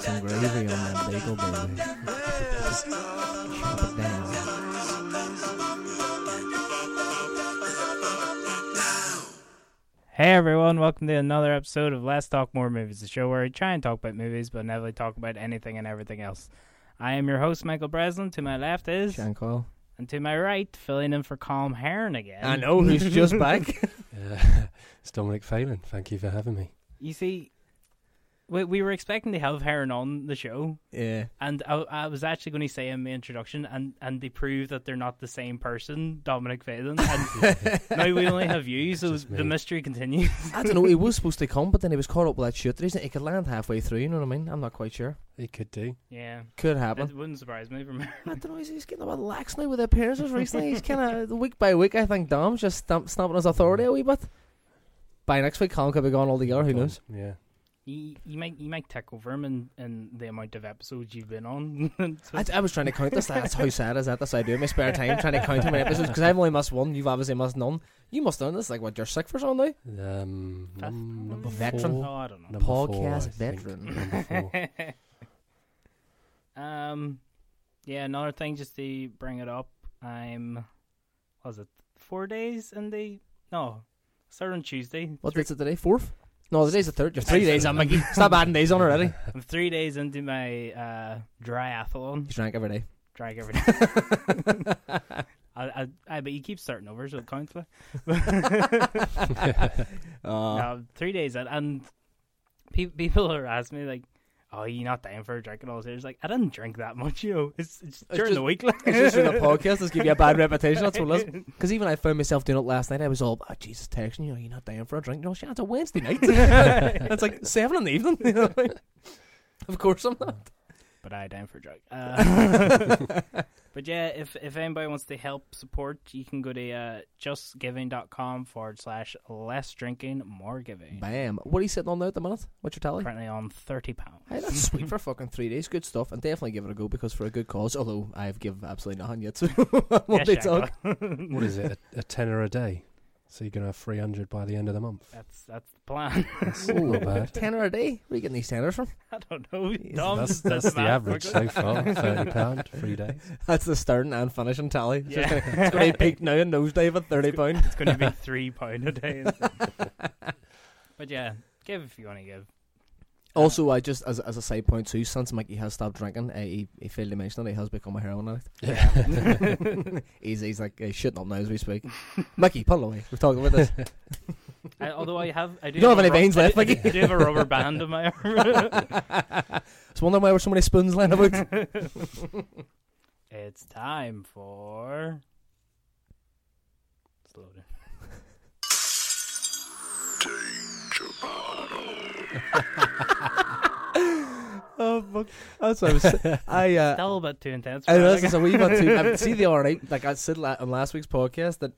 Some gravy on that bagel, baby. Chop it down. Hey everyone, welcome to another episode of Let's Talk More Movies, the show where I try and talk about movies but never talk about anything and everything else. I am your host, Michael Breslin. To my left is, Sean Coyle. and to my right, filling in for Calm Heron again. I know who's just back. Uh, it's Dominic Phelan. Thank you for having me. You see, we, we were expecting to have Heron on the show, yeah. and I, I was actually going to say in my introduction, and, and they prove that they're not the same person, Dominic Phelan. And now we only have you, so the mystery continues. I don't know. He was supposed to come, but then he was caught up with that shit. There isn't. He could land halfway through. You know what I mean? I'm not quite sure. He could do. yeah, Could it happen. wouldn't surprise me from I don't know. He's, he's getting a bit lax now with the appearances recently. He's kind of week by week. I think Dom's just stamp, stamping his authority a wee bit. By next week, Colin could be gone altogether. Who knows? Yeah. You, you might you might take over him in, in the amount of episodes you've been on. So- I, I was trying to count this. That's how sad is that? That's what I do in my spare time, trying to count how many episodes. Because I've only missed one. You've obviously missed none. You must have done this. Like what? You're sick for something Um, Fifth? num- number Veteran. four. oh, I don't know. Number Podcast I think. veteran. Um, yeah. Another thing, just to bring it up, I'm was it four days in the no started on Tuesday. What Three- date's it today? Fourth? No, today's the third. You're three days on, Mickey. Stop adding days on already. I'm three days into my uh. You drank every day. Drag every day. I, I, I, but you keep starting over, so it counts. Like. Uh, no, three days in, and pe- people are asking me like, "Oh, you not down for a drink?" And all this. It's like I didn't drink that much, you know. It's, it's during just- the week. Like. It's just for the podcast. Let's give you a bad reputation. That's what it is. Because even I found myself doing it last night. I was all, oh, Jesus, texting you. Know, you're not down for a drink. No, shit, it's a Wednesday night. it's like seven in the evening. You know what I mean? Of course I'm not. But I down for a drug. Uh, but yeah, if if anybody wants to help support, you can go to uh, justgiving.com forward slash less drinking, more giving. Bam. What are you sitting on now at the minute? What's your tally? Currently on thirty pounds. Hey, that's sweet for fucking three days. Good stuff. And definitely give it a go because for a good cause. Although I've given absolutely nothing yet. So what they talk. what is it? A, a tenner a day. So you're gonna have three hundred by the end of the month. That's that's the plan. That's not bad. Tenner a day? Where are you getting these tenors from? I don't know. Jesus. Dom That's, that's the average so far. Thirty pound, three days. That's the starting and finishing tally. It's just Yeah. gonna- it's going to be peaked now and nosedive at thirty pound. It's going to be three pound a day. but yeah, give if you want to give. Also, I just as as a side point too, since Mickey has stopped drinking, uh, he, he failed to mention that he has become a heroin addict. Yeah. he's he's like uh, shitting up now as we speak. Mickey, pull away. We're talking about this. I, although I have, I do You don't have have any veins left, I Mickey? do- I do have a rubber band on my arm. I was wondering why there were so many spoons lying about. it's time for. It's loading. oh fuck! That's what I was. I uh, Still a bit too intense. I for know me, this is a wee bit too. I, see the other night, like I said la- on last week's podcast that.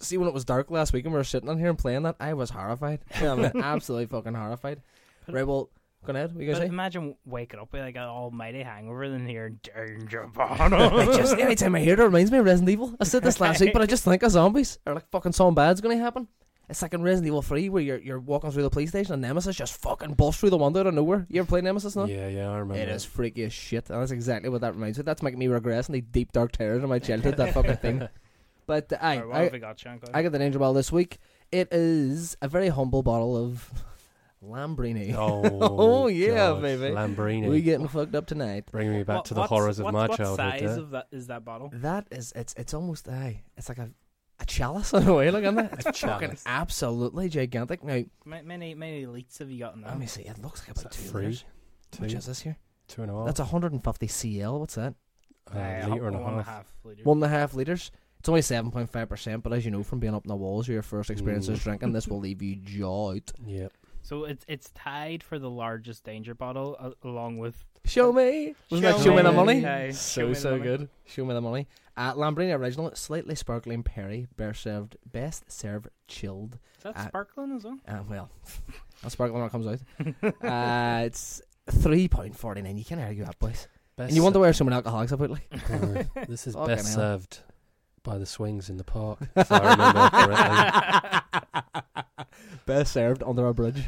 See when it was dark last week and we were sitting on here and playing that, I was horrified. I mean, absolutely fucking horrified. Right, well, go ahead. What you But say? imagine waking up with like an almighty hangover and hearing Danger I just every time I hear it, it reminds me of Resident Evil. I said this last week, but I just think of zombies or like fucking something bad's gonna happen. It's like in Resident Evil Three where you're you're walking through the police station and Nemesis just fucking busts through the window out of nowhere. You ever play Nemesis? No. Yeah, yeah, I remember. It is freaky as shit, and that's exactly what that reminds me. That's making me regress in the deep dark terrors of my childhood. that fucking thing. But uh, I, Alright, what I, have we got, Shanko? I got the danger ball this week. It is a very humble bottle of Lambrini. Oh, Oh, yeah, God, baby. Lambrini. we getting fucked up tonight. Bringing me back What- to the horrors of what's- my what childhood. size there. of that is that bottle? That is, it's it's almost aye. It's like a a chalice in a way. Look at that. It's A fucking chalice. absolutely gigantic. Now Ma- Many many litres have you got in there? let me see. It looks like about that two three? liters. Two, How much is this here? two and a half. That's 150 cl. What's that? uh, Uh, liter and a one and a half. half litres. One and a half liters. It's only 7.5 percent, but as you know from being up in the walls, your first experiences drinking, this will leave you jaw out. Yep. So it's it's tied for the largest danger bottle, uh, along with Show me. Wasn't that Show Show Me the me. Money? Yeah, Show so, Me the so Money. good. Show Me the Money. Uh, Lambrini Original, slightly sparkling Perry, bear served, best served chilled. is that Uh, sparkling as well? Uh, well, I'll sparkle when it comes out. uh, it's £3.49. You can't argue that, boys. Best And you wonder where some alcoholics have put, like. Uh, this is Fucking best hell. served by the swings in the park, if I remember correctly. Best served under a bridge.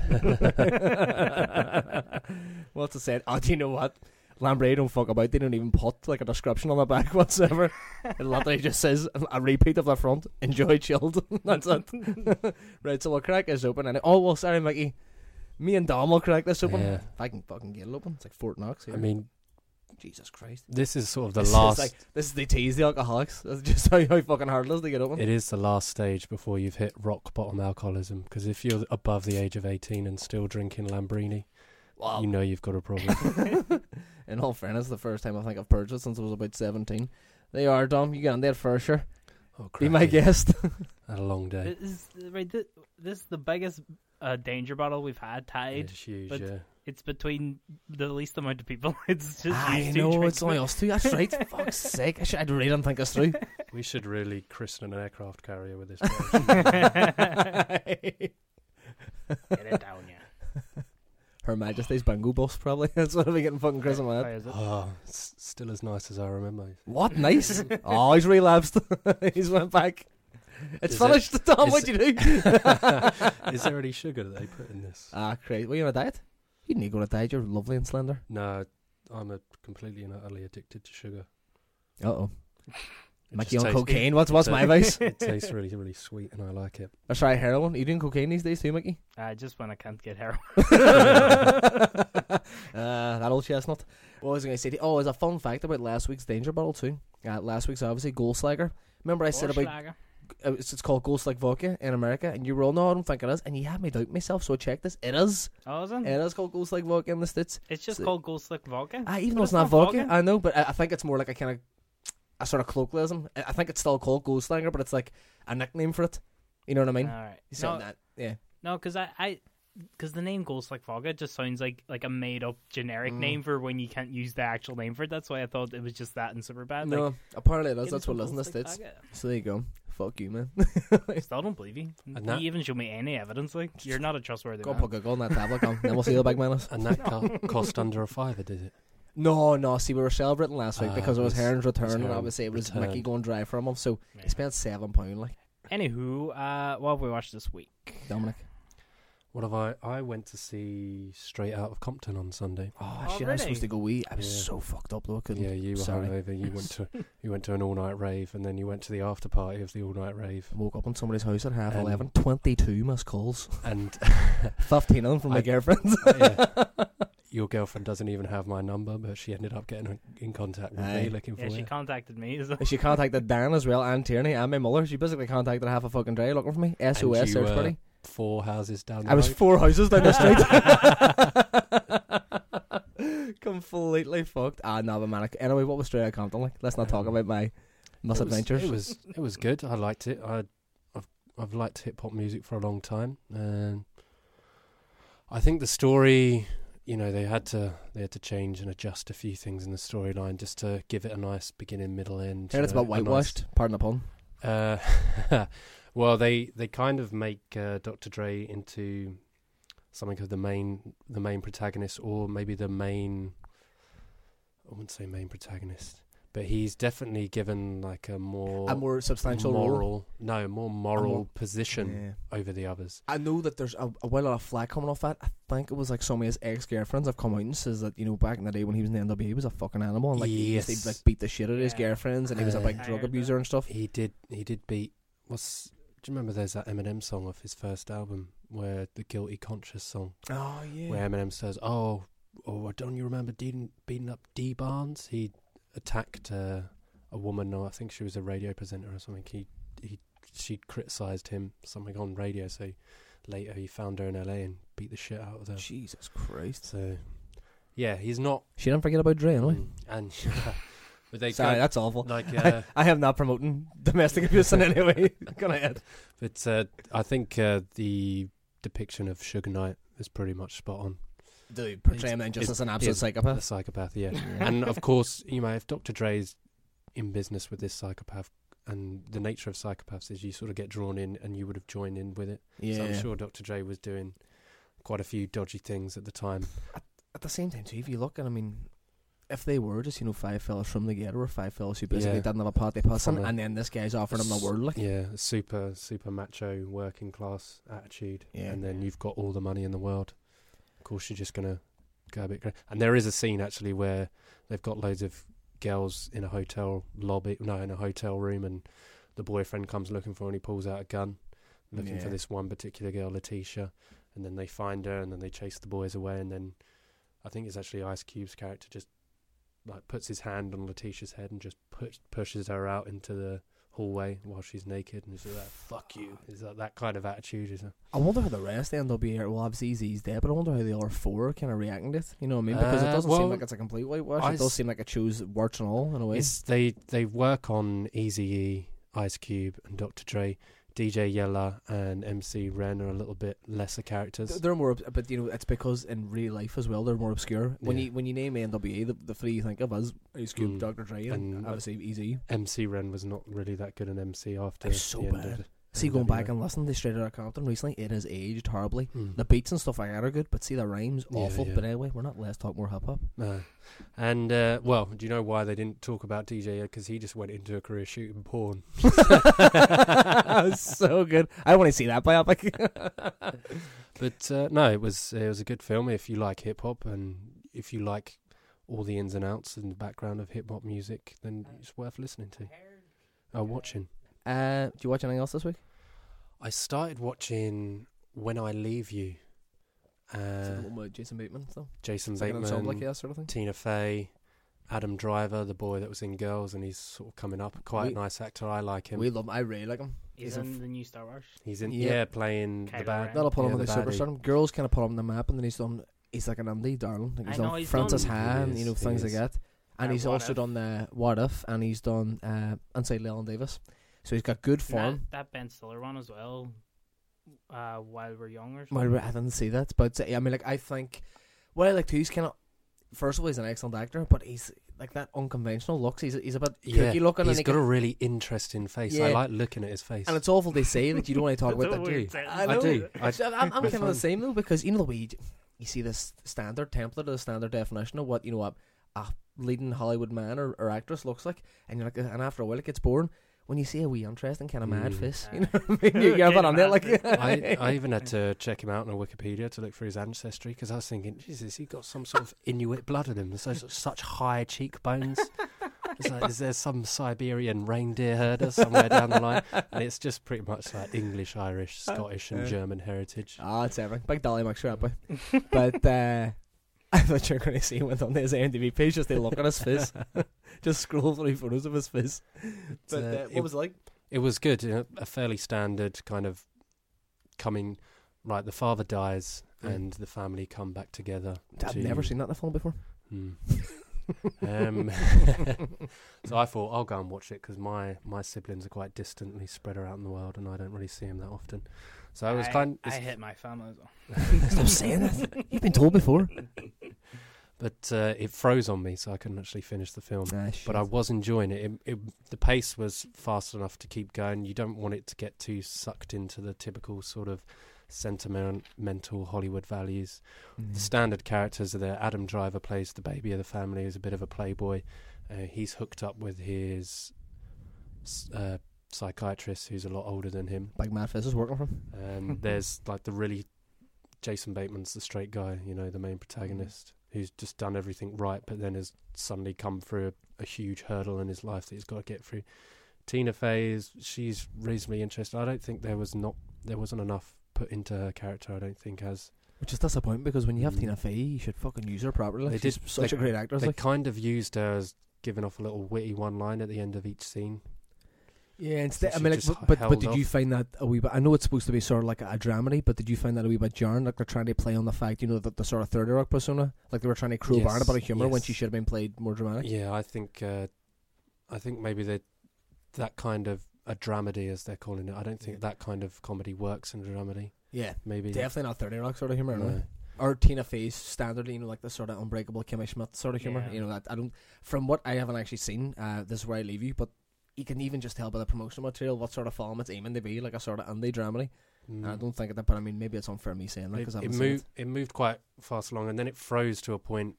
What's it said? Oh, do you know what? Lambrey don't fuck about. They don't even put like a description on the back whatsoever. it literally just says a repeat of the front. Enjoy chilled. That's it. right, so we'll crack this open. And oh well, sorry, Mickey. Me and Dom will crack this open. Yeah. If I can fucking get it open, it's like Fort Knox. Here. I mean, Jesus Christ. this is sort of the this last. Is like, this is they tease the alcoholics. That's just how, how fucking hard it is to get open. it is the last stage before you've hit rock bottom alcoholism. Because if you're above the age of 18 and still drinking Lambrini, Wow. you know you've got a problem. In all fairness, the first time I think I've purchased since I was about 17. They are, Dom. You get on there for sure. Oh, Be my guest. Had a long day. This is right. This, this is the biggest uh, danger bottle we've had tied. It's huge, but- yeah. It's between the least amount of people. It's just I used know, drink it's only us two. That's right. Fuck's sake. I should, I'd read and think us through. We should really christen an aircraft carrier with this. Get it down, yeah. Her Majesty's Bango Bus, probably. That's what we getting fucking Chris in my head. it? oh, it's still as nice as I remember. What? Nice. oh, he's relapsed. he's went back. It's Is it- finished, Tom. is What'd you do? Is there any sugar that they put in this? ah, great. Were you on a diet? You didn't need to go on a diet. You're lovely and slender. No, I'm a completely and utterly addicted to sugar. Uh oh. It Mickey just on tastes- cocaine. What's what's my advice? It tastes really, really sweet, and I like it. Or sorry, heroin. Are you doing cocaine these days too, Mickey? Uh, just when I can't get heroin. uh, that old chestnut. What was I going to say? to you? Oh, as a fun fact about last week's Danger Bottle too. Uh, last week's obviously Goldschlager. Remember I said about Vorschlager. Uh, it's, it's called Goldslick Vodka in America, and you were all no, I don't think it is, and you had me doubt myself. So I checked this. It is. Oh, is it? It is called Goldslick Vodka in the states. It's just So- called Goldslick Vodka. I, even But though it's it's not vodka, vodka. I know, but I, I think it's more like a kind of a sort of colloquialism. I I think it's still called Goldschlager, but it's like a nickname for it. You know what I mean? All right. So No, that, yeah. no, because I, I, because the name Ghost Like Vodka just sounds like like a made up generic Mm. name for when you can't use the actual name for it. That's why I thought it was just that in Superbad. No, Like, apparently it is. That's what it is in the states. So there you go. Fuck you, man. I still don't believe you. And you that- even show me any evidence. Like you're not a trustworthy Go man. put Google on that tablet, come. Then we'll see the big man is. And that co- cost under a fiver, did it? No, no. See, we were celebrating last week Ah, because it was it was- Heron's return, and Heron obviously it was returned. Mickey going dry for a month. So Yeah. he spent seven pound. Like Anywho, uh, what have we watched this week? Dominic. What have I? I went to see Straight Out of Compton on Sunday. Oh, Oh, shit! I was supposed to go wee. I was Yeah. so fucked up though. I couldn't. Yeah, you were Sorry. hungover. You went to you went to an all night rave, and then you went to the after party of the all night rave. I woke up in somebody's house at half Um, eleven. Twenty-two missed calls. And Fifteen of them from my girlfriend. yeah, your girlfriend doesn't even have my number, but she ended up getting in contact with Aye. me looking for Yeah, she you. contacted me. So. she contacted Dan as well and Tierney and my mother. She basically contacted half a fucking day looking for me. SOS you search were party. Four houses down. The I was four houses down the street. Completely fucked. Ah, no, but man. Anyway, what was straight out of Compton like? Let's not talk Um, about my It was- It was it was good. I liked it. I I've I've liked hip hop music for a long time, and I think the story. You know, they had to they had to change and adjust a few things in the storyline just to give it a nice beginning, middle, end. Heard it's know, about a nice- whitewashed. Pardon the pun. Uh, well, they they kind of make uh, Dr. Dre into something of the main the main protagonist, or maybe the main. I wouldn't say main protagonist, but he's definitely given like a more A more substantial role. moral, no, more moral more- position Yeah. over the others. I know that there's a, a while of flack coming off that. I think it was like some of his ex girlfriends have come out and says that you know back in the day when he was in the NWA he was a fucking animal and like he used to like beat the shit out of his Yeah. girlfriends and he was a Uh, big drug abuser and stuff. He did he did beat. What's do you remember? There's that Eminem song off his first album where the Guilty Conscience song. Oh yeah. where Eminem says, "Oh, oh, don't you remember beating beating up Dee Barnes? He attacked uh, a woman, or I think she was a radio presenter or something. He he she criticised him something on radio. So later he found her in L.A. and beat the shit out of her. Jesus Christ. So yeah, he's not. She didn't forget about Dre anyway. mm, and but they Sorry, that's awful. like. I, Uh, I am not promoting domestic abuse in any way. Go ahead. But uh, I think uh, the depiction of Suge Knight is pretty much spot on. Do portray him then just as an absolute psychopath. The psychopath, yeah. and of course, you know, if Dr. Dre's in business with this psychopath, and the nature of psychopaths is you sort of get drawn in, and you would have joined in with it. yeah. So I'm sure Dr. Dre was doing quite a few dodgy things at the time. At the same time, too, if you look at, I mean, if they were just you know five fellas from the ghetto or five fellas who basically Yeah. didn't have a pot they pass on, and then this guy's offering them the world, like Yeah, super, super macho working class attitude. Yeah. And then you've got all the money in the world. Of course, you're just going to go a bit crazy. And there is a scene actually where they've got loads of girls in a hotel lobby, no, in a hotel room, and the boyfriend comes looking for her and he pulls out a gun looking for this one particular girl, Letitia. And then they find her and then they chase the boys away. And then I think it's actually Ice Cube's character just like puts his hand on Letitia's head and just push, pushes her out into the hallway while she's naked and is like, "Fuck you." Is that that kind of attitude? Is it? I wonder how the rest end up here. Well, obviously he's dead, but I wonder how the other four kind of reacting to it. You know what I mean? Because it Uh, doesn't well, seem like it's a complete whitewash. I It does s- seem like it shows warts and all in a way. It's they they work on Easy E, Ice Cube, and Dr. Dre. DJ Yella and MC Ren are a little bit lesser characters. They're more, but you know, it's because in real life as well, they're more obscure. When Yeah. you when you name NWA, the, the three you think of as Ice Cube, Mm. Dr. Dre, and, And- obviously Eazy. MC Ren was not really that good an MC after It's so the end bad. of See, going back NWA. and listening to Straight Outta Compton recently, it has aged horribly. Mm. The beats and stuff like that are good, but see the rhymes Yeah, awful. yeah. But anyway, we're not let's talk more hip hop. No. And, uh, well, do you know why they didn't talk about DJ? Because he just went into a career shooting porn. so good. I want to see that biopic. But, uh, no, it was it was a good film if you like hip hop and if you like all the ins and outs and the background of hip hop music, then it's worth listening to. Oh, watching. Uh, do you watch anything else this week? I started watching When I Leave You. Uh, the one with Jason Bateman. So Jason it's like an like Bateman, yeah, sort of thing. Tina Fey, Adam Driver, the boy that was in Girls, and he's sort of coming up. Quite We- a nice actor. I like him. We love him. I really like him. He's He's in f- the new Star Wars. He's in, Yeah. yeah, playing Kylo the bad. That'll put him Yeah, on the, the baddie. superstar. Girls kind of put him on the map, and then he's done. He's like an indie darling. Like he's I know, done he's Frances done- Ha, and you know things like that. And Uh, he's also If. done the What If, and he's done uh, Inside Llewyn Davis. So he's got good form. That, that Ben Stiller one as well. Uh, while we're young or Well, something. I didn't see that, but uh, I mean, like I think what I like too. He's kind of first of all, he's an excellent actor, but he's like that unconventional looks. He's he's a bit Yeah, kooky looking, He's and, got can- a really interesting face. I like looking at his face. and it's awful to say that you don't want to talk about that. weird do. I, I do. I- I'm, I'm kind of the same though because you know the way you, you see this standard template or the standard definition of what you know a, a leading Hollywood man or, or actress looks like, and you're like, and after a while it gets boring. When you see a wee interesting kind of mad Mm. face, you know what I mean? You, you're a bit on there, like. I, I even had to check him out on Wikipedia to look for his ancestry because I was thinking, Jesus, he got some sort of Inuit blood in him. There's such, such high cheekbones. It's like, is there some Siberian reindeer herder somewhere down the line? And it's just pretty much like English, Irish, Scottish, and Uh, German heritage. Ah, it's everything. Big Dolly McStrap, boy. but uh, I thought you were going to see him went on his IMDb page just to look at his face. just scroll through photos of his face. But uh, uh, what it- was it like? It was good, you know, a fairly standard kind of coming. Right, the father dies Mm. and the family come back together. I've to- never seen that in a film before. Hmm. um, so I thought I'll go and watch it because my, my siblings are quite distantly spread around the world and I don't really see them that often. So I was kind. I it's- hit my family as well. Stop saying that. You've been told before. But uh, it froze on me, so I couldn't actually finish the film. Nah, But I was enjoying it. It, it. The pace was fast enough to keep going. You don't want it to get too sucked into the typical sort of sentimental Hollywood values. Mm. The standard characters are there. Adam Driver plays the baby of the family. He's a bit of a playboy. Uh, he's hooked up with his uh, psychiatrist, who's a lot older than him. Big face is working for him. And there's like the really Jason Bateman's the straight guy, you know, the main protagonist, who's just done everything right, but then has suddenly come through a, a huge hurdle in his life that he's got to get through. Tina Fey is she's reasonably interesting. I don't think there was not there wasn't enough put into her character. I don't think as Which is disappointing because when you have Mm. Tina Fey, you should fucking use her properly. They She's did- such they- a great actor. they Like. kind of used her as giving off a little witty one line at the end of each scene. Yeah, instead, So I mean, like, but, but, did you find that a wee bit? I know it's supposed to be sort of like a, dramedy, but did you find that a wee bit jarring? Like they're trying to play on the fact, you know, that the sort of third rock persona, like they were trying to crowbar Yes, a bit of humor when she should have been played more dramatic. Yeah, I think uh, I think maybe that that kind of a dramedy, as they're calling it. I don't think Yeah. that kind of comedy works in a dramedy. Yeah, maybe. definitely not Thirty Rock sort of humor. no. No. or Tina Fey's standard, you know, like the sort of unbreakable Kimmy Schmidt sort of humor. Yeah. You know, that I don't. From what I haven't actually seen, uh, this is where I leave you. But you can even just tell by the promotional material what sort of film it's aiming to be, like a sort of indie dramedy. Mm. I don't think of that, but I mean, maybe it's unfair me saying that because I it haven't moved. It moved quite fast along, and then it froze to a point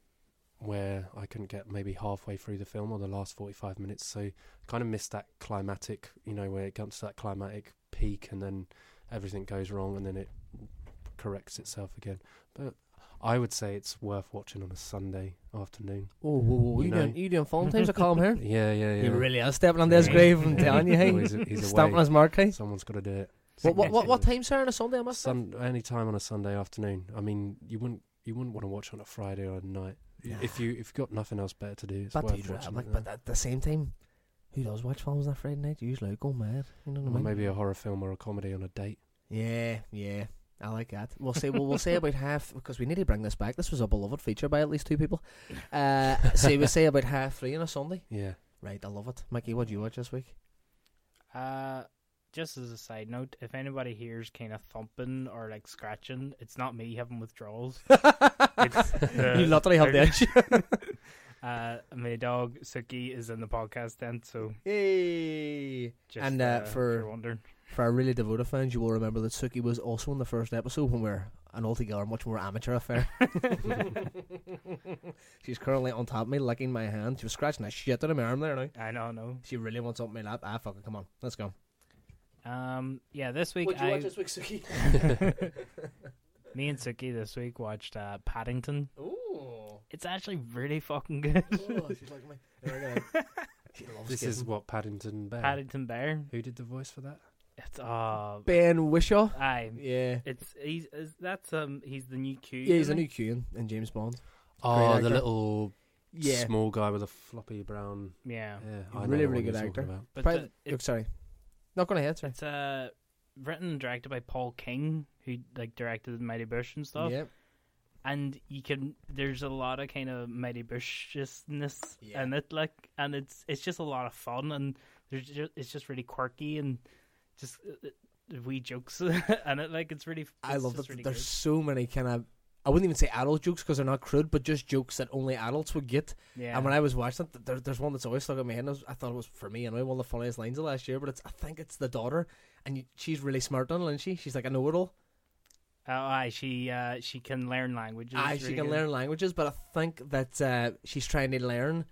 where I couldn't get maybe halfway through the film or the last forty-five minutes. So kind of missed that climatic, you know, where it comes to that climatic peak, and then everything goes wrong, and then it corrects itself again. But I would say it's worth watching on a Sunday afternoon. Oh, whoa, whoa, You you, know. doing? You doing phone times? I call him here. Yeah, yeah, yeah. He really is stepping on this grave. I'm telling you, hey, Well, he's, he's stamping away. his mark. Hey, Someone's got to do it. what, what, what, what time, sir, on a Sunday? I must say? Sun, any time on a Sunday afternoon. I mean, you wouldn't you wouldn't want to watch on a Friday or a night if you if you've got nothing else better to do. It's But, worth watching. like, but at the same time, who does watch films on a Friday night? Usually, I go mad. You know what I mean? maybe a horror film or a comedy on a date. Yeah, yeah. I like that. We'll say well, we'll say about half because we need to bring this back. This was a beloved feature by at least two people. Uh, so we'll say about half three on a Sunday. Yeah. Right, I love it. Mickey, what do you watch this week? Uh, just as a side note, if anybody hears kind of thumping or like scratching, it's not me having withdrawals. It's the- you literally have the edge. uh, my dog Suki is in the podcast tent, so Yay! just And, uh, uh, for- you're wondering, For our really devoted fans, you will remember that Suki was also in the first episode when we are an altogether much more amateur affair. She's currently on top of me, licking my hand. She was scratching the shit out of my arm there now. I know, no. She really wants up my lap. Ah, fuck it, come on, let's go. Um, yeah, this week What'd you I, watch this week, Suki? me and Suki this week watched uh, Paddington. Ooh. It's actually really fucking good. Oh, she's like me. There we go. She loves This is what Paddington Bear. Paddington Bear. Who did the voice for that? It's uh, Ben Whishaw. I. Yeah. It's he's is, that's um he's the new Q. Yeah, he's a new he? Q in, in James Bond. Oh, actor. the little Yeah. small guy with a floppy brown. Yeah, Yeah, He's I a know really, the really one good you're talking actor. about. but Probably, oh, it's, sorry. Not going ahead, sorry. it's uh written and directed by Paul King, who like directed Mighty Boosh and stuff. Yeah. And you can there's a lot of kind of Mighty Booshness Yeah. in it, like, and it's it's just a lot of fun, and there's just, it's just really quirky and just uh, uh, wee jokes, and it like it's really. I love that. Really There's good. so many kind of. I wouldn't even say adult jokes because they're not crude, but just jokes that only adults would get. Yeah. And when I was watching it, there, there's one that's always stuck in my head. And I, was, I thought it was for me anyway, one of the funniest lines of last year. But it's I think it's the daughter, and you, she's really smart on it, isn't she? She's like a know-it-all. Oh, aye, she uh, she can learn languages. Aye, she really can good. learn languages, but I think that uh, she's trying to learn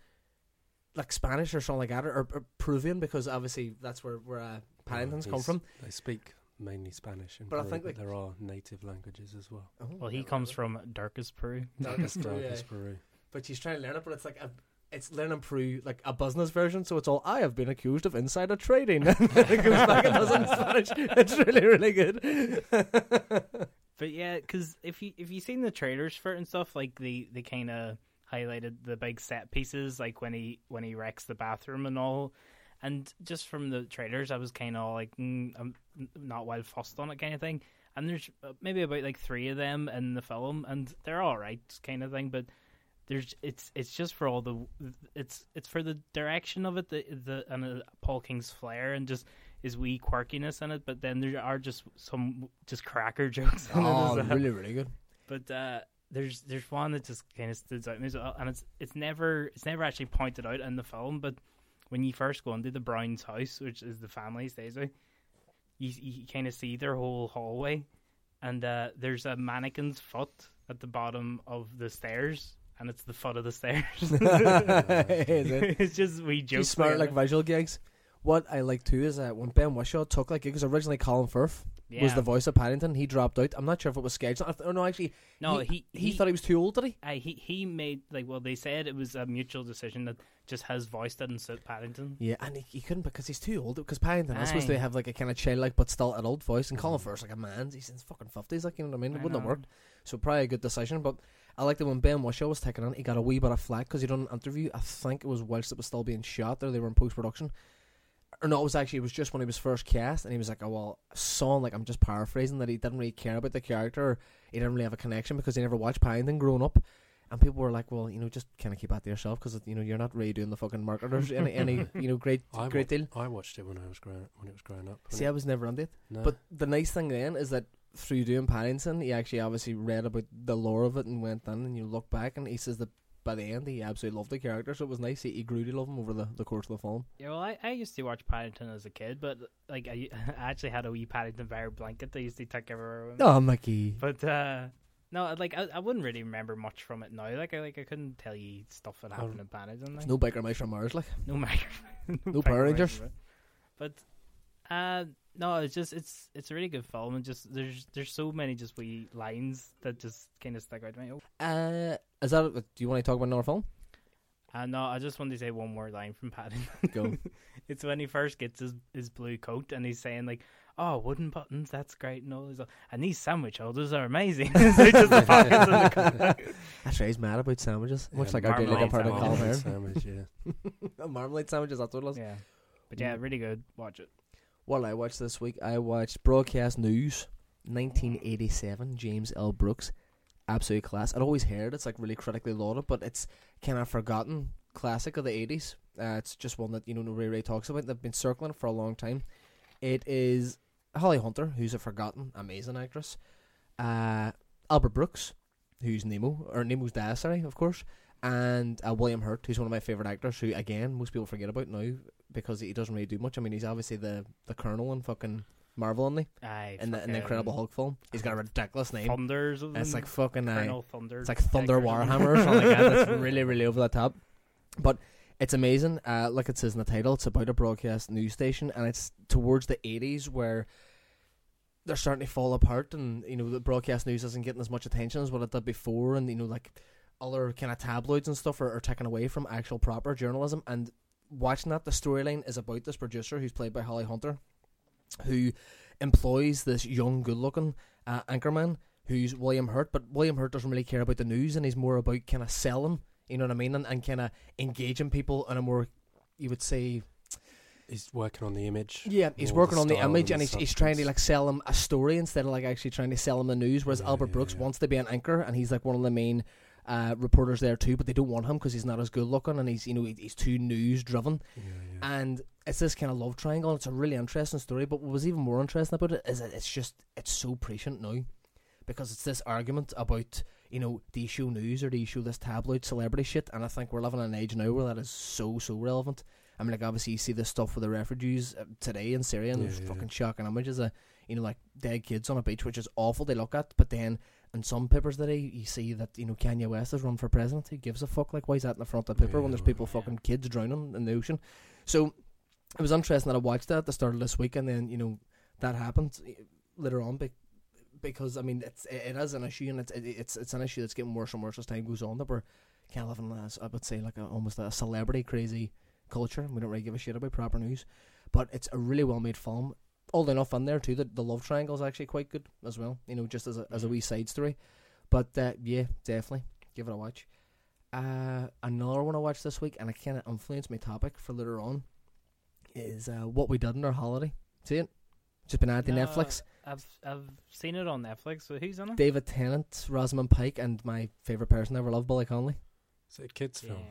like Spanish or something like that, or, or Peruvian, because obviously that's where where uh, Paddington's Oh, come from. They speak mainly Spanish, in But I think, but there are native languages as well. Oh, Well, he never comes heard from darkest Peru. of it. Darkest Peru, yeah. Darkest Peru. But she's trying to learn it, but it's like a. It's learning Peru like a business version, so it's all I have been accused of insider trading. and then it goes back and does it in Spanish. It's really, really good. But yeah, because if you if you seen the trailers for it and stuff, like they they kind of highlighted the big set pieces, like when he when he wrecks the bathroom and all. And just from the trailers, I was kind of like, mm, I'm not well fussed on it, kind of thing. And there's uh, maybe about like three of them in the film, and they're all right, kind of thing. But there's it's it's just for all the it's it's for the direction of it, the the and uh, Paul King's flair, and just his wee quirkiness in it. But then there are just some just cracker jokes in it oh, well. really, really good. But uh, there's there's one that just kind of stands out to me as well, and it's it's never it's never actually pointed out in the film. But when you first go into the Browns' house, which is the family stays with, you you kind of see their whole hallway, and uh, there's a mannequin's foot at the bottom of the stairs, and it's the foot of the stairs. Is it? it's just we joke. She's smart like visual gigs. What I like too is that when Ben Whishaw took like it was originally Colin Firth yeah. was the voice of Paddington, he dropped out. I'm not sure if it was scheduled. Th- oh no, actually, no he he, thought he was too old, did he? Aye, he he made like well they said it was a mutual decision that just his voice didn't suit Paddington. Yeah, and he, he couldn't because he's too old. Because Paddington is supposed to have like a kind of childlike but still an old voice, and Colin Firth's like a man. He's in his fucking fifties, like you know what I mean. It I wouldn't have worked. So probably a good decision. But I like that when Ben Whishaw was taken on, he got a wee bit of flack because he done an interview. I think it was whilst it was still being shot, or they were in post production. Or no, it was actually it was just when he was first cast, and he was like, "Oh well, son, like I'm just paraphrasing that he didn't really care about the character, he didn't really have a connection because he never watched Paddington growing up." And people were like, "Well, you know, just kind of keep that to yourself because you know you're not really doing the fucking marketers any, any you know great I great wa- deal." I watched it when I was growing when it was growing up. See, it- I was never on it. no. But the nice thing then is that through doing Paddington, he actually obviously read about the lore of it and went in and you look back and he says that by the end he absolutely loved the character, so it was nice. He, he grew to love him over the, the course of the film. Yeah, well, I, I used to watch Paddington as a kid, but like I, I actually had a wee Paddington bear blanket that I used to tuck everywhere. With me. Oh, Mickey. But uh, no, like I, I wouldn't really remember much from it now. Like I like I couldn't tell you stuff that happened in Paddington. Like. No biker mice from Mars, like. no matter, No Power Rangers. But uh, no, it's just it's it's a really good film, and just there's there's so many just wee lines that just kind of stick out to me. Oh, Uh, is that? Do you want to talk about another film? Uh, no, I just wanted to say one more line from Paddington. Go. it's when he first gets his, his blue coat and he's saying like, "Oh, wooden buttons, that's great," and all this, and these sandwich holders are amazing. They're just the pockets the coat. That's right. He's mad about sandwiches, much Yeah, like our daily marmalade part of sandwiches. Colin sandwich, yeah. Marmalade sandwiches. That's what it was. Yeah, but yeah, really good. Watch it. What did I watched this week? I watched Broadcast News, 1987. James L. Brooks, absolute class. I'd always heard it's like really critically lauded, but it's kind of forgotten classic of the 80s. Uh, it's just one that you know Ray Ray talks about. They've been circling for a long time. It is Holly Hunter, who's a forgotten, amazing actress. Uh, Albert Brooks, who's Nemo or Nemo's dad, sorry, of course, and uh, William Hurt, who's one of my favorite actors. Who again most people forget about now because he doesn't really do much. I mean, he's obviously the the Colonel in fucking Marvel, isn't? Aye, In the, in the Incredible Hulk film, he's got a ridiculous name. Thunders. And it's like fucking uh, Thunder. it's like Thunder. Warhammer or something like that. It's really, really over the top. But it's amazing. Uh, like it says in the title, it's about a broadcast news station, and it's towards the 80s where they're starting to fall apart, and you know the broadcast news isn't getting as much attention as what it did before, and you know like other kind of tabloids and stuff are, are taken away from actual proper journalism. And watching that, the storyline is about this producer who's played by Holly Hunter, who employs this young, good-looking uh, anchorman who's William Hurt, but William Hurt doesn't really care about the news, and he's more about kind of selling. You know what I mean, and, and kind of engaging people in a more, you would say, He's working on the image. yeah, he's working on the image, and the he's, he's trying to like sell him a story instead of like actually trying to sell him the news. Whereas Yeah, Albert Brooks yeah. wants to be an anchor, and he's like one of the main uh, reporters there too, but they don't want him because he's not as good looking, and he's you know he's too news driven, and it's this kind of love triangle. It's a really interesting story, but what was even more interesting about it is that it's just it's so prescient now, because it's this argument about you know do you show news or do you show this tabloid celebrity shit, and I think we're living in an age now where that is so so relevant. I mean, like obviously you see this stuff with the refugees uh, today in Syria, and Yeah, there's yeah. fucking shocking images of you know like dead kids on a beach, which is awful to look at. But then in some papers today, you see that you know Kanye West has run for president. Who gives a fuck? Like why is that in the front of the paper when there's people fucking kids drowning in the ocean? So it was interesting that I watched that at the start of this week, and then you know that happened eh, later on. Be- because I mean, it's it is an issue, and it's it's it's an issue that's getting worse and worse as time goes on. That we're kind of living as I would say like a, almost a celebrity crazy culture. We don't really give a shit about proper news, but it's a really well made film. Old enough in there too that the love triangle is actually quite good as well. You know, just as a as a wee side story. But uh, yeah, definitely give it a watch. Uh, another one I watched this week, and I kind of influenced my topic for later on, is uh, what we did in our holiday. See it? Just been added to No, Netflix. I've I've seen it on Netflix. So who's in it? David Tennant, Rosamund Pike, and my favorite person I ever loved, Billy Connolly. Is it a kids' Yeah. film? Or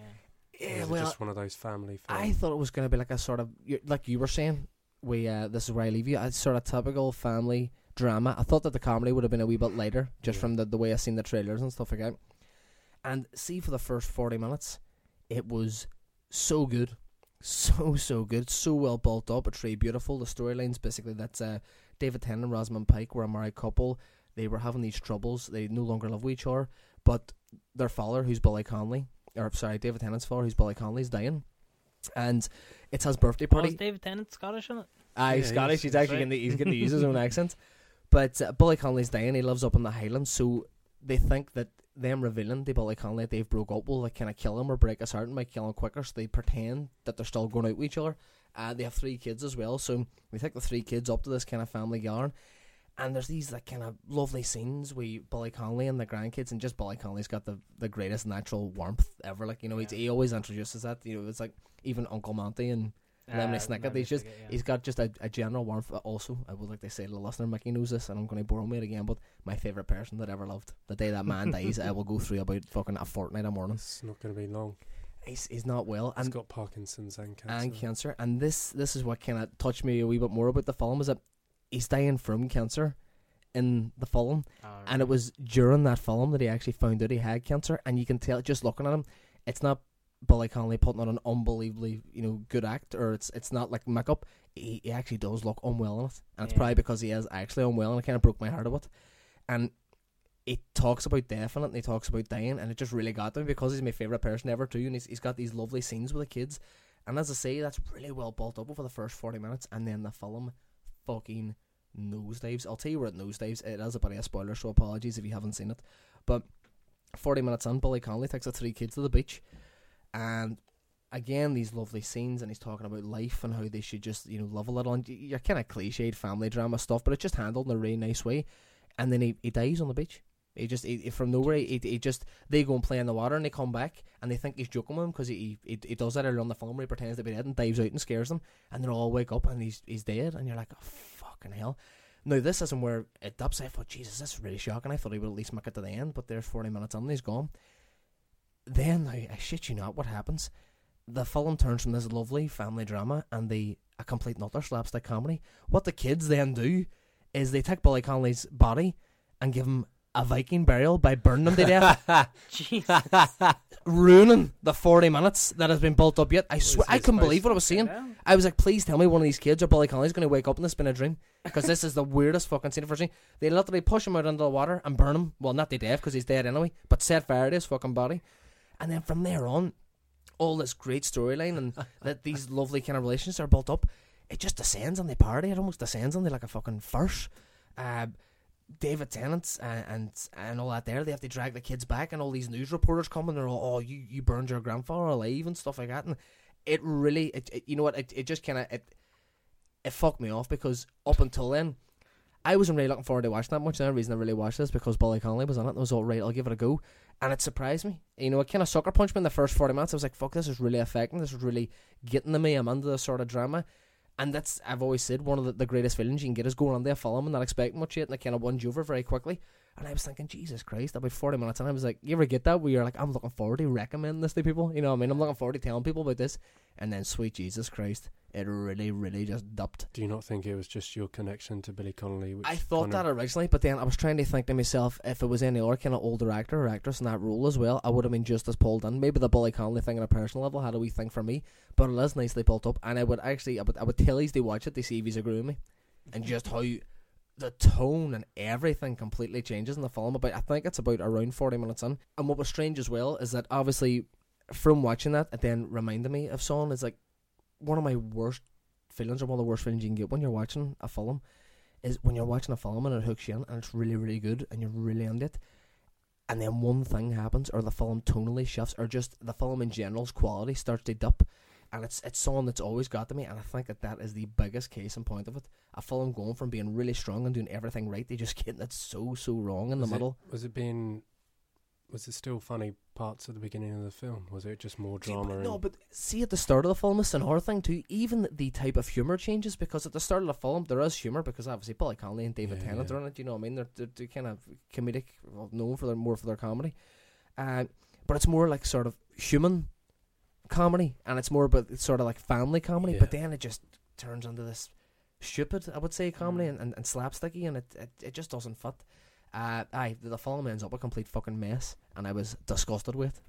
Yeah, is it well, just one of those family films. I thought it was going to be like a sort of you- like you were saying. We uh, this is where I leave you. A sort of typical family drama. I thought that the comedy would have been a wee bit lighter, just Yeah. from the the way I seen the trailers and stuff like that. And see, for the first forty minutes, it was so good, so so good, so well built up. It's really beautiful. The storylines basically that's uh, David Tennant and Rosamund Pike were a married couple. They were having these troubles. They no longer love each other, but their father, who's Billy Connolly, or sorry, David Tennant's father, who's Billy Connolly, is dying, and it's his birthday Oh, is party. David Tennant Scottish in it? Aye, Yeah, Scottish. he's- He's actually right. getting to, he's getting to use his own accent. But uh, Billy Connolly's dying. He lives up in the Highlands, so they think that them revealing to Billy Connolly that they've broke up will like kind of kill him or break his heart and might kill him quicker. So they pretend that they're still going out with each other. Uh, they have three kids as well, so we take the three kids up to this kind of family gathering. And there's these like kind of lovely scenes with Billy Connolly and the grandkids, and just Billy Connolly's got the, the greatest natural warmth ever. Like you know, he's, Yeah. he always introduces that. You know, it's like even Uncle Monty and Lemony Uh, Snicket, Lemony he's just- Snicket, yeah. He's got just a, a general warmth. Also, I would like to say to the listener, Mickey knows this, and I'm going to borrow it again. But my favorite person that ever loved. The day that man dies, I will go through about fucking a fortnight of mourning. It's not going to be long. He's he's not well, He's and got Parkinson's and cancer. and cancer. And this this is what kind of touched me a wee bit more about the film is that he's dying from cancer, in the film, and it was during that film that he actually found out he had cancer. And you can tell just looking at him, it's not Billy Connolly putting on an unbelievably you know good act, or it's it's not like makeup. He, he actually does look unwell in it, and it's Yeah. probably because he is actually unwell, and it kind of broke my heart a bit. And it talks about death in it, and he talks about dying, and it just really got to me because he's my favorite person ever too, and he's, he's got these lovely scenes with the kids. And as I say, that's really well built up over the first forty minutes, and then the film fucking nosedives. I'll tell you where it nosedives. It is a bit of a spoiler, so apologies if you haven't seen it. But forty minutes in, Billy Connolly takes the three kids to the beach, and again these lovely scenes, and he's talking about life and how they should just you know love a little. And y- you're kind of cliched family drama stuff, but it's just handled in a really nice way. And then he, he dies on the beach. He just he, from nowhere. He, he just they go and play in the water, and they come back, and they think he's joking with him because he, he he does that earlier on the film where he pretends to be dead and dives out and scares them, and they all wake up and he's he's dead, and you're like, oh fucking hell. Now this isn't where it dips. I thought, Jesus, this is really shocking. I thought he would at least make it to the end, but there's forty minutes in, and he's gone. Then I, I shit you not, what happens? The film turns from this lovely family drama and the a complete and utter slapstick comedy. What the kids then do is they take Billy Connolly's body and give him a Viking burial by burning him to death, Jesus. ruining the forty minutes that has been built up yet. I swear, I couldn't believe what I was seeing. Yeah. I was like, please tell me one of these kids or Billy Connolly's going to wake up and this been a dream. Because this is the weirdest fucking scene I've ever seen. They literally push him out into the water and burn him. Well, not to death because he's dead anyway, but set fire to his fucking body. And then from there on, all this great storyline and that these lovely kind of relations are built up, it just descends on the party. It almost descends on the like a fucking farce. Uh, David Tennant and, and and all that there, they have to drag the kids back, and all these news reporters come and they're all, "Oh, you, you burned your grandfather alive" and stuff like that. And it really, it, it you know what, it, it just kind of it it fucked me off because up until then, I wasn't really looking forward to watching that much. The only reason I really watched this because Billy Connolly was on it. And I was all right. I'll give it a go, and it surprised me. You know, it kind of sucker punched me in the first forty minutes. I was like, "Fuck, this is really affecting. This is really getting to me. I'm under this sort of drama." And that's I've always said one of the, the greatest feelings you can get is going on there film and not expecting much yet, and it kind of won you over very quickly. And I was thinking, Jesus Christ, about forty minutes, and I was like, you ever get that where you're like, I'm looking forward to recommending this to people, you know? what I mean, I'm looking forward to telling people about this, and then sweet Jesus Christ, it really, really just dumped. Do you not think it was just your connection to Billy Connolly? Which I thought kind that originally, but then I was trying to think to myself if it was any other kind of older actor or actress in that role as well, I would have been just as pulled in. Maybe the Billy Connolly thing on a personal level had a wee thing for me, but it is nicely built up, and I would actually, I would, I would tell you to watch it to see if he's agree with me, and just how the tone and everything completely changes in the film. About I think it's about around forty minutes in, and what was strange as well is that obviously from watching that, it then reminded me of Son. Is like one of my worst feelings, or one of the worst feelings you can get when you're watching a film is when you're watching a film and it hooks you in and it's really, really good and you're really into it. And then one thing happens, or the film tonally shifts, or just the film in general's quality starts to dip. And it's it's something that's always got to me, and I think that that is the biggest case in point of it. A film going from being really strong and doing everything right, they just getting it so so wrong in was the it- middle. was it being? Was it still funny parts at the beginning of the film? Was it just more drama? but no, but see at the start of the film, it's another thing too. Even the type of humor changes because at the start of the film there is humor because obviously Billy Connolly and David Yeah, Tennant yeah. are in it. You know what I mean? They're, they're, they're kind of comedic, well, known for their more for their comedy, uh, but it's more like sort of human comedy, and it's more about it's sort of like family comedy. But then it just turns into this stupid, I would say, comedy Mm. and, and, and slapsticky, and it, it it just doesn't fit. Uh, aye, the film ends up a complete fucking mess, and I was disgusted with.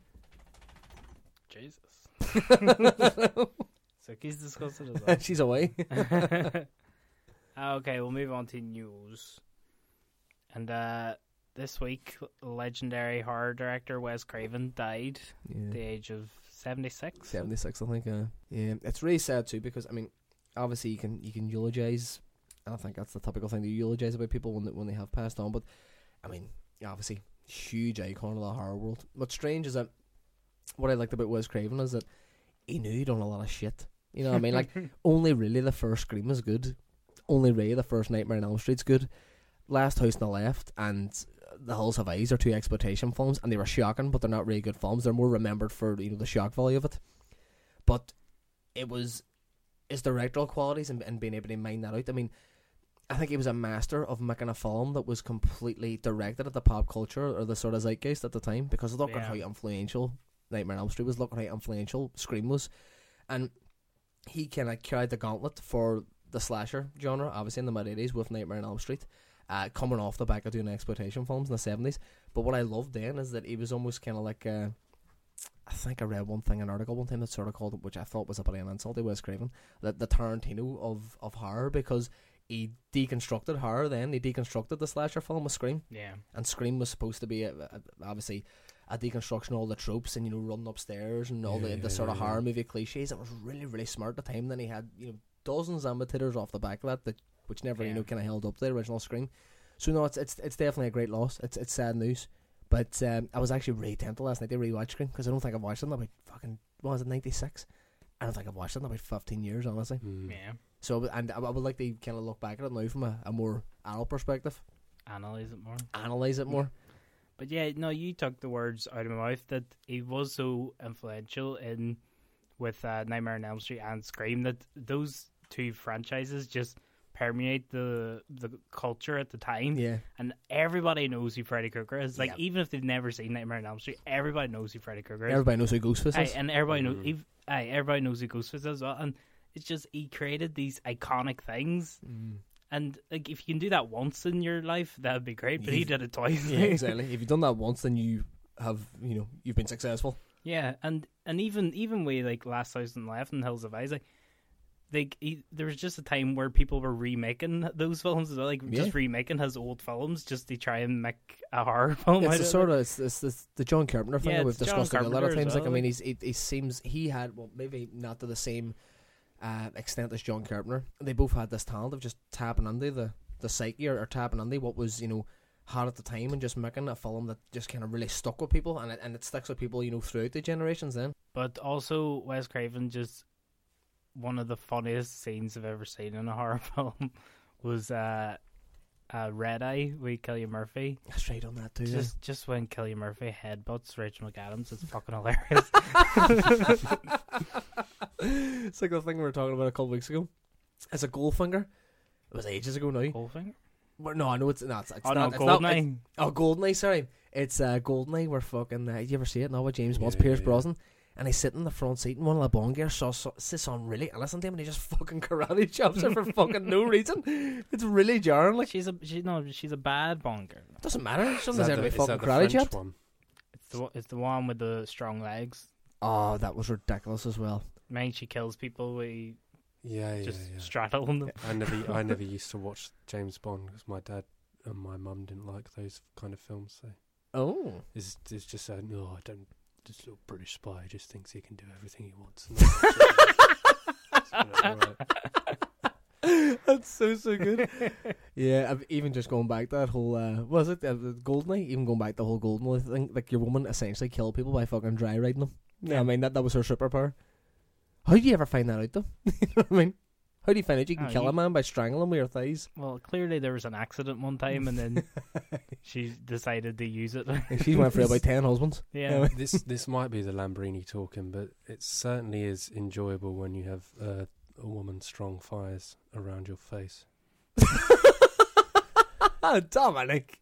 Jesus. So he's disgusted as well. She's away. okay, we'll move on to news. And uh, this week, legendary horror director Wes Craven died at the age of 76. 76 I think uh, yeah. It's really sad too because I mean obviously you can you can eulogize I think that's the typical thing to eulogize about people when they, when they have passed on but I mean obviously huge icon of the horror world. What's strange is that what I liked about Wes Craven is that he knew he'd done a lot of shit you know what I mean? Like only really the first Scream is good. Only really the first Nightmare on Elm Street's good. Last House on the Left and The Hills Have Eyes are two exploitation films and they were shocking but they're not really good films. They're more remembered for you know the shock value of it. But it was his directorial qualities and, and being able to mine that out. I mean I think he was a master of making a film that was completely directed at the pop culture or the sort of zeitgeist at the time because look at Yeah. how influential Nightmare on Elm Street was look at how influential Scream was. And he kind of carried the gauntlet for the slasher genre, obviously in the mid '80s with Nightmare on Elm Street, uh, coming off the back of doing exploitation films in the seventies. But what I loved then is that he was almost kind of like. Uh, I think I read one thing, an article one time that sort of called it, which I thought was a bit of an insult to Wes Craven, that the Tarantino of, of horror because he deconstructed horror. Then he deconstructed the slasher film with Scream, Yeah. and Scream was supposed to be a, a, obviously a deconstruction of all the tropes and you know running upstairs and all Yeah, the, the yeah, sort of yeah, horror movie cliches. It was really really smart at the time. Then he had you know dozens of imitators off the back of that, that which never you know kind of held up the original Scream. So no, it's it's it's definitely a great loss. It's it's sad news. But um, I was actually really tempted last night to rewatch Scream because I don't think I've watched it in about fucking what was it ninety six. I don't think I've watched it in about fifteen years, honestly. Mm. Yeah. So and I, I would like to kind of look back at it now from a, a more adult perspective, Analyze it more. analyze it more. But yeah, no, you took the words out of my mouth that he was so influential in with uh, Nightmare on Elm Street and Scream that those two franchises just permeate the the culture at the time, Yeah, and everybody knows who Freddy Krueger is. Like Yeah. even if they've never seen Nightmare on Elm Street, everybody knows who Freddy Krueger is. everybody knows who Ghostface Aye, and everybody knows. Mhm. ev- Aye, everybody knows who Ghostface is as well. And it's just he created these iconic things. Mm. And like, if you can do that once in your life, that would be great. But he You've- did it twice. Yeah, exactly. if you've done that once, then you have, you know, you've been successful. Yeah, and and even even way like Last House on the Left and Hills Have Eyes, like he, there was just a time where people were remaking those films like Yeah. just remaking his old films just to try and make a horror film. it's the sort of it's, it's, it's the John Carpenter thing Yeah, that we've discussed a lot of times. Like, I mean, he's he, he seems he had well, maybe not to the same uh, extent as John Carpenter. They both had this talent of just tapping into the the psyche or, or tapping into what was you know hot at the time and just making a film that just kind of really stuck with people and it, and it sticks with people you know throughout the generations. Then But also Wes Craven just one of the funniest scenes I've ever seen in a horror film was uh, uh, Red Eye with Cillian Murphy. straight on that too. Just just when Cillian Murphy headbutts Rachel McAdams, it's fucking hilarious. it's like the thing we were talking about a couple weeks ago. It's a Goldfinger. It was ages ago now. Goldfinger? Well, no, I know it's not. It's, it's Oh no, not. It's not it's- Goldeneye. oh, Goldeneye. Sorry, it's uh, Goldeneye. Where fucking. Uh, you ever see it? No, with James Bond, Yeah, Pierce yeah, yeah. Brosnan, and he's sitting in the front seat, and one of the Bond gears so, so, sits on really. And listen to him, and he just fucking karate chops her for fucking no reason. It's really jarring. Like, She's a she no, she's a bad Bond girl. doesn't matter. Is Sometimes that there the, to be fucking that the karate French chopped. one? It's the one- it's the one with the strong legs. Oh, that was ridiculous as well. Man, she kills people We Yeah, yeah, just yeah. straddling them. I never, I never used to watch James Bond because my dad and my mum didn't like those kind of films. So Oh, it's, it's just saying, no, I don't. This little British spy just thinks he can do everything he wants. That's- It's kind of alright. that's so so good. yeah, I've even just going back to that whole uh, was it uh, Goldeneye? Even going back to the whole Goldeneye thing, like your woman essentially killed people by fucking dry riding them. Yeah, I mean that that was her superpower. How do you ever find that out though? you know what I mean? How do you find out you can Oh, kill you- a man by strangling him with your thighs? Well, clearly there was an accident one time, and then she decided to use it. And she went through about ten husbands. yeah, this this might be the Lambrini talking, but it certainly is enjoyable when you have uh, a woman's strong fires around your face. Dominic,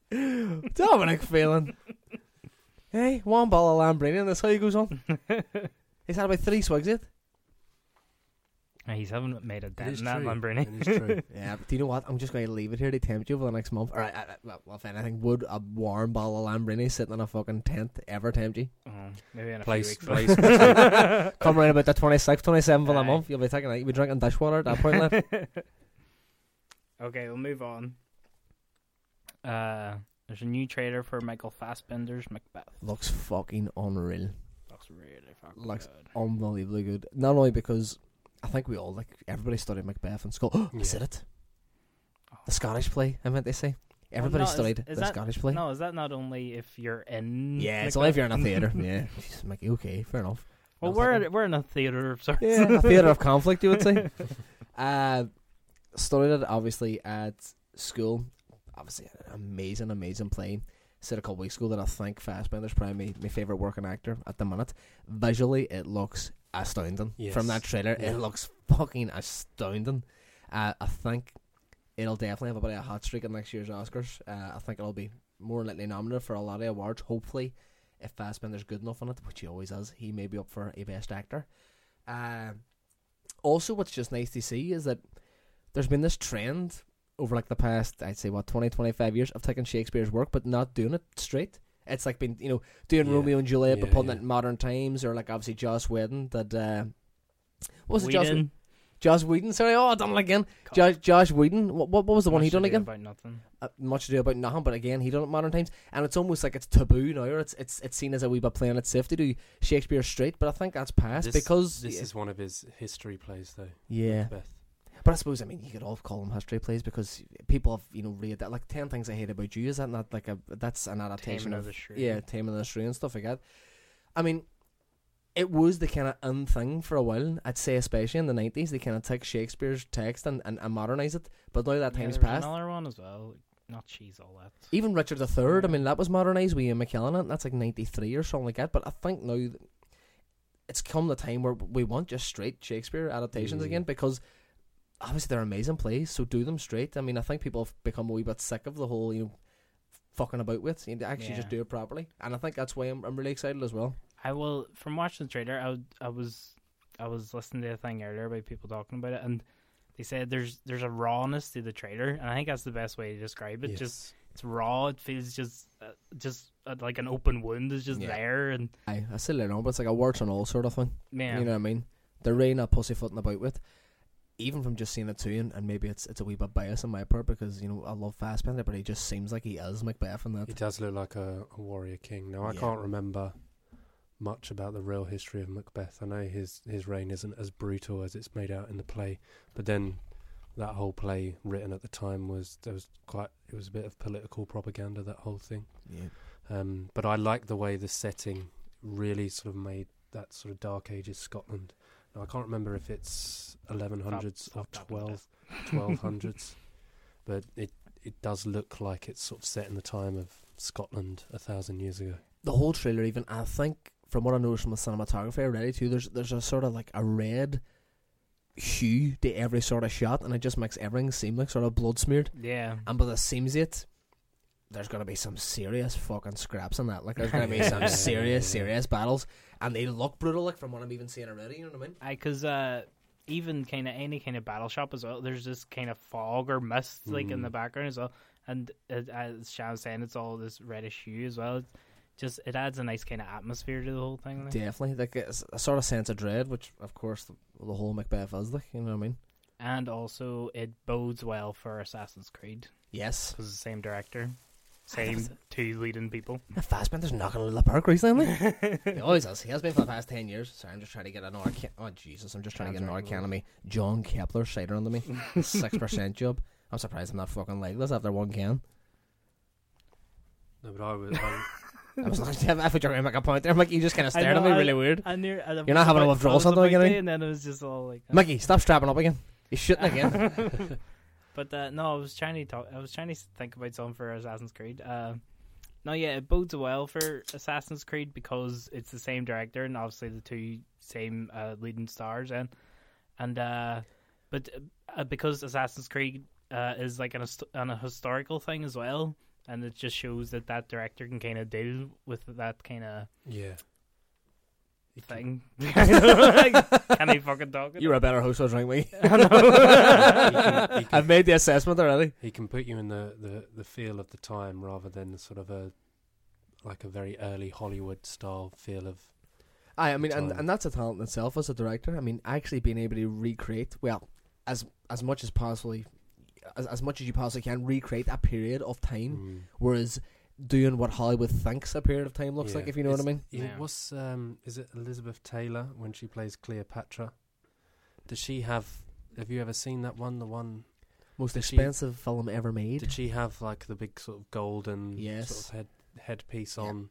Dominic Phelan. hey, one ball of Lambrini, and that's how he goes on. He's had about three swigs he's haven't made a dent in that true. Lambrini. It is true. Yeah, but do you know what? I'm just going to leave it here to tempt you for the next month. All right, I, I, well, if anything, would a warm bottle of Lambrini sitting in a fucking tent ever tempt you? Oh, maybe in a Place- few weeks. place- Come around about the 26th, 27th of the month, you'll be taking it. You'll be drinking dishwater at that point. lad. okay, we'll move on. Uh, there's a new trailer for Michael Fassbender's Macbeth. Looks fucking unreal. Looks really fucking Looks good. Unbelievably good. Not only because I think we all, like, everybody studied Macbeth in school. Is Yeah. it it? The Scottish play, I meant to say. Everybody no, studied is the that- Scottish play. No, is that not only if you're in? Yeah, it's Macbeth? only if you're in a theatre. yeah. Jeez, Mickey, okay, fair enough. Well, we're thinking- we're in a theater of sorts. Yeah, a theatre of conflict, you would say. Uh, studied it obviously at school. Obviously, an amazing, amazing play. Said a couple weeks ago that I think Fassbender's probably my, my favorite working actor at the minute. Visually, it looks astounding. Yes. From that trailer, Yeah. it looks fucking astounding. Uh, I think it'll definitely have about a hot streak at next year's Oscars. Uh, I think it'll be more likely nominated for a lot of awards. Hopefully, if Fassbender's good enough on it, which he always is, he may be up for a Best Actor. Uh, also, what's just nice to see is that there's been this trend over like the past, I'd say what 20, 25 years of taking Shakespeare's work but not doing it straight. It's like been you know doing Yeah. Romeo and Juliet but Yeah, putting yeah. it in modern times or like obviously Joss Whedon that uh, what was it Joss Whedon. Joss Whedon? Sorry, oh I done it again. God. Josh Josh Whedon. What, what what was the one he done ado again? About nothing. uh, much to do about nothing, but again, he done it modern times, and it's almost like it's taboo now, or it's it's it's seen as a wee bit playing it safe to do Shakespeare straight. But I think that's past This- because This is one of his history plays, though. yeah. Macbeth. But I suppose I mean you could all call them history plays because people have you know read that like Ten Things I Hate About You. Is that not like a that's an adaptation Taming of, the Shrew. yeah Taming of the Shrew and stuff like that. I mean. It was the kind of un thing for a while. I'd say, especially in the nineties, they kind of take Shakespeare's text and, and, and modernize it. But now that Yeah, time's passed. Another one as well. Not cheese all that. Even Richard III, I mean, that was modernised with Ian McKellen, and that's like 93 or something like that. But I think now it's come the time where we want just straight Shakespeare adaptations Mm. again because obviously they're amazing plays, so do them straight. I mean, I think people have become a wee bit sick of the whole, you know, fucking about with. You actually just do it properly. And I think that's why I'm, I'm really excited as well. I will from watching the trailer. I I was I was listening to a thing earlier about people talking about it, and they said there's there's a rawness to the trailer, and I think that's the best way to describe it. Yes. Just it's raw. It feels just uh, just uh, like an open wound is just Yeah. there, and I, I still don't know, but it's like a words and all sort of thing. man, You know what I mean? They're really not pussyfooting about with. Even from just seeing it too, and, and maybe it's it's a wee bit bias on my part because you know I love Fassbender, but he just seems like he is Macbeth in that. He does look like a, a warrior king. Now, I Yeah. can't remember much about the real history of Macbeth. I know his, his reign isn't as brutal as it's made out in the play, but then that whole play written at the time was there was quite it was a bit of political propaganda that whole thing. Yeah. Um, but I like the way the setting really sort of made that sort of dark ages Scotland. Now, I can't remember if it's 1100s Stop- or stop 12, 1200s, but it it does look like it's sort of set in the time of Scotland a thousand years ago. the whole trailer even I think from what I noticed from the cinematography already too there's there's a sort of like a red hue to every sort of shot and it just makes everything seem like sort of blood smeared. Yeah, and by the seams it there's gonna be some serious fucking scraps in that like there's gonna be some serious serious battles and they look brutal like from what I'm even seeing already you know what I mean I because uh, even kind of any kind of battle shop as well. There's this kind of fog or mist like in Mm. the background as well, and it, as Sean was saying, it's all this reddish hue as well. It just it adds a nice kind of atmosphere to the whole thing. I think. definitely like it's a sort of sense of dread which of course the, the whole Macbeth is like you know what I mean and also it bodes well for Assassin's Creed yes because the same director, same two leading people. Fassbender's knocking it out of the park recently He always has. He has been for the past ten years. Sorry, I'm just trying to get an Arca- Oh Jesus, I'm just trying to get an Sounds Academy John Kepler cider under me. Six percent job. I'm surprised I'm not fucking legless after one can. No, but I was. I, I was like, I thought you were gonna make a point there. I'm like, you just kind of I stared at know, me I- really weird. I knew, I You're not having a withdrawal about symptom again, are you? and then it was just all like. uh, Mickey, stop strapping up again. He's shooting again. But uh, no, I was trying to talk. I was trying to think about something for Assassin's Creed. Uh, no, yeah, it bodes well for Assassin's Creed because it's the same director and obviously the two same uh, leading stars, and and uh, but uh, because Assassin's Creed uh, is like an, an a historical thing as well, and it just shows that that director can kind of deal with that kind of yeah. He can- thing. Like, can he fucking talk? You're a better host for drink me. I know. can- he can- I've made the assessment already. He can put you in the, the, the feel of the time rather than sort of a like a very early Hollywood style feel of I, I mean, and, time. and that's a talent itself as a director. I mean, actually being able to recreate, well, as as much as possibly, as, as much as you possibly can, recreate a period of time, mm, whereas doing what Hollywood thinks a period of time looks yeah. like, if you know what I mean. Yeah, Yeah. what's um is it Elizabeth Taylor when she plays Cleopatra? Does she have have you ever seen that one? The one Most Did she- expensive film ever made. did she have like the big sort of golden Yes. sort of head headpiece Yeah. on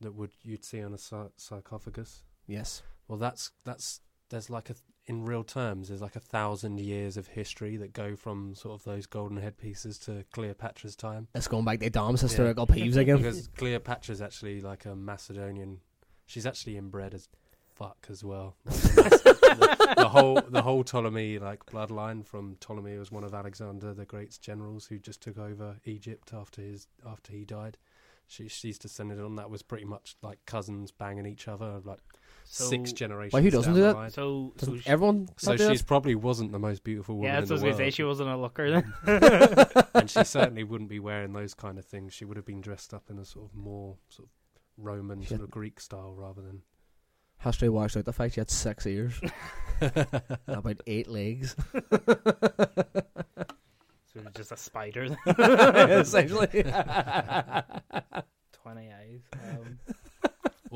that would you'd see on a sar- sarcophagus? yes. Well, that's that's there's like a in real terms there's like a thousand years of history that go from sort of those golden headpieces to Cleopatra's time. that's going back to Dom's historical peeves again. because Cleopatra's actually like a Macedonian. She's actually inbred as fuck as well. The, the, the whole the whole Ptolemy like bloodline from Ptolemy was one of Alexander the Great's generals who just took over Egypt after his after he died. She she's descended on that was pretty much like cousins banging each other. Like So, six generations. Why, who doesn't down do that? So, so, Doesn't she- everyone? So not do she probably wasn't the most beautiful woman yeah, in that's the what I was gonna say. She wasn't a looker then. and she certainly wouldn't be wearing those kind of things. She would have been dressed up in a sort of more sort of Roman, She sort of Greek style rather than. History washed out the fact she had six ears, and about eight legs. so just a spider. Essentially. Twenty eyes. Um,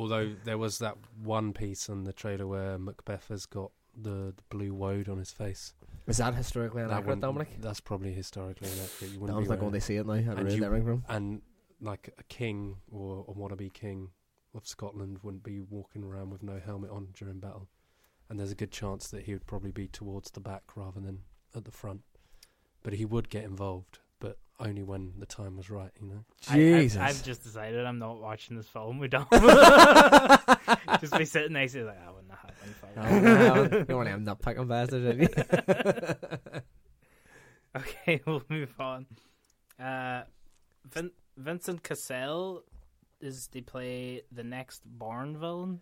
Although there was that one piece in the trailer where Macbeth has got the, the blue woad on his face. Is that historically That inaccurate, wouldn't- Dominic? That's probably historically inaccurate. You wouldn't was be going wearing- to see it now. I And you- everything and like a king or a wannabe king of Scotland wouldn't be walking around with no helmet on during battle. And there's a good chance that he would probably be towards the back rather than at the front. But he would get involved, only when the time was right, you know. I- I've- Jesus. I've, just decided I'm not watching this film. We don't. just be sitting there, saying, like, I wouldn't have Oh, happened. no, you want to have nut picking bastard, did you? Okay, we'll move on. Uh, Vin- Vincent Cassel is to play the next Bourne villain.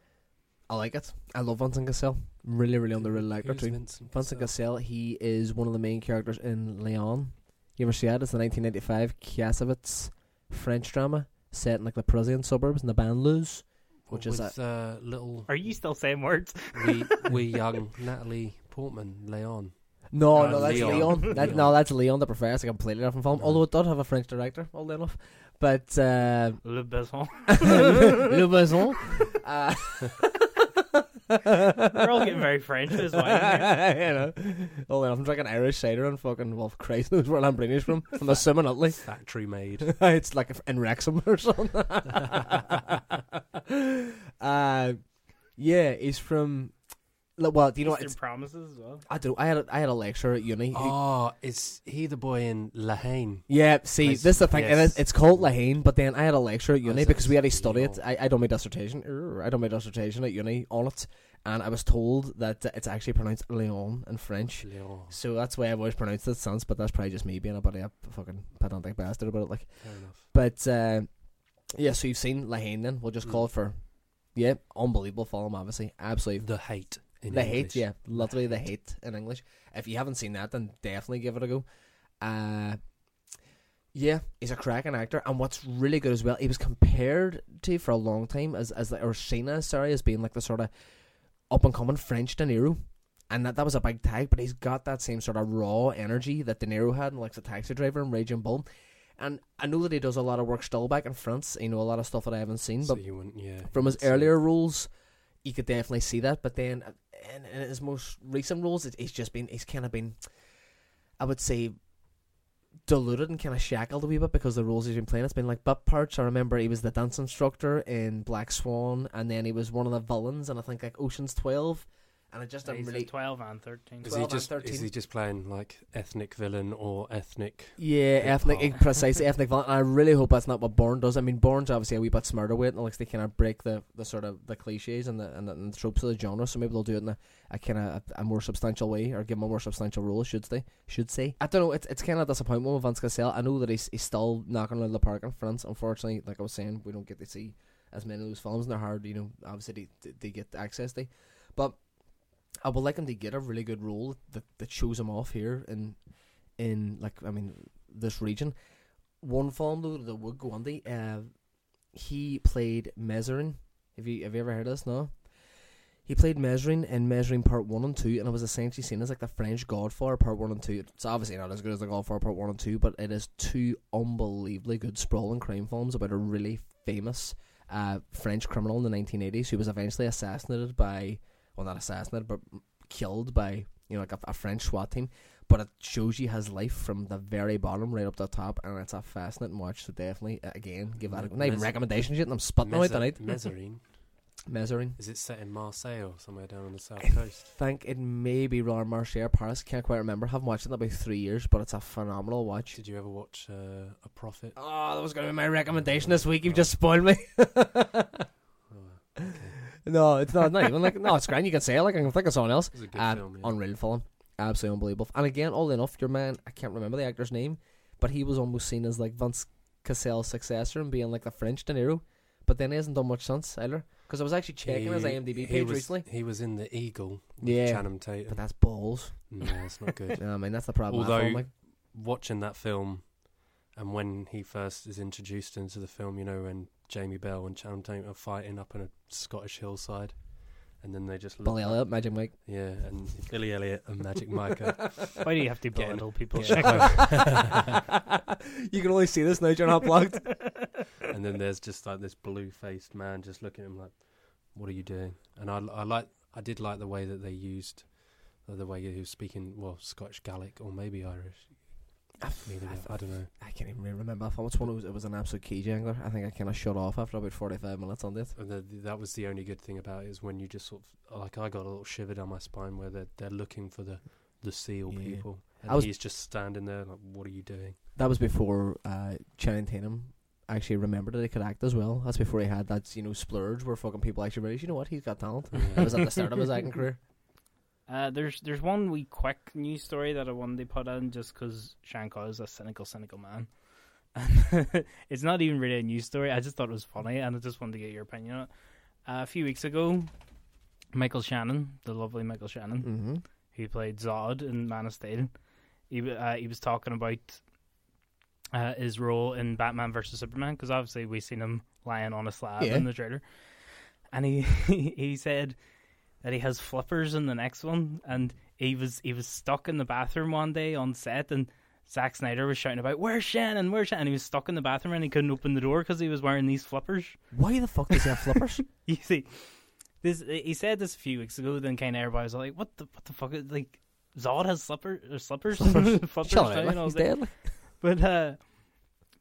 I like it. I love Vincent Cassel. Really, really underrated actor Who's too. Vincent Vincent Cassel? Cassel, he is one of the main characters in Leon. You ever see it? It's the 1995 Kassovitz French drama set in like the Parisian suburbs in the Banlieues. which is a uh, little Are you still saying words? we wee young Natalie Portman, Leon. No, Uh, no, that's Leon. Leon. That, Leon. no, that's Leon the Professor. Completely different film. Right. Although it does have a French director, oddly enough. But uh, Le Besson. Le Maison. Uh, We're all getting very French as well. you know, oh, I'm drinking Irish cider and fucking well, Christ knows where Lambrini's from. From assuming Italy. Factory made. it's like in Wrexham or something. uh, yeah, he's from. Look, Well, do you know what? Eastern It's, Promises as well. I don't. I had a, I had a lecture at uni. who- oh, is he the boy in La Haine? Yeah, see, this is the thing. It yes. is, it's called La Haine, but then I had a lecture at Oh, uni so because we had to study it. Leon. I, I done my dissertation. Err, I done my dissertation at uni on it, and I was told that it's actually pronounced Leon in French. Leon. So that's why I've always pronounced it since, but that's probably just me being a bit of a fucking pedantic bastard about it. Like, Fair enough. but uh, yeah, so you've seen La Haine. Then we'll just call Mm. it for yeah, unbelievable film. Obviously, absolutely The hate. In the English. hate, yeah, literally the hate in English. If you haven't seen that, then definitely give it a go. Uh, yeah, he's a cracking actor, and what's really good as well, he was compared to for a long time as as the, or sorry as being like the sort of up and coming French De Niro, and that that was a big tag. But he's got that same sort of raw energy that De Niro had, and like the taxi driver and Raging Bull. And I know that he does a lot of work still back in France. You know, a lot of stuff that I haven't seen, So but you yeah. from his earlier roles, you could definitely see that. But then in, in his most recent roles, it, he's just been he's kind of been, I would say, diluted and kind of shackled a wee bit because the roles he's been playing. It's been like butt parts. I remember he was the dance instructor in Black Swan, and then he was one of the villains, and I think like Ocean's Twelve. And it just He's didn't in really. 12 and 13. Is 12 he and just 13. is he just playing like ethnic villain or ethnic? Yeah, ethnic, oh. precisely ethnic villain. And I really hope that's not what Bourne does. I mean, Bourne's obviously a wee bit smarter with it, and likes to kind of break the, the sort of the cliches and the, and the and the tropes of the genre. So maybe they'll do it in a, a kind of a, a more substantial way, or give him a more substantial role. Should they? Should say? I don't know. It's it's kind of a disappointment with Vince Cassel. I know that he's he's still knocking around the park in France. Unfortunately, like I was saying, we don't get to see as many of those films, and they're hard. You know, obviously they, they get access to, but. I would like him to get a really good role that, that shows him off here in in like I mean this region. One film though that would go on the uh, he played Mesrine. Have you have you ever heard of this? No. He played Mesrine in Mesrine Part One and Two, and it was essentially seen as like the French Godfather Part One and Two. It's obviously not as good as the Godfather Part One and Two, but it is two unbelievably good sprawling crime films about a really famous uh, French criminal in the 1980s who was eventually assassinated by, well, not assassinated, but killed by you know like a, a French SWAT team but it shows you his life from the very bottom right up to the top, and it's a fascinating watch. So definitely, uh, again, give that a, not even Mes- recommendation shit. And I'm sputting out Meza- tonight. Mezzarine. Measuring. Is it set in Marseille or somewhere down on the south I coast? think it may be Roland Marché Paris. Can't quite remember. Haven't watched it in about three years, but it's a phenomenal watch. Did you ever watch uh, A Prophet? Oh, that was going to be my recommendation this week. You've just spoiled me. Oh, okay. No, it's not. Not even like no, it's grand. You can say it like I can think of someone else. It was a good Uh, film. Yeah. Unreal film, absolutely unbelievable. And again, all enough, your man. I can't remember the actor's name, but he was almost seen as like Vince Cassel's successor and being like the French De Niro. But then he hasn't done much since either. Because I was actually checking his IMDb page was, recently. He was in the Eagle. With Yeah, Channing Tatum. But that's balls. no, it's not good. No, I mean that's the problem. Although- film, like. Watching that film, and when he first is introduced into the film, you know, when Jamie Bell and Channing Tatum are fighting up on a Scottish hillside, and then they just Billy up- Elliot, Magic Mike. Yeah, and Billy Elliot and Magic Mike. are- Why do you have to Getting- belittle people? getting Shaq? you can only see this now. You're not plugged. and then there's just like this blue-faced man just looking at him like, "What are you doing?" And I, I like, I did like the way that they used, uh, the way he was speaking, well, Scottish Gaelic or maybe Irish. Neither way, I don't know. I can't even remember. I thought which one it was. It was an absolute key jangler. I think I kind of shut off after about 45 minutes on this. And the, that was the only good thing about it is when you just sort of like I got a little shiver down my spine where they're they're looking for the the seal Yeah. people, and I was- he's just standing there like, "What are you doing?" That was before uh, Channing Tatum actually remembered that he could act as well. That's before he had that, you know, splurge where fucking people actually realized, you know what, he's got talent. That was at the start of his acting career. Uh, there's there's one wee quick news story that I wanted to put in just because Shankar is a cynical, cynical man. And it's not even really a news story. I just thought it was funny, and I just wanted to get your opinion on it. Uh, a few weeks ago, Michael Shannon, the lovely Michael Shannon, Mm-hmm. who played Zod in Man of Steel, he uh, he was talking about uh, his role in Batman versus Superman because obviously we've seen him lying on a slab Yeah. in the trailer, and he he said that he has flippers in the next one, and he was he was stuck in the bathroom one day on set, and Zack Snyder was shouting about "Where's Shannon? Where's Shannon?" And he was stuck in the bathroom and he couldn't open the door because he was wearing these flippers. Why the fuck does he have flippers? You see, this he said this a few weeks ago. Then kind of everybody was like, "What the what the fuck?" Like Zod has slipper or slippers, Flippers. flippers. Now," and I was he's like- dead. But uh,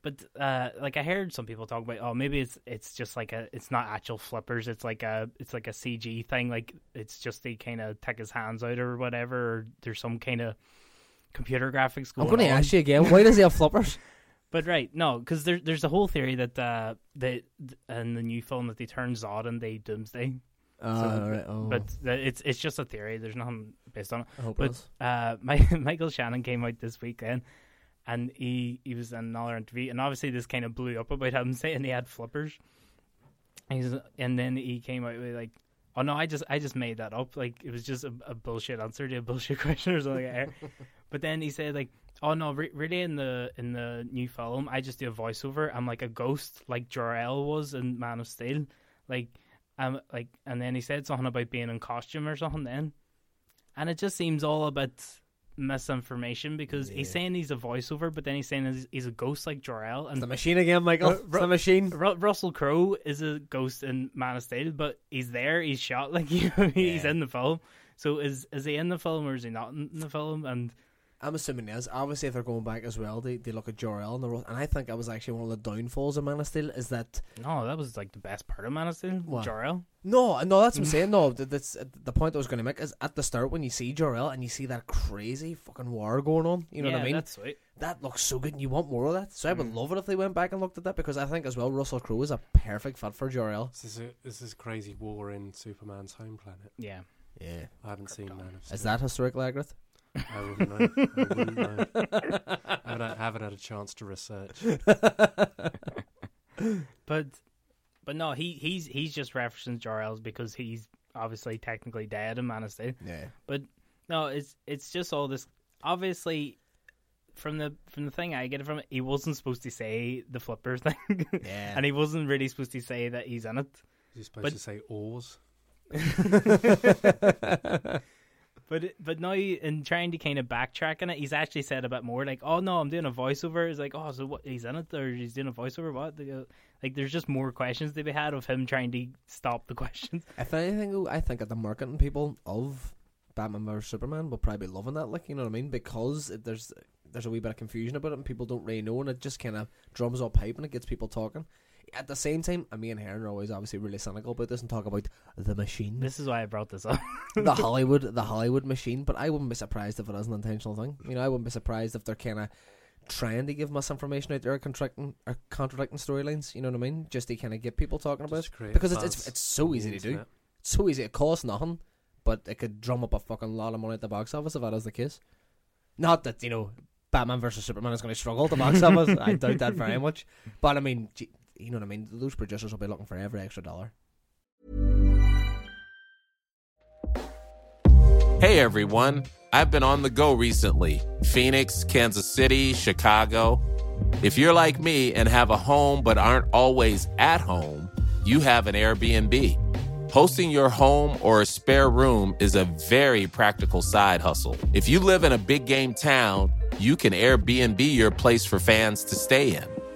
but uh, like I heard some people talk about, oh, maybe it's it's just like a, it's not actual flippers. It's like a, it's like a CG thing. Like it's just they kind of take his hands out or whatever. Or there's some kind of computer graphics I'm going going to ask you again, why does he have flippers? But right, no, because there, there's a whole theory that uh, that in the new film that they turn Zod into Doomsday. Oh, So- right, oh. But it's it's just a theory. There's nothing based on it. I hope but-. Uh, my, Michael Shannon came out this weekend, and he he was in another interview, and obviously this kind of blew up about him saying he had flippers. He's, and then he came out with like, "Oh no, I just I just made that up. Like it was just a, a bullshit answer to a bullshit question or something." like but then he said like, "Oh no, re- really in the in the new film, I just do a voiceover. I'm like a ghost, like Jor-El was in Man of Steel, like." Um, like, and then he said something about being in costume or something. Then, and it just seems all a bit misinformation because he's saying he's a voiceover, but then he's saying he's, he's a ghost like Jor-El. It's And the machine again, Michael. It's Ru- the machine. Ru- Russell Crowe is a ghost in Man of Steel, but he's there. He's shot like you know, he's Yeah. in the film. So is is he in the film or is he not in the film? And I'm assuming it is. Obviously, if they're going back as well, they, they look at Jor-El and the role. And I think that was actually one of the downfalls of Man of Steel is that no, that was like the best part of Man of Steel. What? Jor-El. no, no, that's what I'm saying. No, that's uh, the point I was going to make is at the start when you see Jor-El and you see that crazy fucking war going on. You know yeah, what I mean? That's sweet. That looks so good, and you want more of that. So I would Mm. love it if they went back and looked at that because I think as well Russell Crowe is a perfect fit for Jor-El. This is a, this is crazy war in Superman's home planet. Yeah. Yeah, I haven't seen Man of Steel. is that historical accurate? I wouldn't know. I wouldn't know. I haven't, haven't had a chance to research. But but no, he he's he's just referencing Jor-El's because he's obviously technically dead in Man of Steel. Yeah, But No, it's it's just all this. Obviously, from the from the thing I get it from he wasn't supposed to say the flipper thing, yeah. and he wasn't really supposed to say that he's in it. You're supposed But- to say oars. But but now in trying to kind of backtrack on it, he's actually said a bit more. Like, oh no, I'm doing a voiceover. It's like, oh, so what? He's in it, or he's doing a voiceover? What? Like, there's just more questions to be had of him trying to stop the questions. If anything, I think that the marketing people of Batman vs Superman will probably be loving that. Like, you know what I mean? Because it, there's there's a wee bit of confusion about it, and people don't really know, and it just kind of drums up hype and it gets people talking. At the same time, and me and Heron are always obviously really cynical about this and talk about the machine, This is why I brought this up. the Hollywood, the Hollywood machine. But I wouldn't be surprised if it is an intentional thing. You know, I wouldn't be surprised if they're kind of trying to give misinformation out there, or contradicting or contradicting storylines. You know what I mean? Just to kind of get people talking about. Just it. create Because it's, buzz it's it's so easy to do. internet. It's so easy. It costs nothing, but it could drum up a fucking lot of money at the box office if that is the case. Not that you know Batman versus Superman is going to struggle at the box office. I doubt that very much. But I mean, gee, you know what I mean? Those producers will be looking for every extra dollar. Hey everyone, I've been on the go recently Phoenix, Kansas City, Chicago. If you're like me and have a home but aren't always at home, you have an Airbnb. Hosting your home or a spare room is a very practical side hustle. If you live in a big game town, you can Airbnb your place for fans to stay in.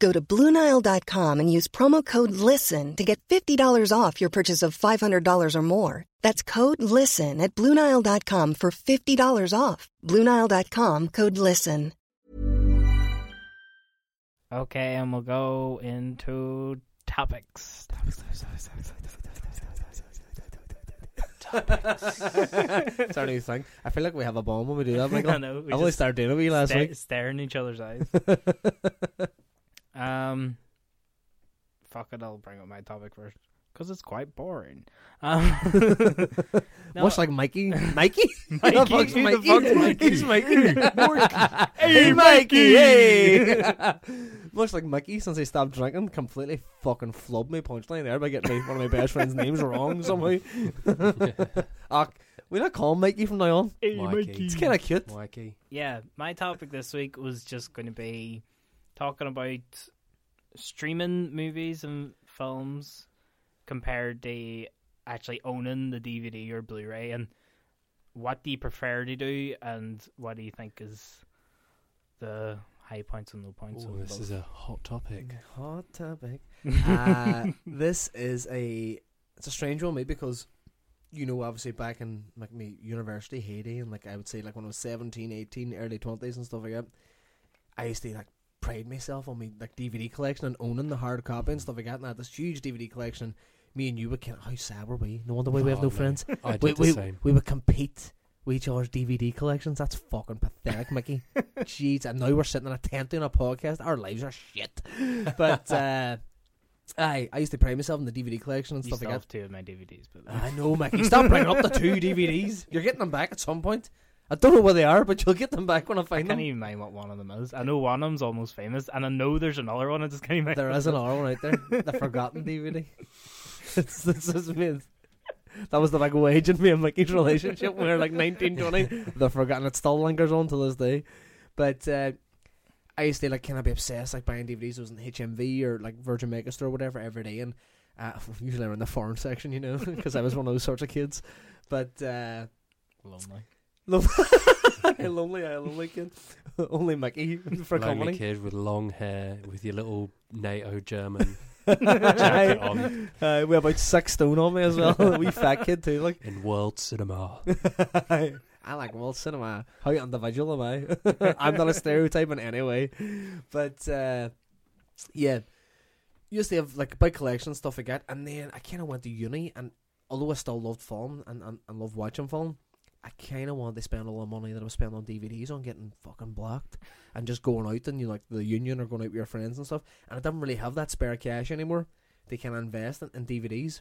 Go to BlueNile.com and use promo code LISTEN to get $50 off your purchase of $500 or more. That's code LISTEN at BlueNile.com for $50 off. BlueNile.com code LISTEN. Okay, and we'll go into topics. It's our new thing. I feel like we have a bomb when we do that, Michael. I know. We I only just started doing it last sta- week. Staring in each other's eyes. Um, fuck it, I'll bring up my topic first because it's quite boring. Um, no, Much like Mikey. Mikey? Mikey? The fuck's Who the Mikey? fuck's Mikey? Who's Mikey? Mork. hey, Mikey! Hey! Much like Mikey, since he stopped drinking, completely fucking flubbed me punchline there by getting me, one of my best friend's names wrong somehow. Ah, we not call him Mikey from now on. Hey, Mikey. Mikey. It's kind of cute. Mikey. Yeah, my topic this week was just going to be talking about streaming movies and films compared to actually owning the DVD or Blu-ray, and what do you prefer to do, and what do you think is the high points and low points? Ooh, of this both? is a hot topic. Hot topic. uh, this is a it's a strange one, mate, because you know, obviously back in like me university heyday, and like I would say, like when I was 17, 18, early twenties and stuff like that, I used to like pride myself on my like DVD collection and owning the hard copy and stuff like that. And I had this huge DVD collection. Me and you would kind of how sad were we? No wonder why we have Oh, no no. friends. I did we, the we, same. we would compete with each other's DVD collections. That's fucking pathetic, Mickey. Jeez, and now we're sitting in a tent doing a podcast. Our lives are shit. But uh, I I used to pride myself in the DVD collection and You stuff like have two of my DVDs, but. I know, Mickey. Stop bringing up the two DVDs. You're getting them back at some point. I don't know where they are, but you'll get them back when I find them. I can't even mind what one of them is. I know one of them's almost famous, and I know there's another one. I just can't even. There is another one out there, the forgotten DVD. it's, this is me. That was the big wage in me and Mickey's relationship when we were like 19, 20. The forgotten. It still lingers on to this day. But uh, I used to like kind of be obsessed, like buying DVDs. It was in HMV or like Virgin Megastore or whatever every day. And uh, usually around the foreign section, you know, because I was one of those sorts of kids. But uh, lonely. I lonely, I lonely kid. Only Mickey for Lonely company. kid with long hair, with your little NATO German jacket on Uh, we have about six stone on me as well. we fat kid too, like. in world cinema. I like world cinema. How individual am I? I'm not a stereotype in any way. But uh, yeah, used to have like a big collection stuff like that. And then I kind of went to uni, and although I still loved film and, and, and loved watching film, I kind of wanted to spend all the money that I was spending on DVDs on getting fucking blocked and just going out and you know, like the union or going out with your friends and stuff. And I didn't really have that spare cash anymore. They can invest in, in DVDs.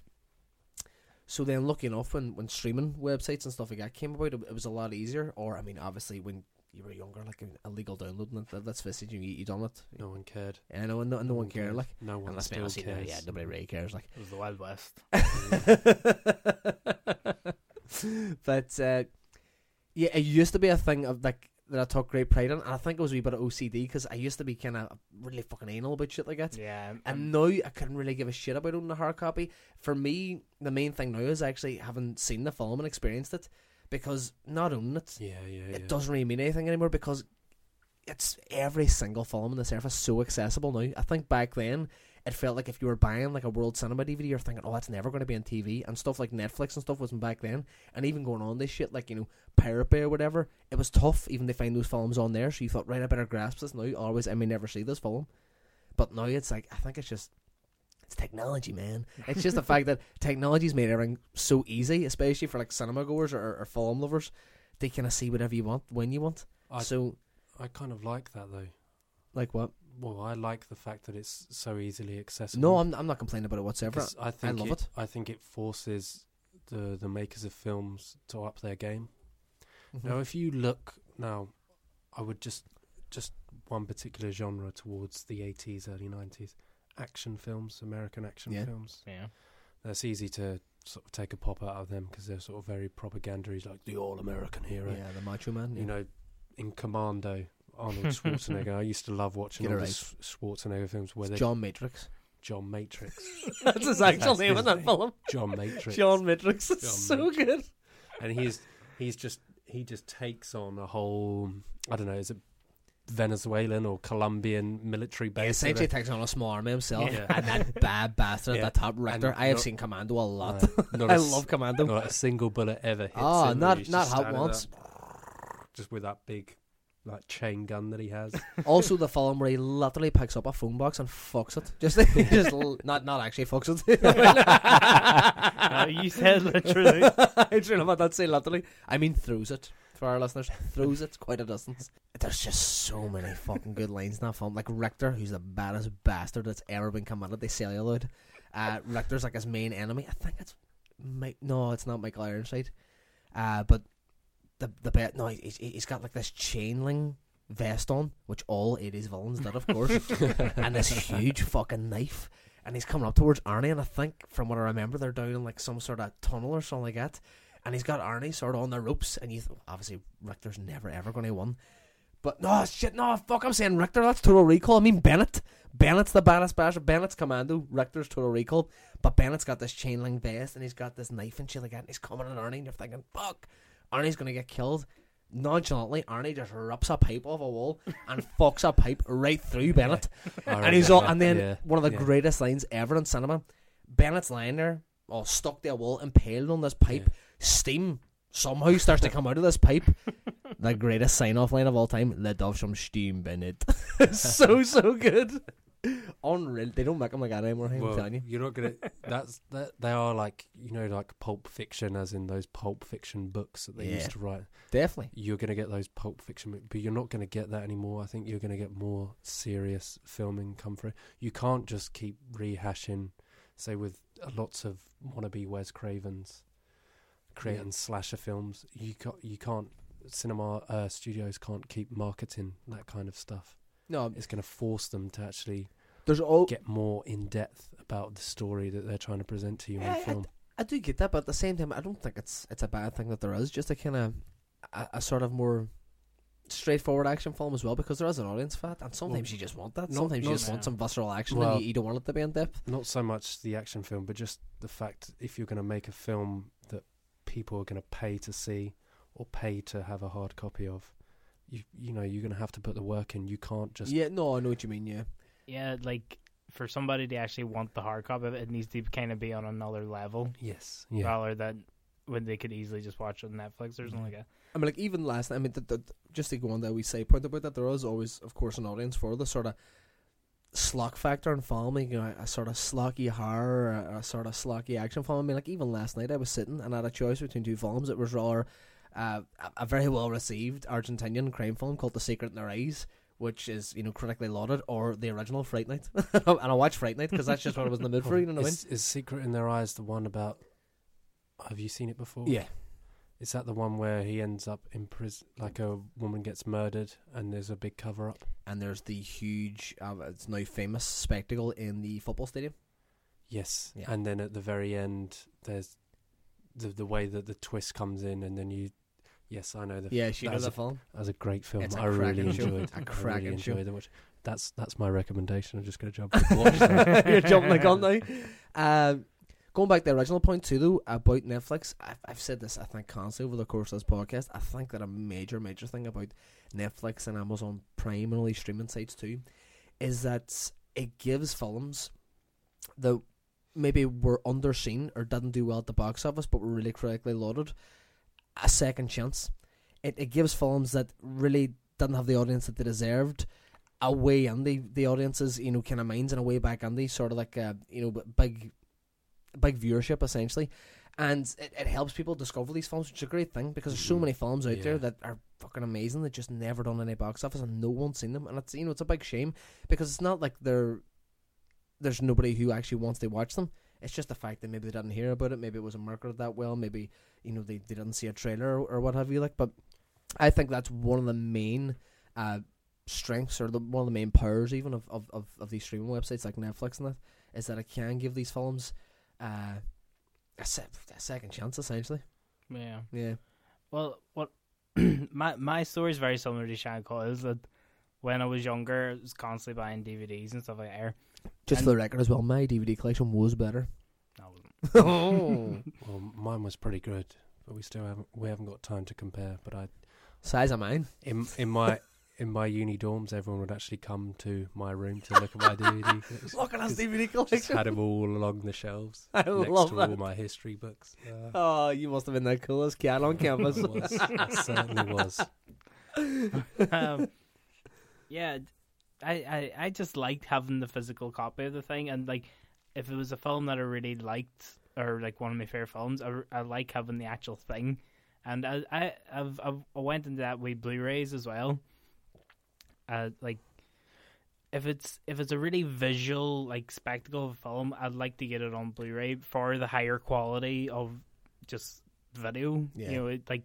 So then, lucky enough, when, when streaming websites and stuff like that came about, it, it was a lot easier. Or, I mean, obviously, when you were younger, like illegal downloading it, let- let's you, you done it. No one cared. Know, and no, and no one cared, like. No one still cares. yeah, nobody really cares, like. It was the Wild West. but uh, yeah, it used to be a thing of like that I took great pride in, and I think it was a wee bit of OCD because I used to be kind of really fucking anal about shit like that. Yeah, um, And now I couldn't really give a shit about owning a hard copy. For me, the main thing now is actually having seen the film and experienced it, because not owning it, Yeah, yeah, yeah. it doesn't really mean anything anymore because it's every single film on the surface so accessible now. I think back then it felt like if you were buying like a world cinema DVD, you're thinking, oh, that's never going to be on TV, and stuff like Netflix and stuff wasn't back then. And even going on this shit like you know Pirate Bay or whatever, it was tough even to find those films on there. So you thought, right, I better grasp this now. Always, I may never see this film, but now it's like I think it's just. It's technology, man. It's just the fact that technology's made everything so easy, especially for like cinema goers or, or film lovers. They kind of see whatever you want when you want. I, so I kind of like that though. Like what? Well, I like the fact that it's so easily accessible. No, I'm I'm not complaining about it whatsoever. I think love it. I think it forces the the makers of films to up their game. Mhm. Now, if you look now, I would just just one particular genre towards the 80s, early 90s, action films, American action Yeah. films. Yeah. That's easy to sort of take a pop out of them because they're sort of very propaganda like the all American hero. yeah, the Macho Man. You know, in Commando, Arnold Schwarzenegger. I used to love watching Get all it the right. S- Schwarzenegger films where they John Matrix. John Matrix, That's his actual That's name in his that name. film. John Matrix, John Matrix. It's John so good. and he's he's just he just takes on a whole I don't know is it Venezuelan or Colombian military He base? essentially takes on a small army himself, Yeah. and that bad bastard Yeah. at the top, Richter. And I have no- seen Commando a lot. Not I love Commando. Not a single bullet ever hits Oh, him. not He's not standing once. there, just with that big like chain gun that he has. also, the film where he literally picks up a phone box and fucks it. Just, just l- not not actually fucks it. No, you said literally. I don't know about that. Say literally. I mean, throws it for our listeners. Throws it quite a distance. There's just so many fucking good lines in that film. Like Richter, who's the baddest bastard that's ever been committed. They celluloid. Uh, Richter's like his main enemy. I think it's Mike. No, it's not Michael Ironside. Uh, but the the bet. No, he's he's got like this chain link vest on, which all 80s villains did, of course, and this huge fucking knife. And he's coming up towards Arnie, and I think, from what I remember, they're down in like some sort of tunnel or something like that. And he's got Arnie sort of on the ropes, and you th- obviously Richter's never ever going to win. But no shit, no fuck, I'm saying Richter. That's Total Recall. I mean Bennett. Bennett's the baddest bastard. Bennett's Commando. Richter's Total Recall. But Bennett's got this chain link vest, and he's got this knife and shit like that. And he's coming at Arnie, and you're thinking, fuck, Arnie's gonna get killed. Nonchalantly, Arnie just rips a pipe off a wall and fucks a pipe right through Bennett. And he's all, and then yeah, one of the yeah. greatest lines ever in cinema. Bennett's lying there, all stuck to a wall, impaled on this pipe. Steam somehow starts to come out of this pipe. the greatest sign off line of all time. Let off some steam, Bennett. so so good. Unreal. They don't make them like that anymore. I'm Well, telling you. you're not gonna. That's that. They are like you know, like pulp fiction, as in those pulp fiction books that they Yeah. used to write. Definitely. You're gonna get those pulp fiction, but you're not gonna get that anymore. I think you're gonna get more serious filming come through. You can't just keep rehashing, say, with lots of wannabe Wes Cravens, creating slasher films. You can't. You can't. Cinema uh, studios can't keep marketing that kind of stuff. No, It's going to force them to actually there's all. get more in depth about the story that they're trying to present to you Yeah, on film. I do get that, but at the same time, I don't think it's it's a bad thing that there is just a kind of a, a sort of more straightforward action film as well, because there is an audience for that, and sometimes Well, you just want that. not- sometimes you not just want some visceral action, Well- and you, you don't want it to be in depth. Not so much the action film, but just the fact if you're going to make a film that people are going to pay to see or pay to have a hard copy of, you you know you're going to have to put the work in. You can't just yeah, no, I know what you mean. Yeah, Yeah, like for somebody to actually want the hard copy of it, it needs to kind of be on another level yes yeah rather than when they could easily just watch it on Netflix or something mm-hmm. like that. I mean, like even last night. I mean, the, the, just to go on that we say point about that, there is always, of course, an audience for the sort of slock factor in film, you know, a sort of slocky horror, a, a sort of slocky action film. I mean, like even last night, I was sitting and I had a choice between two films. It was rather uh, a, a very well received Argentinian crime film called The Secret in Their Eyes. Which is, you know, critically lauded, or the original Fright Night, and I watched Fright Night because that's just what I was in the mood for. You know what I mean? is, is Secret in Their Eyes the one about? Have you seen it before? Yeah, Is that the one where he ends up in prison? Like a woman gets murdered and there's a big cover up. and there's the huge, uh, it's now famous spectacle in the football stadium. Yes. Yeah. And then at the very end, there's the the way that the twist comes in, and then you. Yes, I know the. Yeah, she knows was the film. That was a great film. It's a I really cracking show. enjoyed. A I really show. enjoyed it. Much. That's that's my recommendation. I'm just going to jump and watch that. You're jumping the gun now. Um, going back to the original point too, though about Netflix, I've, I've said this I think constantly over the course of this podcast. I think that a major, major thing about Netflix and Amazon Prime and all these streaming sites too, is that it gives films that maybe were underseen or didn't do well at the box office, but were really critically lauded, a second chance. It it gives films that really didn't have the audience that they deserved a way in the the audiences, you know, kind of minds and a way back in the sort of like a you know big big viewership essentially. And it, it helps people discover these films, which is a great thing because there's so Mhm. many films out there that are fucking fucking amazing. that just never done any box office, and no one's seen them. And it's you know it's a big shame because it's not like they're there's nobody who actually wants to watch them. It's just the fact that maybe they didn't hear about it. Maybe it wasn't marketed that well. Maybe you know they, they didn't see a trailer or, or what have you. Like, but I think that's one of the main uh, strengths or the one of the main powers even of, of, of, of these streaming websites like Netflix and that is that it can give these films uh, a, se- a second chance essentially. Yeah. Yeah. Well, what my my story is very similar to Sean Coyle's. That when I was younger, I was constantly buying DVDs and stuff like that. Just And- for the record as well, my DVD collection was better. No, it wasn't. oh. Well, mine was pretty good, but we still haven't we haven't got time to compare. But I Size of mine. in in my in my uni dorms, everyone would actually come to my room to look at my DVD. collection. Look at us Just- DVD Just collection. had them all along the shelves I next love to that. all my history books. Uh, Oh, you must have been the coolest cat on campus. it was, it certainly was. um, yeah, I, I I just liked having the physical copy of the thing, and like if it was a film that I really liked or like one of my favorite films, I, I like having the actual thing, and I I I've, I've I went into that with Blu-rays as well. Uh, like if it's if it's a really visual like spectacle of a film, I'd like to get it on Blu-ray for the higher quality of just video. Yeah. You know, it, like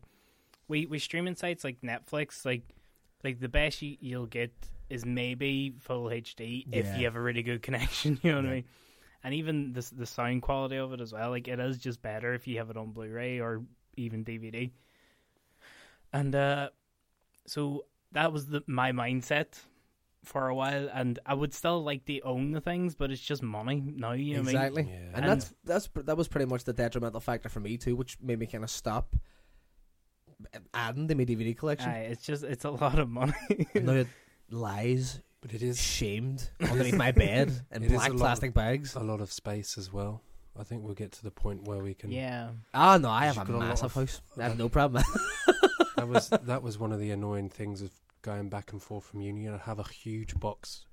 we we streaming sites like Netflix, like like the best you, you'll get is maybe full HD if Yeah. you have a really good connection. You know what Yeah. I mean? And even the the sound quality of it as well, like it is just better if you have it on Blu-ray or even DVD. And uh, so that was the my mindset for a while, and I would still like to own the things, but it's just money now. You know what I mean? exactly. Yeah. And, And- that's that's pr- that was pretty much the detrimental factor for me too, which made me kind of stop adding to my DVD collection. Aye, it's just it's a lot of money. And now it lies But it is shamed underneath my bed in It is black a lot plastic bags. a lot of space as well. I think we'll get to the point where we can. yeah. Ah, no, I have You've a got a lot massive of- house. I have no problem. That was that was one of the annoying things of going back and forth from uni. I'd have a huge box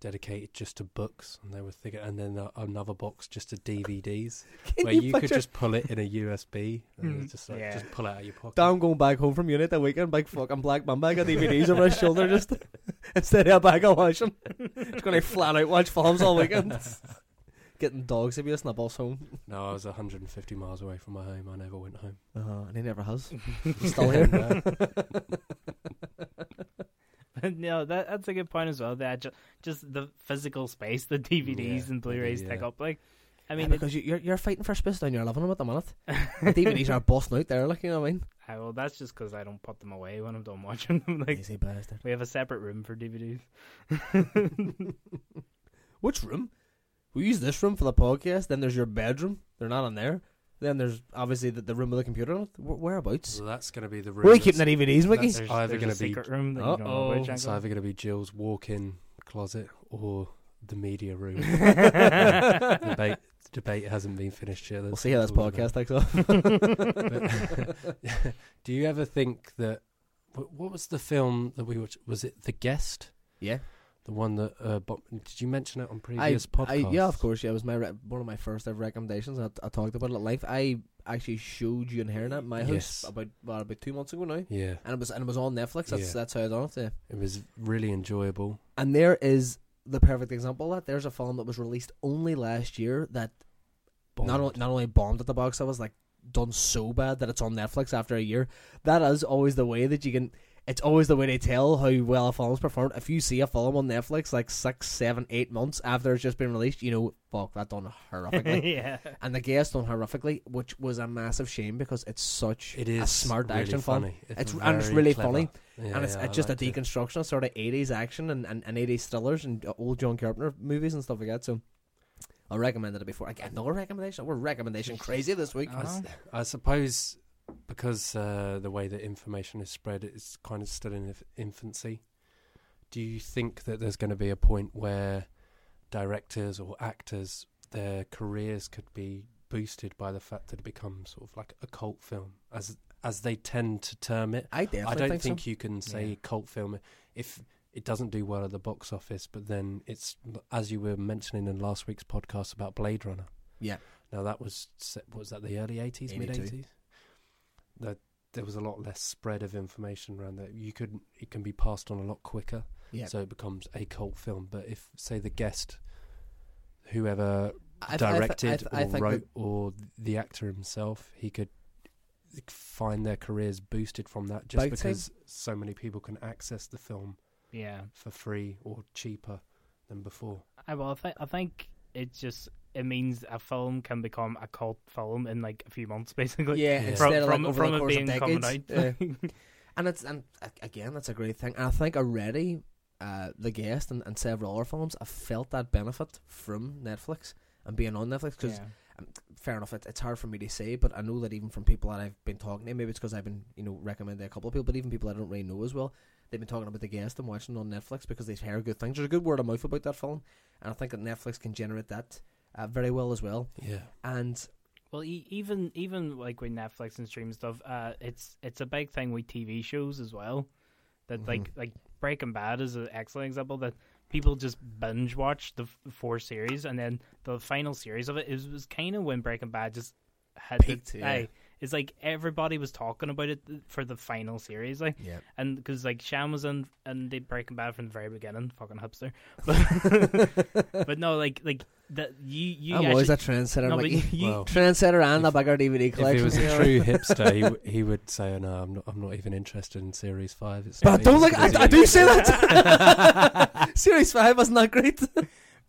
dedicated just to books, and they were thinking, and then a- another box just to DVDs, where you, could just pull it in a USB and Mm, just like yeah. just pull it out of your pocket. Dom going back home from uni that weekend, big fucking black mamba, got DVDs over his shoulder, just instead of a bag of watching. Just gonna flat out watch films all weekend. Getting dogs abuse and the bus home. No, I was 150 miles away from my home. I never went home. Uh-huh, and he never has. He's still here. no, that that's a good point as well. That just, just the physical space the DVDs Yeah, and Blu-rays maybe, take up. Like, I mean, mean, because you, you're you're fighting for space down your living room at the minute. The DVDs are busting out there, like you know what I mean. Well, that's just because I don't put them away when I'm done watching them. Like, Easy bastard. we have a separate room for DVDs. Which room? We use this room for the podcast. Then there's your bedroom. They're not in there. Then there's obviously the, the room with the computer on it. Wh- Whereabouts? So that's going to be the room. Where are you keeping that's- the DVDs, Mickey? that's- There's, either there's gonna a be- secret room that you don't know Uh-oh. It's Janko. either going to be Jill's walk-in closet or the media room. debate debate hasn't been finished yet. We'll see how this podcast takes off. But do you ever think that what, what was the film that we watched? Was it The Guest? yeah, The one that uh, Bob, did you mention it on previous I, podcasts? yeah, of course. Yeah, it was my re- one of my first ever recommendations. I, I talked about it at life. I actually showed you and Heron at my house Yes. about well, about two months ago now, Yeah, and it was and it was on Netflix. That's Yeah. that's how I done it. Yeah. it was really enjoyable. And there is the perfect example of that. There's a film that was released only last year that not only, not only bombed at the box office, like done so bad that it's on Netflix after a year. That is always the way that you can. It's always the way they tell how well a film's performed. If you see a film on Netflix like six, seven, eight months after it's just been released, you know, fuck, that done horrifically. yeah. and the guest done horrifically, which was a massive shame because it's such It is a smart really action film. funny. It's- and it's really clever. funny. Yeah, and it's, yeah, it's just a deconstruction of sort of 80s action and, and, and 80s thrillers and old John Carpenter movies and stuff like that. So I recommended it before. Again, another recommendation. We're recommendation crazy this week. I s- I suppose because uh, the way that information is spread, is kind of still in infancy. Do you think that there's going to be a point where directors or actors, their careers could be boosted by the fact that it becomes sort of like a cult film, as as they tend to term it? I definitely I don't think, think, so. you can say Yeah. cult film if it doesn't do well at the box office, but then it's as you were mentioning in last week's podcast about Blade Runner. Yeah. Now that was was that the early eighties, mid 82. eighties. That there was a lot less spread of information around that. You could it can be passed on a lot quicker, Yeah. so it becomes a cult film. But if say the guest, whoever I th- I th- directed I th- I or think wrote that- or the actor himself, he could find their careers boosted from that just Big time. because so many people can access the film Yeah. for free or cheaper than before. I well, I, th- I think it just it means a film can become a cult film in like a few months, basically. yeah, Yeah. instead From of from, like over from the it course being of coming decades. out. Yeah. and it's and again, that's a great thing. And I think already, uh, the guest and, and several other films have felt that benefit from Netflix and being on Netflix because Yeah. fair enough, it, it's hard for me to say, but I know that even from people that I've been talking to, maybe it's because I've been, you know, recommending a couple of people, but even people I don't really know as well, they've been talking about the guest and watching it on Netflix because they've heard good things. There's a good word of mouth about that film, and I think that Netflix can generate that uh, very well as well. Yeah, And Well, e- even even like with Netflix and stream stuff, uh, it's it's a big thing with TV shows as well. That like Mhm. like Breaking Bad is an excellent example that people just binge watch the f- four series and then the final series of it is was kind of when Breaking Bad just had Peaked, the, yeah. aye, it's like everybody was talking about it for the final series, like yeah, and because like Sham was in and they Breaking Bad from the very beginning, fucking hipster. But, but no, like like that you you oh, I'm actually, always a trendsetter. no, like, but you, Well, trendsetter and a If- bigger DVD if collection. he was a know? true hipster, he, w- he would say, oh, "No, I'm not. I'm not even interested in series five. It's But not don't even look. I, I do as say that. Series five wasn't that great.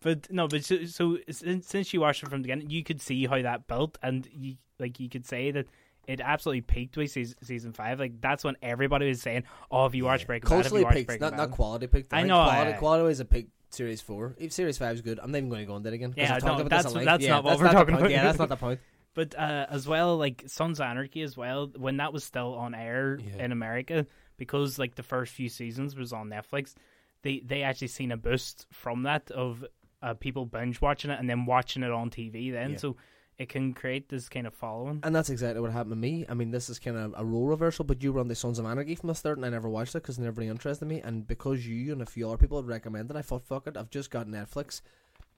But no, but so, so since, since you watched it from the beginning, you could see how that built, and you like you could say that it absolutely peaked with season, season five. Like that's when everybody was saying, "Oh, have you watched Breaking Bad? Have Culturally you watched peaked, Breaking not Bad?" not quality peaked. I think know, quality aye. quality was a peak. Series four, if Series five is good, I'm not even going to go on that again. 'cause Yeah, I've talked no, about that's- this at length. that's yeah, not what we're the talking point. about. Yeah, that's not the point. But uh, as well, like Sons of Anarchy as well, when that was still on air Yeah. in America, because like the first few seasons was on Netflix, they they actually seen a boost from that of uh, people binge watching it and then watching it on TV. Then Yeah. so it can create this kind of following. And that's exactly what happened to me. I mean, this is kind of a role reversal, but you were on the Sons of Anarchy from the start, and I never watched it because it never really interested me. And because you and a few other people had recommended, I thought, fuck it, I've just got Netflix.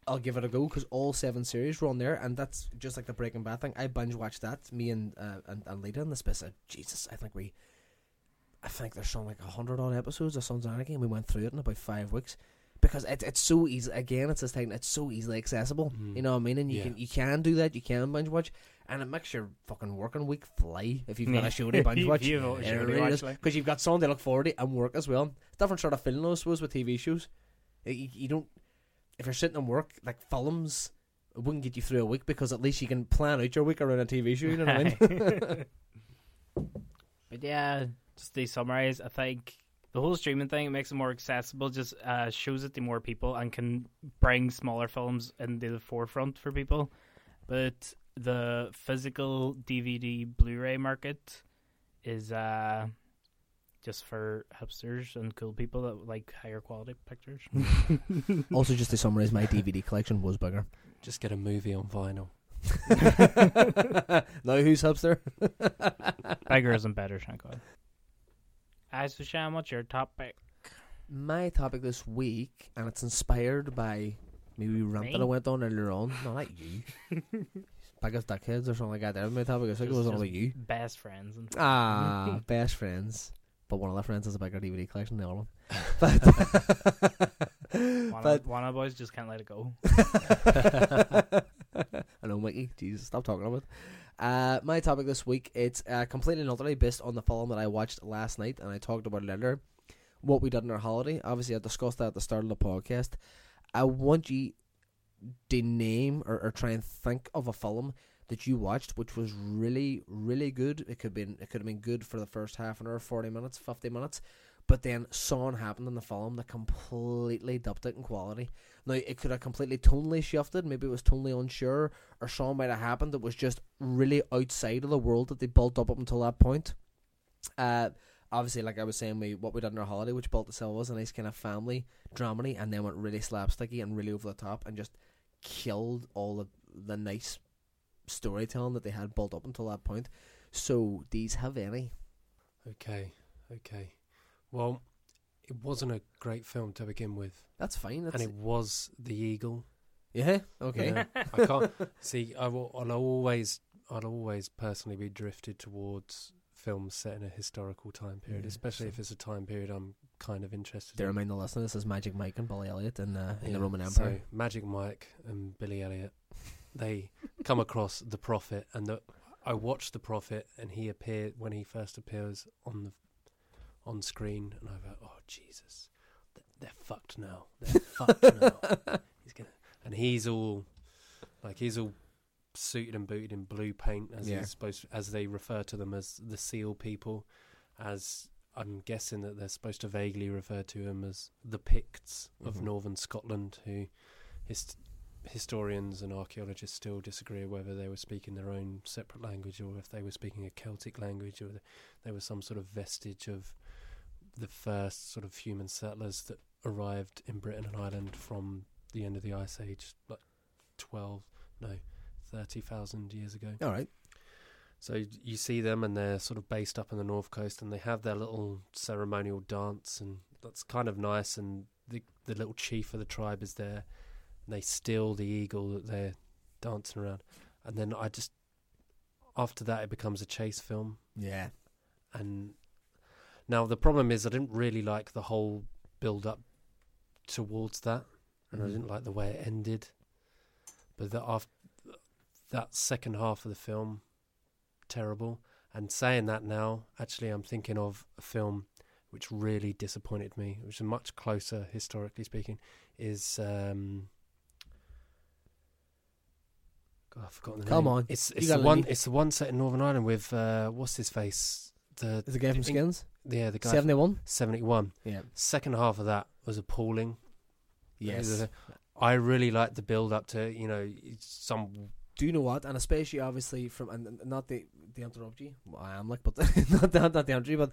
I'll give it a go because all seven series were on there, and that's just like the Breaking Bad thing. I binge watched that. Me and uh, and, and Lita in the space. of- Jesus, I think we, I think there's some like hundred odd episodes of Sons of Anarchy, and we went through it in about five weeks because it, it's so easy. Again, it's this thing. It's so easily accessible. Mm. You know what I mean? And you Yeah. can you can do that. You can binge watch, and it makes your fucking working week fly if you've got Yeah. a show to binge If watch. you've got a Yeah, show it to really like. because you've got something to look forward to and work as well. Different sort of feeling, I suppose, with TV shows. You, you don't if you're sitting and work like films. It wouldn't get you through a week because at least you can plan out your week around a TV show. You know what I mean? But yeah, just to summarize, I think the whole streaming thing makes it more accessible. Just uh, shows it to more people and can bring smaller films into the forefront for people. But the physical DVD Blu-ray market is uh, just for hipsters and cool people that like higher quality pictures. also, just to summarize, my DVD collection was bigger. Just get a movie on vinyl. now who's hipster? Bigger isn't better, thank God. As for Sham, what's your topic? My topic this week, and it's inspired by maybe rant that I went on earlier on. No, not you. Biggest dickheads or something like that. That was my topic. I think it was about you. Best friends and Ah, best friends. But one of the friends has a bigger DVD collection than the other one. But, one, but of, one of the boys just can't let it go. I know, Mickey. Jesus, stop talking about it. Uh, my topic this week it's uh, completely and utterly based on the film that I watched last night, and I talked about it earlier. What we did in our holiday. Obviously, I discussed that at the start of the podcast. I want you to name or, or try and think of a film that you watched which was really, really good. It could been it could have been good for the first half an hour, forty minutes, fifty minutes, but then something happened in the film that completely dumped it in quality. Now it could have completely tonally shifted. Maybe it was tonally unsure, or something might have happened that was just really outside of the world that they built up up until that point. Uh, obviously, like I was saying, we what we did in our holiday, which built itself was a nice kind of family dramedy, and then went really slapsticky and really over the top, and just killed all the the nice storytelling that they had built up until that point. So, these have any? Okay, okay. Well, it wasn't a great film to begin with, That's fine. That's and it was The Eagle. yeah, okay. Yeah, I can't see. I will, I'll always, I'll always personally be drifted towards films set in a historical time period, Yeah, especially so- if it's a time period I'm kind of interested To in. remind the listener, this is Magic Mike and Billy Elliot in, uh, in the Yeah, Roman Empire. So Magic Mike and Billy Elliot, they come across the Prophet, and the, I watched the Prophet, and he appeared when he first appears on the on screen, and I go, "Oh Jesus, they're, they're fucked now. They're fucked now." He's gonna, and he's all like he's all suited and booted in blue paint, as Yeah. he's supposed, to, as they refer to them as the Seal people, as I'm guessing that they're supposed to vaguely refer to him as the Picts of Mhm. northern Scotland, who hist- historians and archaeologists still disagree whether they were speaking their own separate language or if they were speaking a Celtic language or th- there was some sort of vestige of the first sort of human settlers that arrived in Britain and Ireland from the end of the Ice Age, like 12, no, 30,000 years ago. All right. So you see them, and they're sort of based up on the north coast, and they have their little ceremonial dance, and that's kind of nice. And the the little chief of the tribe is there, and they steal the eagle that they're dancing around, and then I just after that it becomes a chase film, Yeah. and now the problem is I didn't really like the whole build up towards that, and I Mhm. didn't like the way it ended. But that after that second half of the film, terrible. And saying that now, actually, I'm thinking of a film which really disappointed me, which is much closer historically speaking. Is um, God, I've forgotten the name. Come name. on, it's it's the one. It's the one set in Northern Ireland with uh, what's his face. The the guy from the- Skins? yeah the guy 71? seventy one. Yeah. Second half of that was appalling. Yes. I really liked the build up to you know some Do you know what? And especially, obviously, from and not the the interrupt you. Well, I am like, but not the, not the interrupt you. But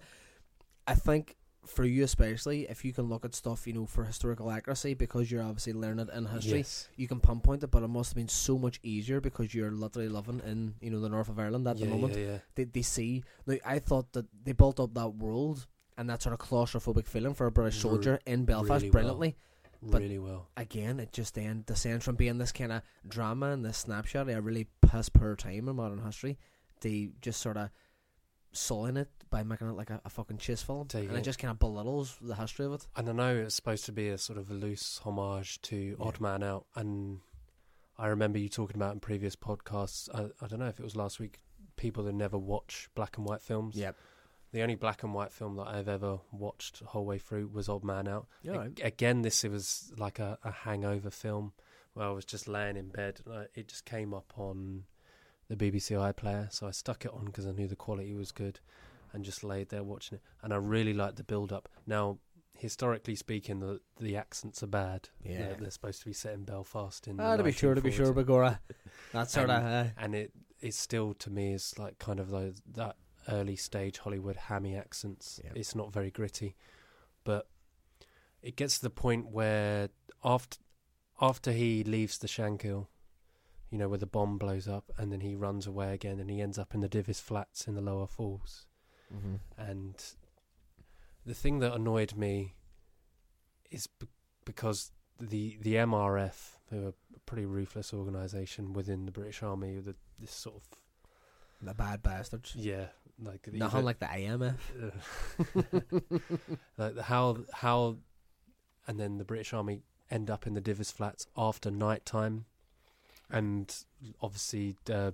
I think for you especially, if you can look at stuff, you know, for historical accuracy, because you're obviously learning it in history, Yes. you can pinpoint it. But it must have been so much easier because you're literally living in you know the north of Ireland at yeah, the moment. Yeah, yeah. They they see. Now, I thought that they built up that world and that sort of claustrophobic feeling for a British soldier in Belfast really well. brilliantly. But- really well. again, it just then descends from being this kind of drama and this snapshot of a really piss poor time in modern history They just sort of sullying it by making it like a, a fucking chase film. And it just kind of belittles the history of it. And I know it's supposed to be a sort of a loose homage to. Odd Man Out, and I remember you talking about in previous podcasts. I, I don't know if it was last week. People that never watch black and white films. Yep. The only black and white film that I've ever watched the whole way through was Odd Man Out. Yeah, A- right. Again, this it was like a, a hangover film where I was just laying in bed. And I, it just came up on the BBC iPlayer, so I stuck it on because I knew the quality was good, and just laid there watching it. And I really liked the build up. Now, historically speaking, the the accents are bad. Yeah. they're, they're supposed to be set in Belfast in. Ah, to be sure, to be sure, 1940s. Begora. That sort of. Uh, And- and it it still to me is like kind of those that early stage Hollywood hammy accents. Yeah. It's not very gritty, but it gets to the point where after after he leaves the Shankill, you know, where the bomb blows up, and then he runs away again, and he ends up in the Divis Flats in the lower falls. Mhm. And the thing that annoyed me is b- because the the MRF, who are a pretty ruthless organisation within the British Army, the this sort of The bad bastards. yeah, like the- Nothing like the IMF. like the- how how, and then the British Army end up in the Divis Flats after night time, and obviously uh,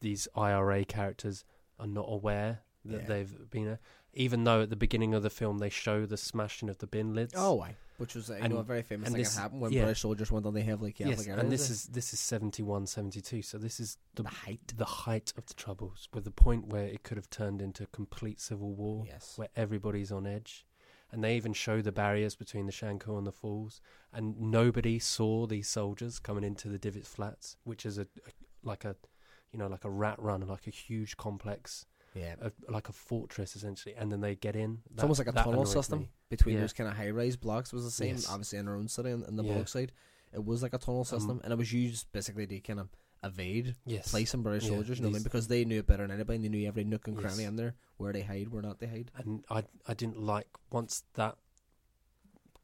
these IRA characters are not aware that Yeah. they've been there, even though at the beginning of the film they show the smashing of the bin lids. Oh, why? Which was uh, you And- know, a very famous thing this- that happened when yeah. British soldiers went on the heavily Catholic yes, areas. and this is this is 71, 72, So this is the the height. the height of the troubles, with the point where it could have turned into complete civil war. Yes. where everybody's on edge. And they even show the barriers between the Shankill and the Falls, and nobody saw these soldiers coming into the Divis Flats, which is a, a like a, you know, like a rat run, like a huge complex, Yeah. a, like a fortress essentially. And then they get in. It's almost like a tunnel system me. between Yeah. those kind of high rise blocks. It was the same, Yes. obviously, in our own city in, in the Yeah. Bullock side. It was like a tunnel system, Um, and it was used basically to kind of evade Yes, placing British Yeah, soldiers, you know what I mean? Because they knew it better than anybody, and they knew every nook and Yes. cranny in there, where they hide, where not they hide. and I I didn't like once that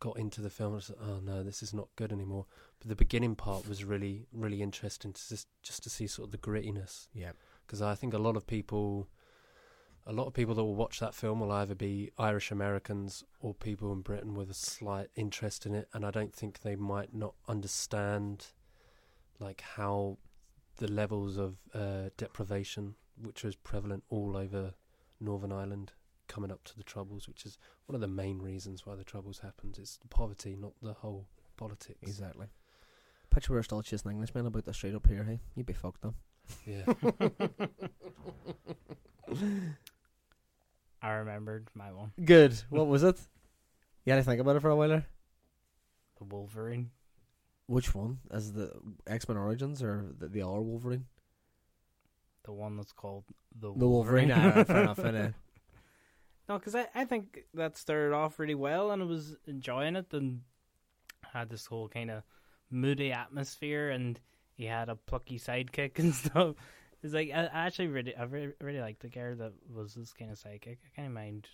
got into the film. I was like, oh no, this is not good anymore. But the beginning part was really really interesting to just just to see sort of the grittiness Yeah. because I think a lot of people a lot of people that will watch that film will either be Irish Americans or people in Britain with a slight interest in it, and I don't think they might not understand like how the levels of uh, deprivation, which was prevalent all over Northern Ireland, coming up to the Troubles, which is one of the main reasons why the Troubles happened. It's the poverty, not the whole politics. Exactly. Picture we're still chasing Englishmen about the street up here, hey? You'd be fucked up. Yeah. I remembered my one, Good. What was it? You had to think about it for a while there? the Wolverine. Which one? As the X Men Origins or the, the other Wolverine? The one that's called the The Wolverine. ah, fair enough. innit? No, because I, I think that started off really well and I was enjoying it and had this whole kind of moody atmosphere and he had a plucky sidekick and stuff. It's like I, I actually really I really, really liked the girl that was this kind of psychic. I can't mind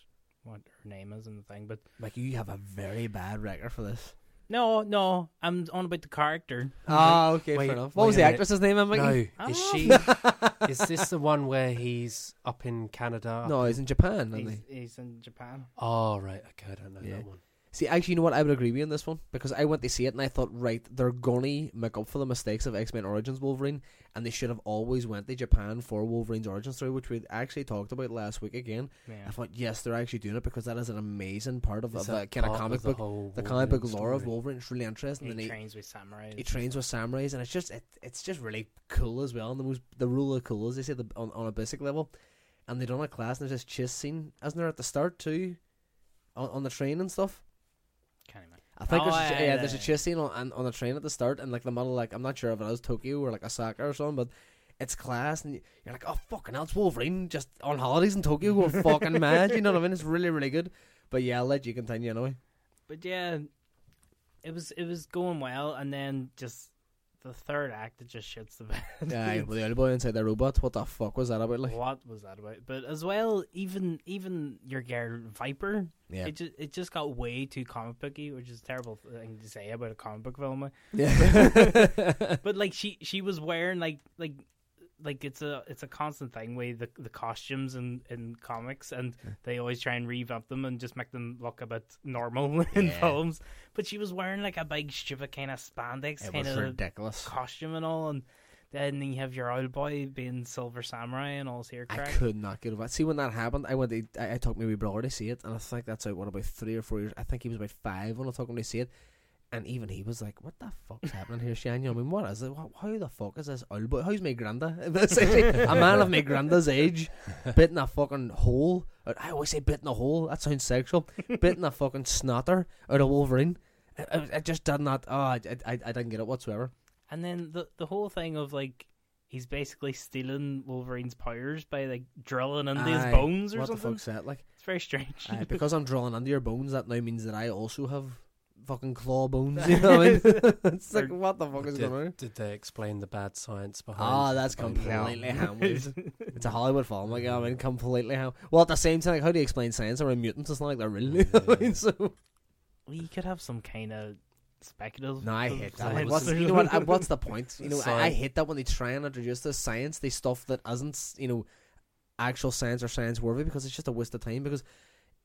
what her name is and the thing, but Like, you have a very bad record for this. no, no, I'm on about the character. Ah, okay, Wait, fair enough. What wait was a the minute. actress's name, Mikey? no, I is she? is this the one where he's up in Canada? No, he's in Japan, isn't He's, he? he's in Japan. Oh right, okay, I don't know Yeah. that one. See, actually, you know what? I would agree with you on this one because I went to see it and I thought, right, they're gonna make up for the mistakes of X Men Origins Wolverine, and they should have always went to Japan for Wolverine's origin story, which we actually talked about last week again. Yeah. I thought, yes, they're actually doing it because that is an amazing part of, Is of the kind of comic book, the comic book lore of? Wolverine. It's really interesting. He and he, trains with samurai. he trains with samurais, and it's just it, it's just really cool as well. And the most the rule of cool as they say the, on on a basic level, and they done a class and there's this chase scene, isn't there at the start too, on, on the train and stuff. Can't. I think Oh, there's a, yeah, yeah, yeah, there's a chase scene on, on on the train at the start, and like the model, like I'm not sure if it was Tokyo or like Osaka or something, but it's class, and you're like, oh fucking hell, it's Wolverine just on holidays in Tokyo, going fucking mad. You know what I mean? It's really really good. But yeah, I'll let you continue anyway. But yeah, it was it was going well, and then just the third act it just shits the bed. Yeah, with the old boy inside the robot. What the fuck was that about? Like, what was that about? But as well, even even your girl Viper, yeah, it just it just got way too comic booky, which is a terrible thing to say about a comic book film. yeah. But like she she was wearing like like like it's a it's a constant thing with the the costumes in in comics and they always try and revamp them and just make them look a bit normal in Yeah. films. But she was wearing like a big stupid kind of spandex it kind of ridiculous. costume and all, and then you have your old boy being Silver Samurai and all his hair I could not get over it. See, when that happened, I went. To, I, I took my wee brother to see it, and I think that's out what about three or four years. I think he was about five when I took him to see it, and even he was like, "What the fuck's happening here, Shane? I mean, what is it? What, how the fuck is this old boy? How's my granda? A man of my granda's age, bit in a fucking hole. I always say bit in a hole. That sounds sexual. bit in a fucking snotter out of Wolverine. Oh, I, I, I just did not. Oh, I, I, I didn't get it whatsoever. And then the the whole thing of like he's basically stealing Wolverine's powers by like drilling into his bones or what the something. fuck's that like? It's very strange. Aye, because I'm drawing under your bones, that now means that I also have fucking claw bones. You know what I mean? it's like, what the fuck is Did, going on? did they explain the bad science behind? Ah, that's completely marrow? ham-waved. It's a Hollywood film, like I mean, completely ham. Well, at the same time, like, how do you explain science around mutants? It's not like they're real. you I mean? So, well, you could have some kind of speculative. no, I hate that. Like, what's, you know what? I, what's the point? You know, I, I hate that when they try and introduce this science, they stuff that isn't, you know, actual science or science worthy because it's just a waste of time. Because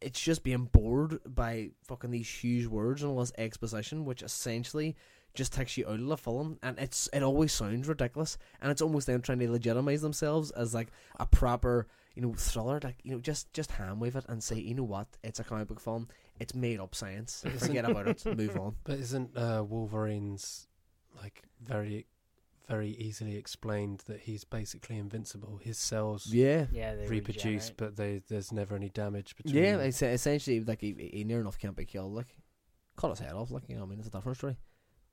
it's just being bored by fucking these huge words and all this exposition, which essentially just takes you out of the film, and it's it always sounds ridiculous, and it's almost them trying to legitimize themselves as like a proper, you know, thriller. Like you know, just just hand wave it and say, you know what, it's a comic book film, it's made up science. Forget about it, move on. But isn't uh, Wolverine's like very, very easily explained that he's basically invincible? His cells Yeah. yeah, they reproduce, regenerate. but they, there's never any damage between. Yeah, them. it's essentially like he, he near enough can't be killed. Like, cut his head off. Like, you know, what I mean, it's a different story.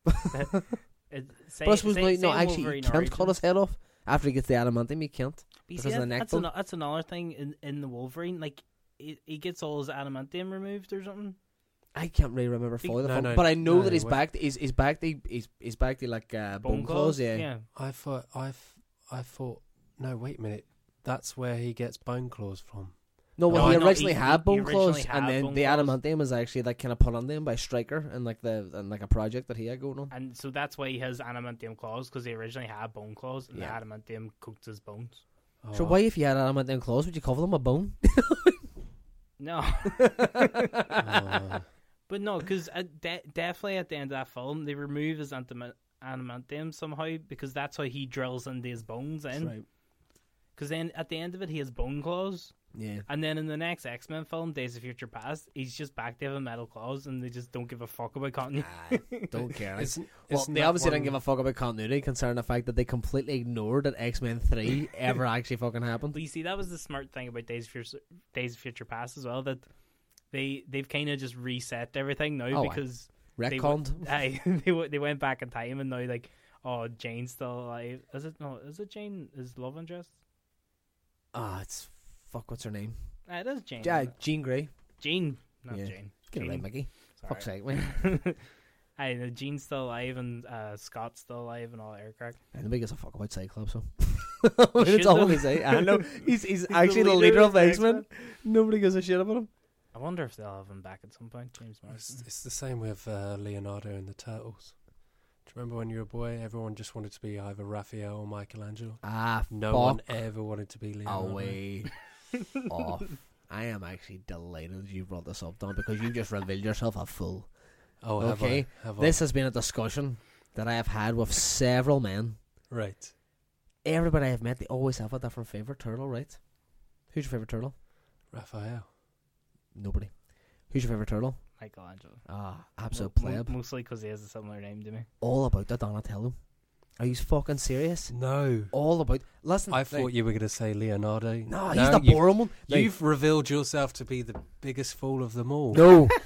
Say, But I suppose say- like, say no, in actually, he can't cut his head off after he gets the adamantium. He can't. But because see, of the that- neck that's, bone. ano- that's another thing in, in the Wolverine. Like, he, he gets all his adamantium removed or something. I can't really remember Be- fully the No, film, no, but I know no, that he's wait. back. He's he's back. To, he's he's back to like uh, bone, claws. Yeah. yeah. I thought I, f- I thought no wait a minute that's where he gets bone claws from. No, well, No, he no, originally he- had bone originally claws, had and then bone the claws. adamantium is actually like kind of put on them by Stryker and like the and like a project that he had going on. And so that's why he has adamantium claws because he originally had bone claws, and Yeah. the adamantium coats his bones. So Oh, why, if you had adamantium claws, would you cover them with bone? No, oh, but no, because uh, de- definitely at the end of that film, they remove his antima- adamantium somehow because that's how he drills into his bones. That's In right. because then at the end of it, he has bone claws. Yeah. And then in the next X Men film, Days of Future Past, he's just back to having metal claws, and they just don't give a fuck about continuity. Don't care. Like, isn't, well, they that obviously one- didn't give a fuck about continuity, concerning the fact that they completely ignored that X Men Three ever actually fucking happened. But you see, that was the smart thing about Days of Future, Days of Future Past as well that they they've kind of just reset everything now Oh, because they, Retconned. they w- they went back in time and now like oh Jane's still alive. Is it no? Is it Jane? Is love interest? Ah, it's fuck. What's her name? Ah, it is Jane. Yeah? Jean Grey. Jean, not Yeah. Jane. Get it right, Mickey. Fuck's sake, man. I know Jean's still alive and uh, Scott's still alive and all air crack. And nobody gives a fuck about Cyclops, so. I it's all we say. I know he's he's the actually the leader leader of the X-Men. Nobody gives a shit about him. I wonder if they'll have him back at some point, James It's, Marsden. it's the same with uh, Leonardo and the Turtles. Do you remember when you were a boy, everyone just wanted to be either Raphael or Michelangelo? Ah, No fuck one ever wanted to be Leonardo. away off. I am actually delighted you brought this up, Don, because you just revealed yourself a fool. Oh, have Okay, I? Have This has been a discussion that I have had with several men. Right. Everybody I've met, they always have a different favorite turtle, right? Who's your favorite turtle? Raphael. Nobody. Who's your favorite turtle? Michelangelo. Ah, absolute Mo- mo- pleb. Mostly because he has a similar name to me. All about the Donatello. Are you fucking serious? No. All about. Listen, I right, thought you were going to say Leonardo. No, he's No, the boring one. You've revealed yourself to be the biggest fool of them all. no.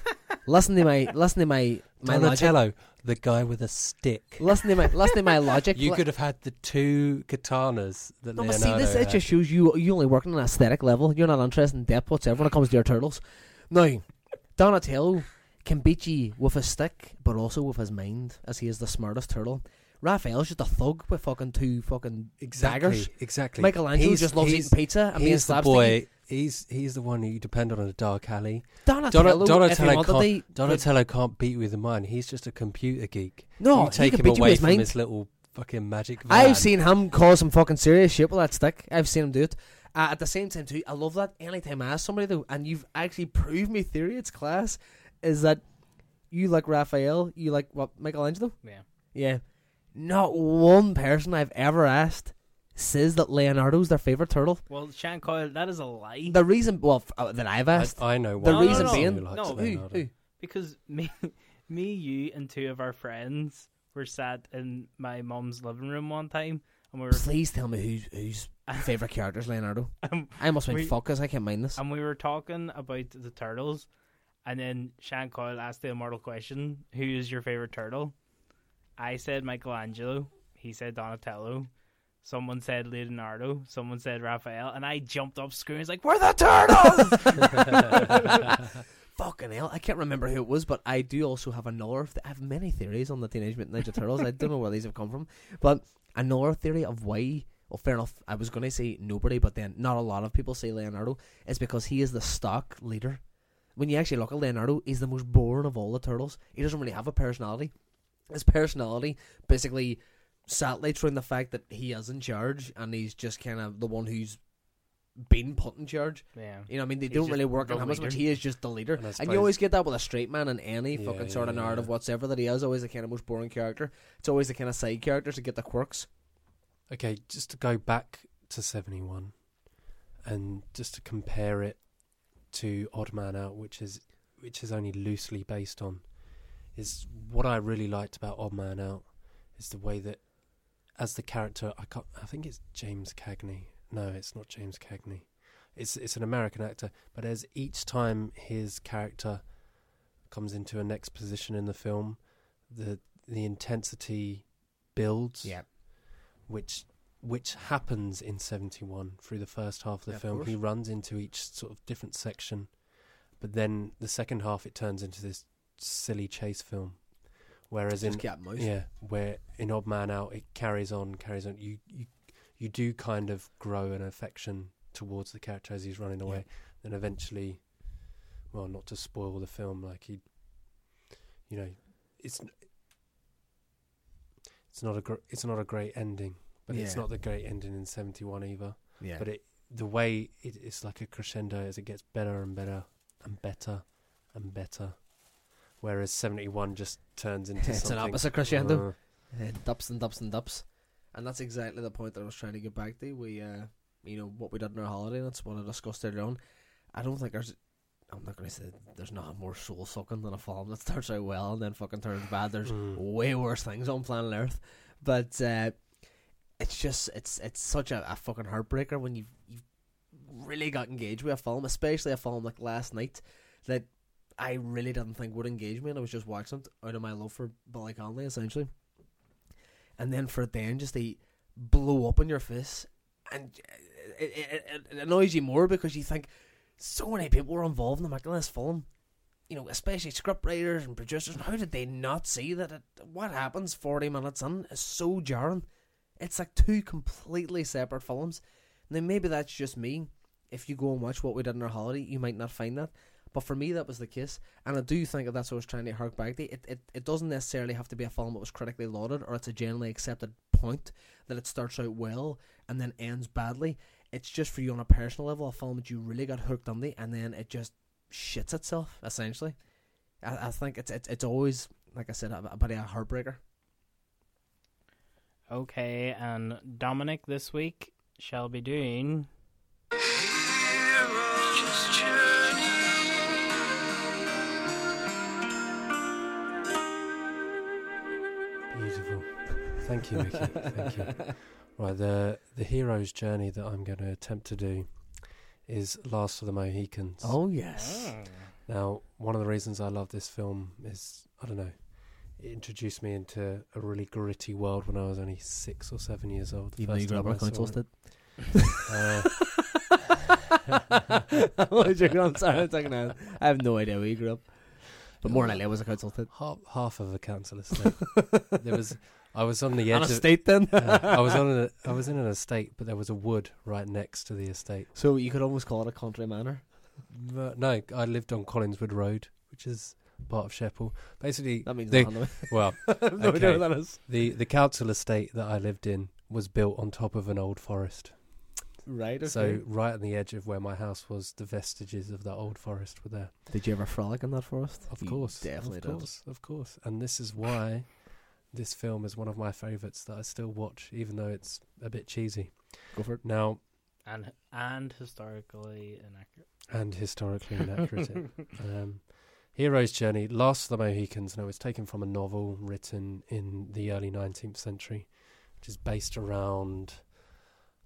listen to my. Listen to my. My logic. Donatello, the guy with a stick. Listen to my. Listen to my logic. You could have had the two katanas that No, but Leonardo see, this it had. just shows you you only work on an aesthetic level. You're not interested in depth whatsoever when it comes to your turtles. Now, Donatello can beat you with a stick, but also with his mind, as he is the smartest turtle. Raphael's just a thug with fucking two fucking exactly, daggers. exactly. Michelangelo He's- just loves eating pizza and being He's the boy. He's he's the one who you depend on in a dark alley. Donatello, Don- if he Donatello wanted to, Donatello can't beat you with a mind. He's just a computer geek. no, you take he him can beat you away with his from mind. his little fucking magic. Van. I've seen him cause some fucking serious shit with that stick. I've seen him do it. Uh, at the same time, too, I love that. Anytime I ask somebody though, and you've actually proved me theory, it's class, is that you like Raphael, you like what Michelangelo? Yeah. Yeah. Not one person I've ever asked says that Leonardo's their favorite turtle. Well, Shan Coyle, that is a lie. The reason, well, f- uh, that I've asked, I know the one reason person being- who likes No, who, Leonardo. who? because me, me, you, and two of our friends were sat in my mum's living room one time, and we were Please tell me who's whose favorite character is Leonardo. um, I must be We- fuck 'cause I can't mind this. and we were talking about the turtles, and then Shan Coyle asked the immortal question: "Who is your favorite turtle?" I said Michelangelo. He said Donatello. Someone said Leonardo. Someone said Raphael, and I jumped up screaming, "Like we're the turtles!" Fucking hell, I can't remember who it was, but I do also have another. I have many theories on the Teenage Mutant Ninja Turtles. I don't know where these have come from, but another theory of why. Well, fair enough. I was going to say nobody, but then not a lot of people say Leonardo is because he is the stock leader. When you actually look at Leonardo, he's the most boring of all the turtles. He doesn't really have a personality. His personality basically satellites around the fact that he is in charge and he's just kind of the one who's been put in charge. yeah. You know, what I mean, they He's don't really work on him as much. He is just the leader, And and, you always get that with a straight man in any Yeah, fucking sort of yeah, narrative yeah. whatsoever that he is. Always the kind of most boring character. It's always the kind of side characters to get the quirks. Okay, just to go back to 71 and just to compare it to Odd Man Out, which is which is only loosely based on is what I really liked about Odd Man Out is the way that as the character I can't I think it's James Cagney. No, it's not James Cagney. It's it's an American actor, but as each time his character comes into a next position in the film, the the intensity builds Yeah. which which happens in 71 through the first half of the Yeah, film course. he runs into each sort of different section but then the second half it turns into this silly chase film whereas in yeah where in odd man out it carries on carries on. You you you do kind of grow an affection towards the character as he's running away. Then eventually well not to spoil the film like he you know it's it's not a gr- it's not a great ending but it's not the great ending in 71 either. Yeah. but it the way it, it's like a crescendo as it gets better and better and better and better. Whereas seventy one just turns into it's an something. opposite crescendo. Uh, Uh, dups and dups and dups. And that's exactly the point that I was trying to get back to. We, uh, you know, what we did in our holiday, that's what I discussed earlier on. I don't think there's, I'm not going to say there's nothing more soul sucking than a film that starts out well and then fucking turns bad. There's Mm. way worse things on planet Earth. But uh, it's just, it's it's such a, a fucking heartbreaker when you've, you've really got engaged with a film, especially a film like Last Night that I really didn't think would engage me. And I was just watching it out of my love for Billy Connolly, essentially and then for it then just to blow up in your face, and it, it, it, annoys you more because you think so many people were involved in the making of this film. You know, especially scriptwriters and producers. How did they not see that it, what happens forty minutes in is so jarring? It's like two completely separate films. Now maybe that's just me. If you go and watch what we did in our holiday, you might not find that. But for me, that was the case, and I do think that that's what I was trying to hark back to. It, it it doesn't necessarily have to be a film that was critically lauded or it's a generally accepted point that it starts out well and then ends badly. It's just for you on a personal level, a film that you really got hooked on the, and then it just shits itself essentially. I, I think it's it's it's always like I said a, a bit of a heartbreaker. Okay, and Dominic this week shall be doing. Thank you, Mickey. Thank you. Right, the the hero's journey that I'm going to attempt to do is Last of the Mohicans. Oh yes, Now, one of the reasons I love this film is I don't know, it introduced me into a really gritty world when I was only six or seven years old. the even though you grew up time on I saw councils it. did. Uh, I'm joking. I'm sorry. I'm taking out. I have no idea where you grew up, but more than likely I was a council did. half, half of a council estate. there was, I was on the On edge a of. state then. uh, I was on a, I was in an estate, but there was a wood right next to the estate. So you could almost call it a country manor. But no, I lived on Collinswood Road, which is part of Sheppel. Basically, That means They- nothing. well, no okay. that is. the the council estate that I lived in was built on top of an old forest. Right. Okay. So right on the edge of where my house was, the vestiges of that old forest were there. did you ever frolic in that forest? Of You course, definitely of did. course, of course. And this is why this film is one of my favourites that I still watch, even though it's a bit cheesy. Go for it. Now, and and historically inaccurate. and historically inaccurate. um, Hero's Journey, Last of the Mohicans. Now, it's taken from a novel written in the early 19th century, which is based around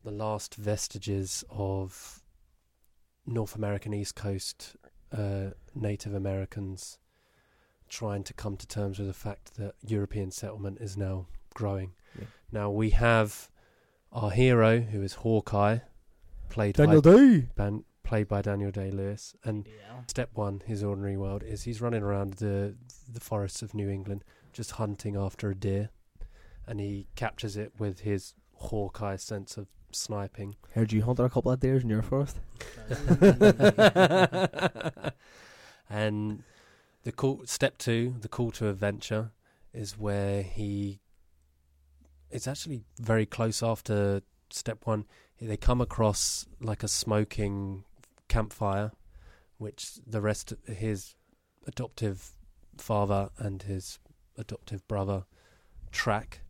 the last vestiges of North American East Coast uh, Native Americans trying to come to terms with the fact that European settlement is now growing. Yeah. Now, we have our hero, who is Hawkeye, played by Day. Ban- played by Daniel Day Lewis. And Yeah. step one, his ordinary world, is he's running around the the forests of New England, just hunting after a deer, and he captures it with his Hawkeye sense of sniping. Heard you hunted a couple of deers in your forest. and the call, step two, the call to adventure, is where he. It's actually very close after step one. They come across like a smoking campfire, which the rest, of his adoptive father and his adoptive brother track,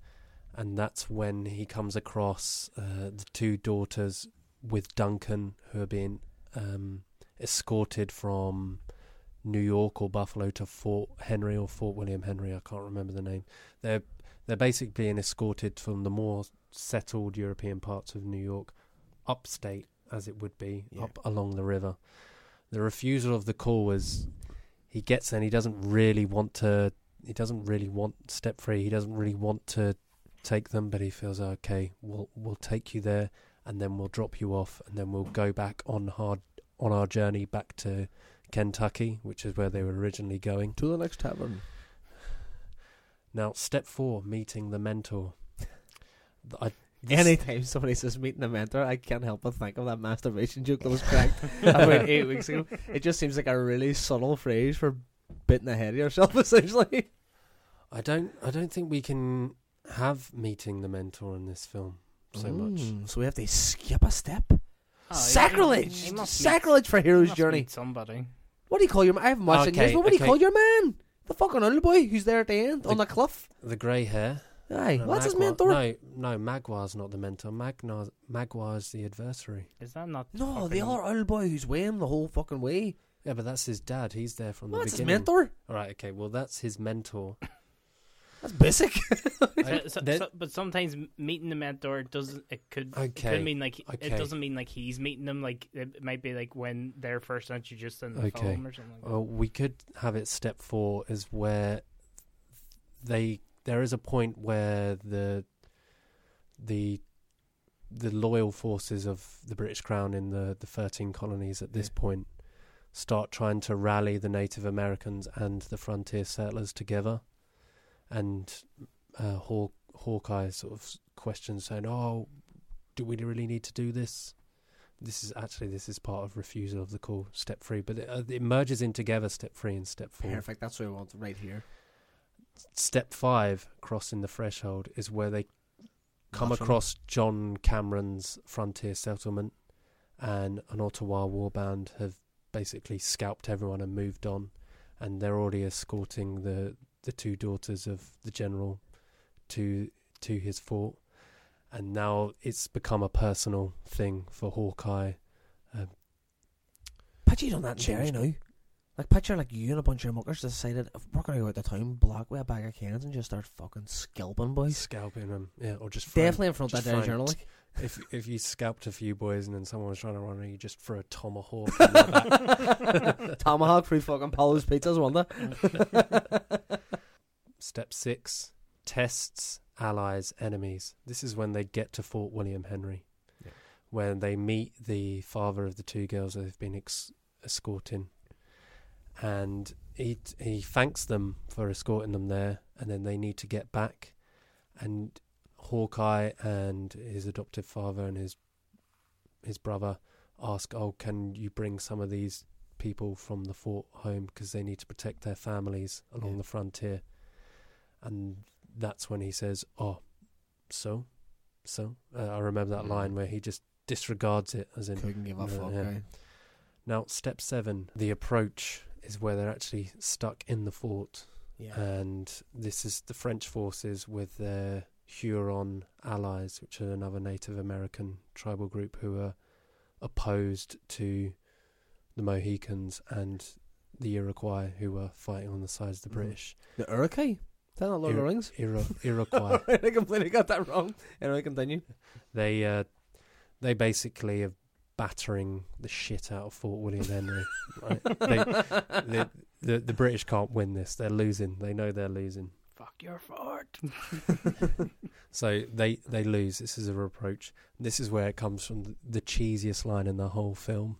and that's when he comes across uh, the two daughters with Duncan, who are being um, escorted from New York or Buffalo to Fort Henry or Fort William Henry. I can't remember the name. They're they're basically being escorted from the more settled European parts of New York, upstate as it would be, Yeah. up along the river. The refusal of the call was he gets there and he doesn't really want to. He doesn't really want step free. He doesn't really want to take them, but he feels okay. We'll we'll take you there, and then we'll drop you off, and then we'll go back on hard on our journey back to Kentucky, which is where they were originally going. To the next tavern. Now, step four, meeting the mentor. I, Anytime somebody says meeting a mentor, I can't help but think of that masturbation joke that was cracked about eight weeks ago. It just seems like a really subtle phrase for bitting ahead of yourself, essentially. I don't I don't think we can have meeting the mentor in this film so much. Mm, So we have to skip a step. Oh, he- Sacrilege! he must meet- Sacrilege for he Hero's must Journey. meet Somebody. What do you call your man? I haven't watched it in years, Okay, but what do you call your man? The fucking old boy who's there at the end on The- the cliff. The grey hair. Aye, No, what's his Magua- mentor? No, no, Magua's not the mentor. Magnar, Magua's the adversary. Is that not? No, the fucking- other old boy who's weighing the whole fucking way. Yeah, but that's his dad. He's there from What's the his beginning. mentor? All right, okay. Well, that's his mentor. That's basic. So- so- There- so- but sometimes m- meeting the mentor doesn't. It could. It Okay, could mean like okay. it doesn't mean like he's meeting them. Like it might be like when they're first introduced in the Okay. film or something. Like that. Well, we could have it. Step four is where they there is a point where the the the loyal forces of the British Crown in the the thirteen colonies at this Yeah. point start trying to rally the Native Americans and the frontier settlers together, and uh, Haw- Hawkeye sort of questions saying, "Oh, do we really need to do this?" This is actually this is part of refusal of the call, step three, but it, uh, it merges in together, step three and step four. Perfect. That's what I want right here. Step five, crossing the threshold, is where they come 'em. across John Cameron's frontier settlement, and an Ottawa warband have basically scalped everyone and moved on, and they're already escorting the the two daughters of the general to to his fort, and now it's become a personal thing for Hawkeye. Um, you done that. Derry now. Like picture like you and a bunch of muckers decided if we're gonna go out to town, block with a bag of cans and just start fucking scalping boys. Scalping them, yeah, or just Definitely in front of that Derry Journal. Like. If if you scalped a few boys and then someone was trying to run, you just throw a tomahawk. in their back. Tomahawk through fucking Paulo's pizzas, wonder. Step six: tests allies, enemies. This is when they get to Fort William Henry, Yeah. when they meet the father of the two girls they've been ex- escorting, and he he thanks them for escorting them there, and then they need to get back, and Hawkeye and his adoptive father and his his brother ask, "Oh, can you bring some of these people from the fort home because they need to protect their families along Yeah. the frontier?" And that's when he says, "Oh, so, so." Uh, I remember that Mm. line where he just disregards it as in. Couldn't give a No, fuck. yeah. eh? Now, step seven, the approach is where they're actually stuck in the fort Yeah. and this is the French forces with their Huron allies, which are another Native American tribal group who are opposed to the Mohicans and the Iroquois, who were fighting on the sides of the Mhm. British. the Iroquois? Is that not Lord of the Rings? Iro- Iroquois. I completely got that wrong. Anyway, continue. they uh, they basically are battering the shit out of Fort William Henry. right? They, the, the the British can't win this. They're losing. They know they're losing. Fuck your fort. So they they lose. This is a reproach. This is where it comes from. The, the cheesiest line in the whole film,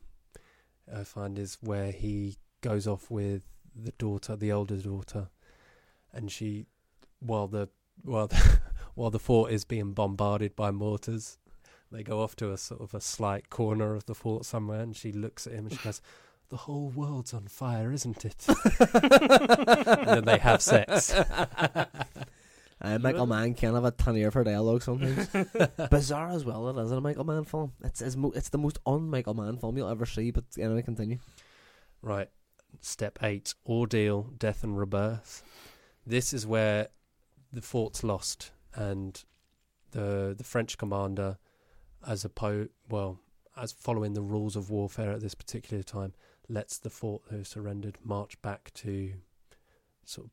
I find, is where he goes off with the daughter, the older daughter, and she, while the while the, while the fort is being bombarded by mortars, they go off to a sort of a slight corner of the fort somewhere, and she looks at him and she goes. The whole world's on fire, isn't it? and then they have sex. Uh, Michael Mann can't have a ton ear for dialogue sometimes. Bizarre as well, it is in a Michael Mann film. It's it's, mo- it's the most un Michael Mann film you'll ever see, but anyway, continue. Right. Step eight ordeal, death, and rebirth. This is where the fort's lost, and the the French commander, as oppo well, as following the rules of warfare at this particular time, lets the fort who surrendered march back to sort of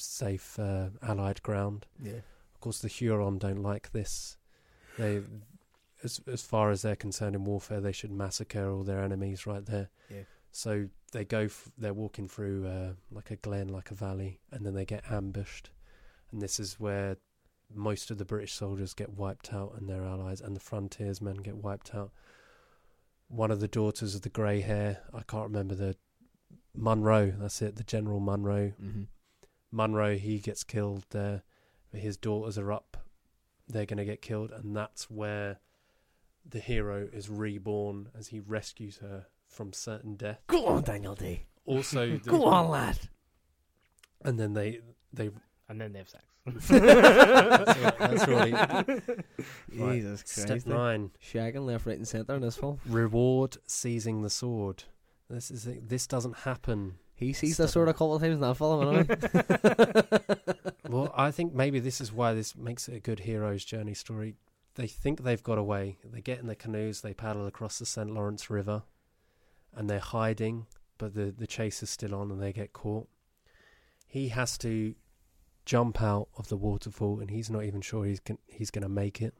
safe uh, Allied ground. Yeah. Of course, the Huron don't like this. They, as as far as they're concerned in warfare, they should massacre all their enemies right there. Yeah. So they go. F- they're walking through uh, like a glen, like a valley, and then they get ambushed. And this is where most of the British soldiers get wiped out, and their allies, and the frontiersmen get wiped out. One of the daughters of the grey hair, I can't remember the Munro. That's it. The General Munro Mm-hmm. Munro, he gets killed there. His daughters are up. They're going to get killed. And that's where the hero is reborn as he rescues her from certain death. Go on, Daniel D. Also, the, Go on, lad. And then they, they And then they have sex. That's, that's Right, Jesus Step eh? nine: Shagging left, right, and centre in this film. reward seizing the sword. This is this doesn't happen. He sees the sword a couple of times in that film. Well, I think maybe this is why this makes it a good hero's journey story. They think they've got away. They get in their canoes, they paddle across the St. Lawrence River, and they're hiding, but the, the chase is still on and they get caught. He has to jump out of the waterfall, and he's not even sure he's, he's going to make it.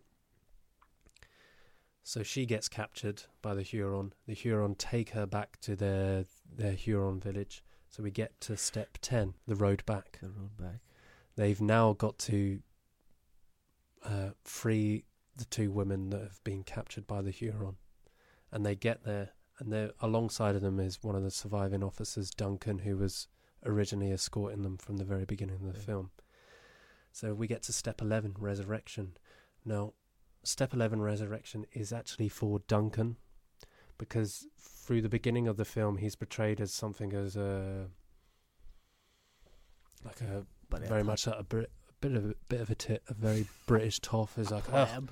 So she gets captured by the Huron. The Huron take her back to their, their Huron village. So we get to step 10, the road back The road back. they've now got to uh, free the two women that have been captured by the Huron, and they get there, and alongside of them is one of the surviving officers, Duncan, who was originally escorting them from the very beginning of the Yeah. film. So we get to step eleven, resurrection. Now, step eleven, resurrection, is actually for Duncan, because through the beginning of the film, he's portrayed as something as a like a But very much like a, Brit, bit of a bit of a tit, a very British toff. Is like, oh,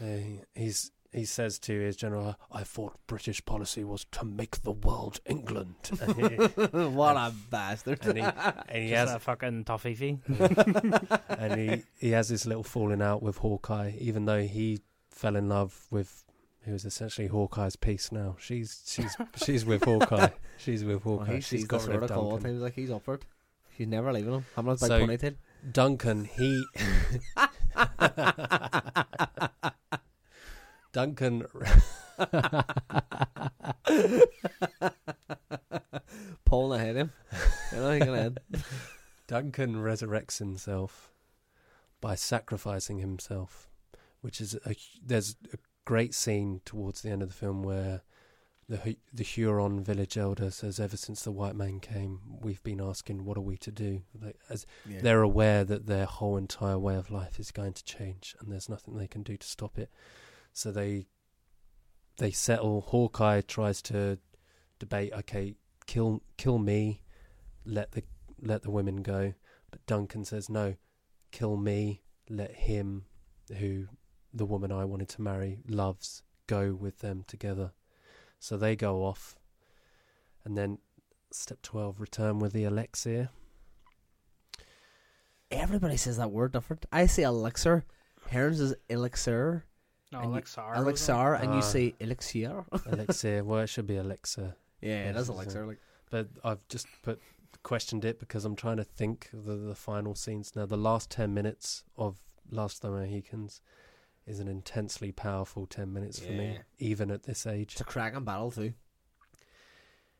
A he- he's he says to his general, "I thought British policy was to make the world England," and he, what a bastard. and he, and he has a fucking toffee. and he he has this little falling out with Hawkeye, even though he fell in love with. Who is essentially Hawkeye's piece now? She's she's she's with Hawkeye. She's with Well, Hawkeye. he she's sees the got rid a of couple of Duncan. times, like he's offered. She's never leaving him. I'm not by So- ponytail. Duncan, he Duncan Pulling ahead him. You know, he. Duncan resurrects himself by sacrificing himself, which is a there's a great scene towards the end of the film where the the Huron village elder says, "Ever since the white man came, we've been asking, what are we to do?" Like, as Yeah. they're aware that their whole entire way of life is going to change, and there's nothing they can do to stop it. So they they settle. Hawkeye tries to debate, okay, kill kill me, let the let the women go. But Duncan says no, kill me, let him, who the woman I wanted to marry loves, go with them together. So they go off, and then step twelve, return with the elixir. Everybody says that word different. I say elixir. Herons is elixir. No, And Elixir. Elixir, and you Ah. say elixir. elixir. Well, it should be elixir. yeah, it Yes, is it's elixir. Like, But I've just put questioned it because I'm trying to think of the, the final scenes. Now, the last 10 minutes of Last of the Mohicans is an intensely powerful 10 minutes for me, Yeah. even at this age. it's a cracking battle too.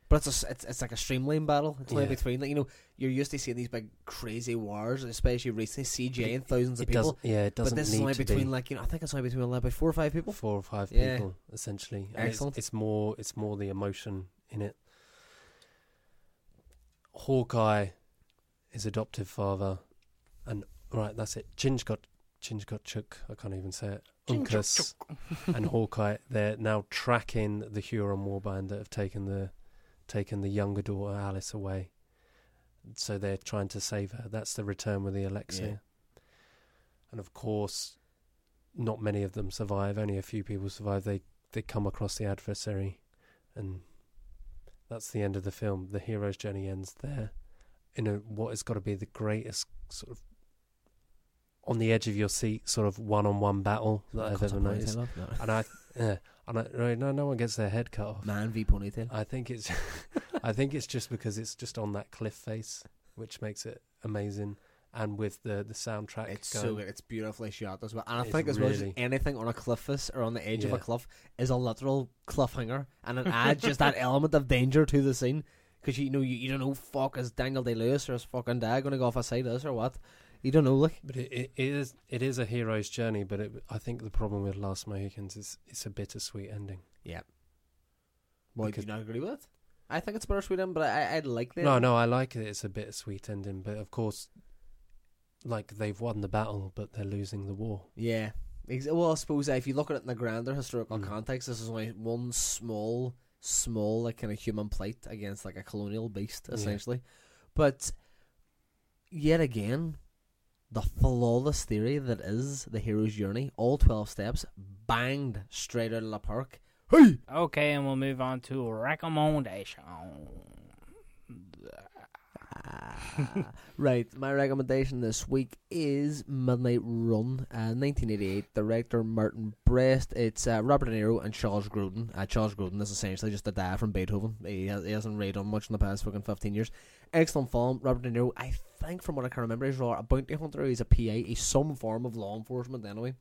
But it's a, s- it's it's like a streamline battle. It's only Yeah. between like you know you're used to seeing these big crazy wars, especially recently CGI and thousands of It people. yeah, it doesn't But this is need only between be like you know I think it's only between like, about four or five people. four or five Yeah. people, essentially. And it's- Excellent. It's, more, it's more the emotion in it. Hawkeye, his adoptive father, and right, that's it. Chingot, Chingotchuk, I can't even say it. Uncas and Hawkeye, they're now tracking the Huron warband that have taken the taken the younger daughter Alice away. So they're trying to save her. That's the return with the elixir. Yeah. And of course, not many of them survive. Only a few people survive. They they come across the adversary, and that's the end of the film. The hero's journey ends there, in a what has got to be the greatest sort of on the edge of your seat sort of one-on-one battle that I've ever noticed. And I, yeah, and I, no, no one gets their head cut off. Man v ponytail. I think it's, I think it's just because it's just on that cliff face, which makes it amazing, and with the the soundtrack. It's going, so good. It's beautifully shot as well. And I think as well as anything on a cliff face or on the edge of a cliff is a literal cliffhanger, and it adds just that element of danger to the scene. Because you know you, you don't know fuck is Daniel Day Lewis or is fucking dad going to go off a side of this or what? You don't know like. But it, it, is it is a hero's journey. But it, I think the problem with Last Mohicans is it's a bittersweet ending. Yeah. Why do you not agree with it? I think it's bittersweet, end, but I I like that. No, no, I like it. It's a bittersweet ending, but of course, like they've won the battle, but they're losing the war. Yeah. Well, I suppose uh, if you look at it in the grander historical Mm. context, this is only one small, small, like kind of human plight against like a colonial beast, Yeah. essentially. But yet again, the flawless theory that is the hero's journey, all 12 steps, banged straight out of the park. Hey! Okay, and we'll move on to recommendation. Ah, right, my recommendation this week is Midnight Run, uh, 1988. Director Martin Brest. It's uh, Robert De Niro and Charles Grodin. Uh, Charles Grodin is essentially just a dad from Beethoven. He, has, he hasn't really done much in the past fucking 15 years. Excellent film. Robert De Niro, I think from what I can remember, he's a bounty hunter. He's a PA. He's some form of law enforcement anyway.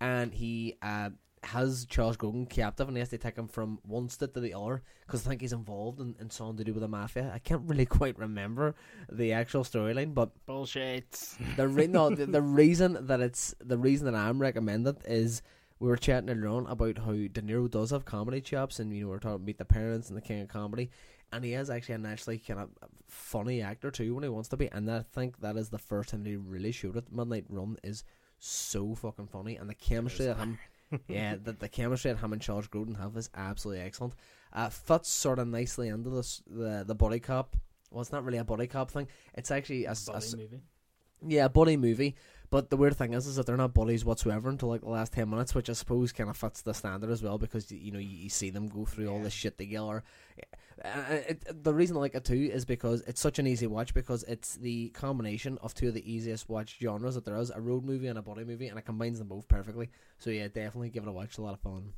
And he uh, has Charles Grodin captive and he has to take him from one state to the other because I think he's involved in, in something to do with the mafia. I can't really quite remember the actual storyline, but Bullshit. the re- no, the, the reason that it's the reason that I'm recommended is we were chatting earlier on about how De Niro does have comedy chops, and you know we are talking about Meet the parents and the king of comedy, and he is actually a naturally kind of funny actor too when he wants to be, and I think that is the first time he really showed it. Midnight Run is so fucking funny, and the chemistry that him, yeah, the, the chemistry that him and Charles Grodin have is absolutely excellent. Uh, fits sort of nicely into this the the body cop. Well, it's not really a body cop thing. It's actually a, Buddy s- movie. yeah, buddy movie. But the weird thing is, is that they're not buddies whatsoever until like the last ten minutes, which I suppose kind of fits the standard as well because you know you, you see them go through all this shit together. Uh, it, the reason I like it too is because it's such an easy watch because it's the combination of two of the easiest watch genres that there is: a road movie and a buddy movie, and it combines them both perfectly. So yeah, definitely give it a watch. It's a lot of fun.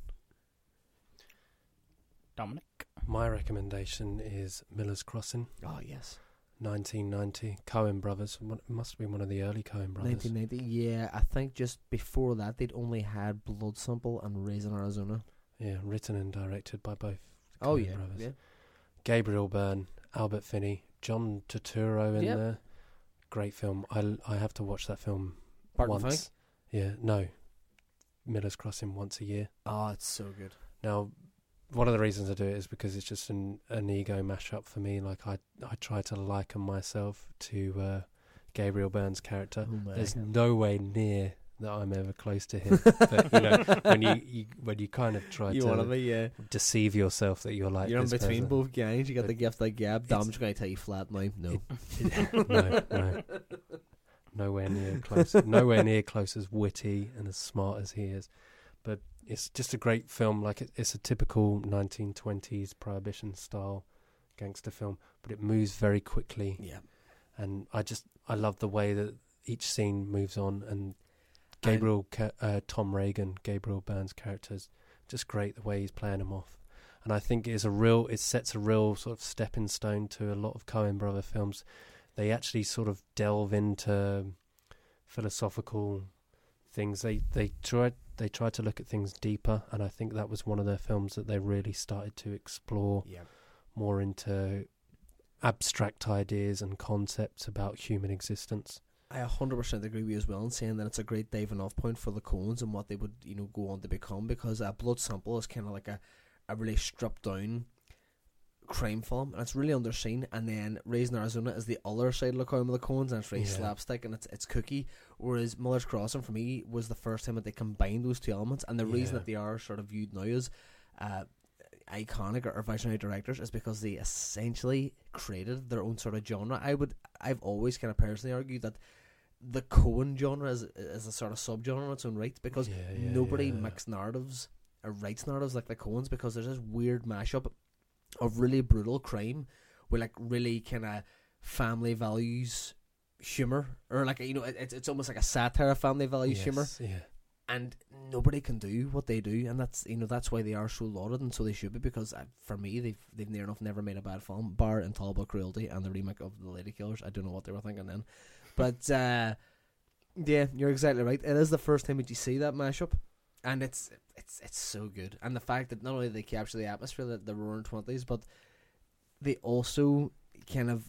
Dominic. My recommendation is Miller's Crossing, Oh yes, 1990. Coen Brothers. It must be one of the early Coen Brothers. nineteen ninety. Yeah, I think just before that they'd only had Blood Simple and Raising Arizona. Yeah, written and directed by both. Oh Coen yeah, brothers. yeah. Gabriel Byrne, Albert Finney, John Turturro in Yep. there. Great film. I, I have to watch that film Barton once. Yeah, no. Miller's Crossing once a year. Oh, it's so good. Now, one of the reasons I do it is because it's just an, an ego mashup for me. Like I I try to liken myself to uh, Gabriel Byrne's character. Oh There's God. no way near that I'm ever close to him. but you know, when you, you when you kind of try you to be, yeah. deceive yourself that you're like You're in between person. both gangs. You got But the gift like gab. it's- Dom's going to tell you flat now. No. no, no, nowhere near close. nowhere near close as witty and as smart as he is. But it's just a great film. Like it, it's a typical 1920s prohibition style gangster film, but it moves very quickly. yeah. And I just I love the way that each scene moves on. And Gabriel, Ca- uh, Tom Reagan, Gabriel Byrne's characters, just great the way he's playing them off. And I think it's a real, it sets a real sort of stepping stone to a lot of Coen brother films. They actually sort of delve into philosophical things. They they try they tried to look at things deeper, and I think that was one of their films that they really started to explore Yeah. more into abstract ideas and concepts about human existence. I 100% agree with you as well in saying that it's a great diving off point for the Coens and what they would, you know, go on to become because a Blood Simple is kind of like a, a really stripped down crime film and it's really underseen and then Raising Arizona is the other side of the coin with the Coens and it's really Yeah. slapstick and it's it's cookie whereas Miller's Crossing for me was the first time that they combined those two elements and the reason that they are sort of viewed now as uh, iconic or, or visionary directors is because they essentially created their own sort of genre. I would I've always kind of personally argued that the Coen genre is, is a sort of subgenre in its own right because Yeah, yeah, nobody yeah. makes narratives or writes narratives like the Coens because there's this weird mashup of really brutal crime with like really kind of family values humor or like you know it, it's it's almost like a satire of family values humor Yeah. and nobody can do what they do, and that's you know that's why they are so lauded, and so they should be. Because uh, for me, they've they've near enough never made a bad film, bar Intolerable Cruelty and the remake of The Lady Killers. I don't know what they were thinking then, but uh, yeah, you're exactly right. It is the first time that you see that mashup, and it's it's it's so good. And the fact that not only they capture the atmosphere that the roaring twenties, but they also kind of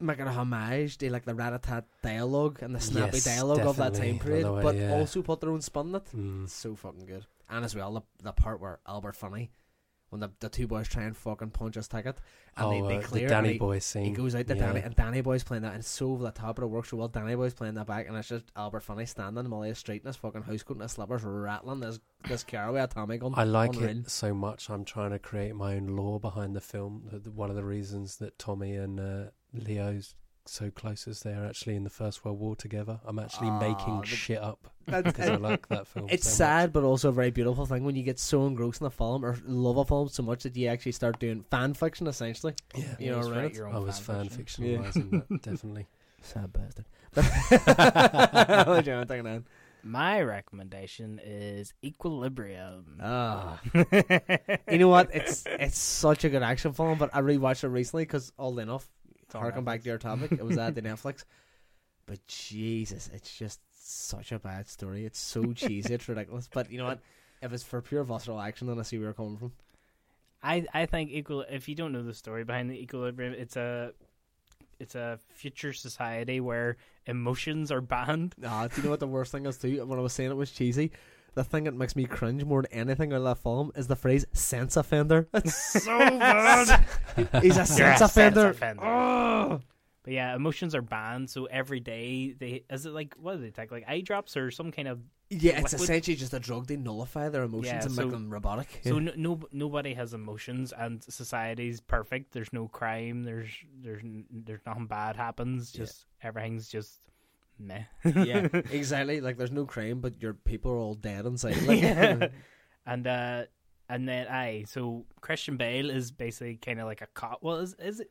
make it a homage to like the rat-a-tat dialogue and the snappy Yes, dialogue of that time period, Although, but yeah. also put their own spin on it. Mm. It's so fucking good. And as well, the, the part where Albert Finney, when the, the two boys try and fucking punch his ticket, and oh, they, they uh, clear the Danny he, Boy he goes out to yeah. Danny, and Danny Boy's playing that, and it's so over the top, but it works so well. Danny Boy's playing that back, and it's just Albert Finney standing in the middle street in his fucking house coat and his slippers rattling this, this car with a Tommy gun. I like it so much. I'm trying to create my own lore behind the film. One of the reasons that Tommy and uh, Leo's so close as they are actually in the First World War together. I'm actually Ah, making the- shit up because I like that film. It's so much. sad, but also a very beautiful thing when you get so engrossed in a film or love a film so much that you actually start doing fan fiction, essentially. Yeah, You know, right? your I was fan fiction. fictionalizing that definitely. Sad bastard. But what do you want to take on? My recommendation is Equilibrium. Ah. you know what? It's it's such a good action film, but I rewatched it recently because, oddly enough, on harken back to your topic, it was at the Netflix. But Jesus, it's just such a bad story. It's so cheesy, it's ridiculous. But you know what? If it's for pure visceral action, then I see where you're coming from. I I think equal. If you don't know the story behind the Equilibrium, it's a it's a future society where emotions are banned. Ah, do you know what the worst thing is too? When I was saying it was cheesy, the thing that makes me cringe more than anything out of that film is the phrase "sense offender." It's so bad. He's a sense You're a sense offender. offender. Oh. But yeah, emotions are banned. So every day they is it like what do they take like eye drops or some kind of Yeah, it's essentially just a drug. They nullify their emotions Yeah, and so- make them robotic. So no, no, nobody has emotions, and society's perfect. There's no crime. There's there's there's nothing bad happens. Yeah. Just everything's just meh. yeah, exactly. Like there's no crime, but your people are all dead inside. Like, Yeah. and uh, and then I so Christian Bale is basically kind of like a cop. Well, is is it,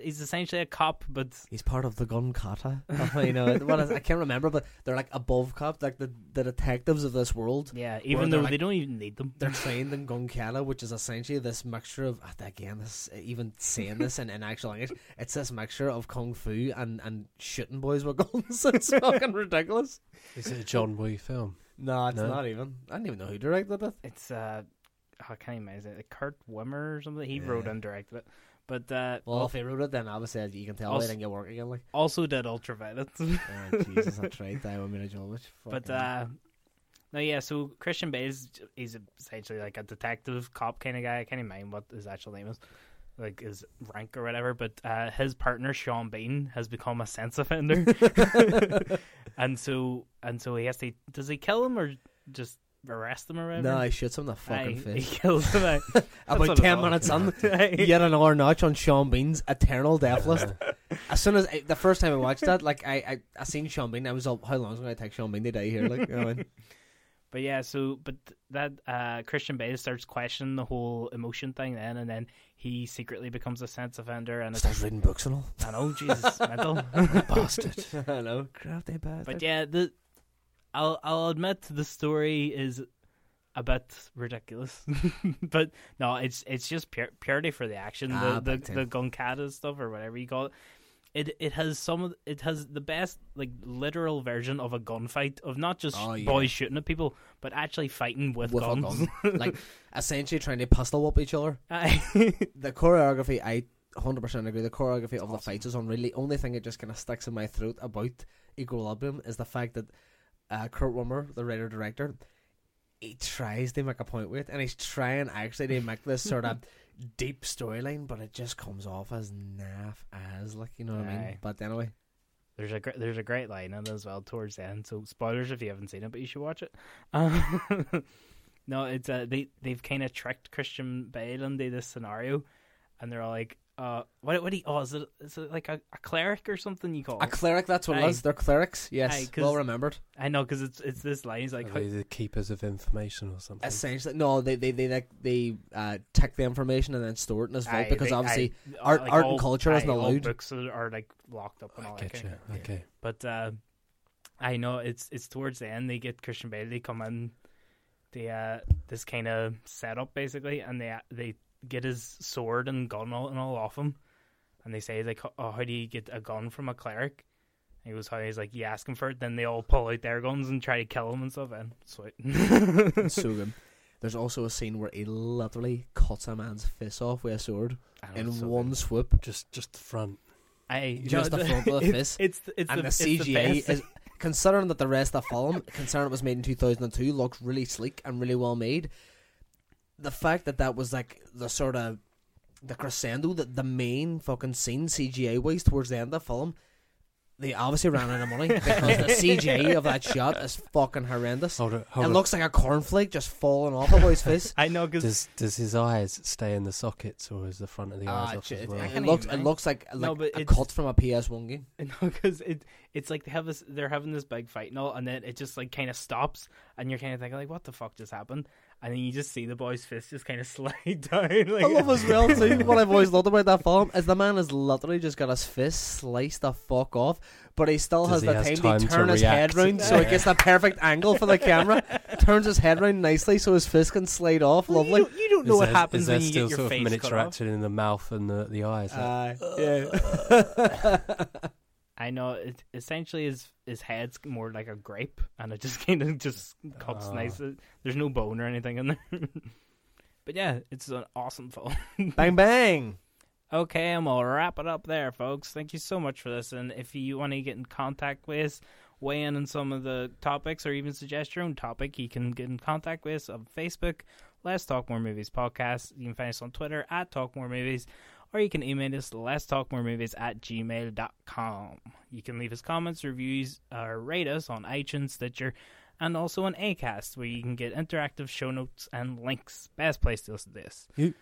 he's essentially a cop, but He's part of the gun kata. you know, what is, I can't remember, but they're like above cop, like the, the detectives of this world. yeah, even though like- they don't even need them. They're trained in gun kata, which is essentially this mixture of ah, again, this even saying this in, in actual language, it's this mixture of kung fu and, and shooting boys with guns. it's fucking ridiculous. Is it a John Woo film? No, it's No? not even. I don't even know who directed it. It's uh, oh, I can't even imagine it. Kurt Wimmer or something. He wrote and directed it, but uh, Well, al- if he wrote it, then obviously you can tell Also- why didn't get work again. Like, also did Ultraviolet. oh, Jesus, that's right. I would have Jovovich. But uh no, yeah. So Christian Bale's he's essentially like a detective cop kind of guy. I can't even mind what his actual name is, like his rank or whatever. But uh, his partner Sean Bean has become a sense offender, and so and so he has to. Does he kill him or just arrest him or whatever? no, he shoots him in the fucking Aye, face. He kills him. aye. About what I 10 thought. minutes on, Aye. yet another notch on Sean Bean's eternal death list. As soon as I, the first time I watched that, like I, I, I seen Sean Bean, I was all, how long is it going to take Sean Bean to die here? Like, you know what I mean? But yeah, so but that uh, Christian Bale starts questioning the whole emotion thing then, and then he secretly becomes a sense offender, and it's starts reading books and all. I know, Jesus, mental. Bastard. I know. Crafty bastard. But yeah, the I'll I'll admit the story is a bit ridiculous, but no, it's it's just pure, purely for the action, Ah, the the, the Gunkata stuff or whatever you call it. It it has some of it has the best like literal version of a gunfight of not just Oh, yeah. boys shooting at people, but actually fighting with, With guns. gun. like, essentially trying to pistol whip each other. The choreography, I 100% agree. The choreography of the fights is unreal. The only thing that just kind of sticks in my throat about Equilibrium is the fact that uh, Kurt Wimmer, the writer director, he tries to make a point with it, and he's trying actually to make this sort of deep storyline, but it just comes off as naff as like you know what I mean. But anyway, There's a gr- there's a great line in it as well towards the end. So spoilers if you haven't seen it, but you should watch it. Um, no, it's uh, they they've kind of tricked Christian Bale into this scenario, and they're all like, uh, what what do you, oh is it is it like a, a cleric or something you call it? a cleric. That's what it Aye. is. They're clerics. Yes, Aye, 'cause- well remembered. I know because it's it's this line. He's like, Are they the keepers of information or something? Essentially, no, they they they like they uh, take the information and then store it in this vault Aye, because they- obviously aye, art- like art and all- culture isn't aye, all allowed. Books are, are like locked up and all I that get kind of- Okay. But uh, I know it's it's towards the end they get Christian Bale. They come in, they uh this kind of setup basically, and they they get his sword and gun all, and all off him, and they say like, oh, how do you get a gun from a cleric? And he goes, how he's like, you ask him for it, then they all pull out their guns and try to kill him and stuff. And sweet. it's so good. There's also a scene where he literally cuts a man's face off with a sword in so one good. swoop. Just just the front. Aye, just the front of the it's, fist. It's it's and the, the, it's the is considering that the rest of the film, considering it was made in 2002, looks really sleek and really well made. The fact that that was like the sort of the crescendo, that the main fucking scene CGI wise towards the end of the film, they obviously ran out of money because the CG of that shot is fucking horrendous. Hold it, hold It it. looks like a cornflake just falling off a boy's face. I know because Does does his eyes stay in the sockets, or is the front of the eyes Ah, off j- as it, well? It looks even it looks like No, but a cut from a PS1 game. No, because it it's like they have this they're having this big fight and all, and then it just like kind of stops, and you're kind of thinking like, what the fuck just happened? And then you just see the boy's fist just kind of slide down. Like, I love as well too. What I've always loved about that film is the man has literally just got his fist sliced the fuck off, but he still has he the has time, time to to turn his head react? round so it gets the perfect angle for the camera. Turns his head round nicely so his fist can slide off. Well, Lovely. You don't, you don't know Is what there- happens is there when you still get your sort of face miniature cut off. acting in the mouth and the, the eyes. like- Aye, yeah. I know it essentially his his head's more like a grape, and it just kind of just cuts Ah. nice. There's no bone or anything in there. but yeah, it's an awesome film. bang bang. Okay, and we'll wrap it up there, folks. Thank you so much for this. And if you want to get in contact with us, weigh in on some of the topics, or even suggest your own topic, you can get in contact with us on Facebook. Let's Talk More Movies podcast. You can find us on Twitter at Talk More Movies, or you can email us let's talk more movies at gmail.com. You can leave us comments, reviews, or rate us on iTunes, Stitcher, and also on Acast, where you can get interactive show notes and links. Best place to listen to this. You-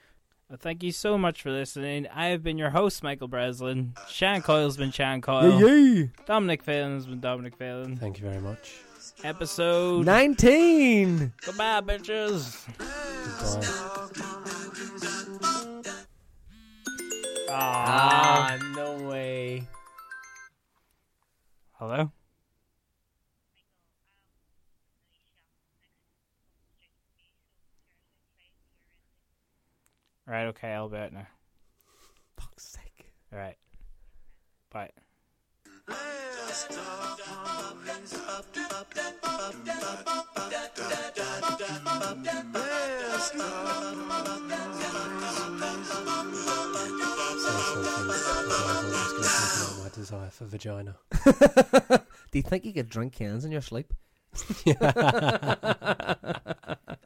Well, thank you so much for listening. I have been your host, Michael Breslin. Shan Coyle's been Shan Coyle. yeah. Dominic Phelan has been Dominic Phelan. Thank you very much. Episode. 19. Goodbye, bitches. Goodbye. Ah. Ah, no way. Hello? Right, okay, I'll be out now. Fuck's sake. Alright. Bye. Say something. otherwise I'm just going to talk about my desire for vagina. Do you think you could drink cans in your sleep?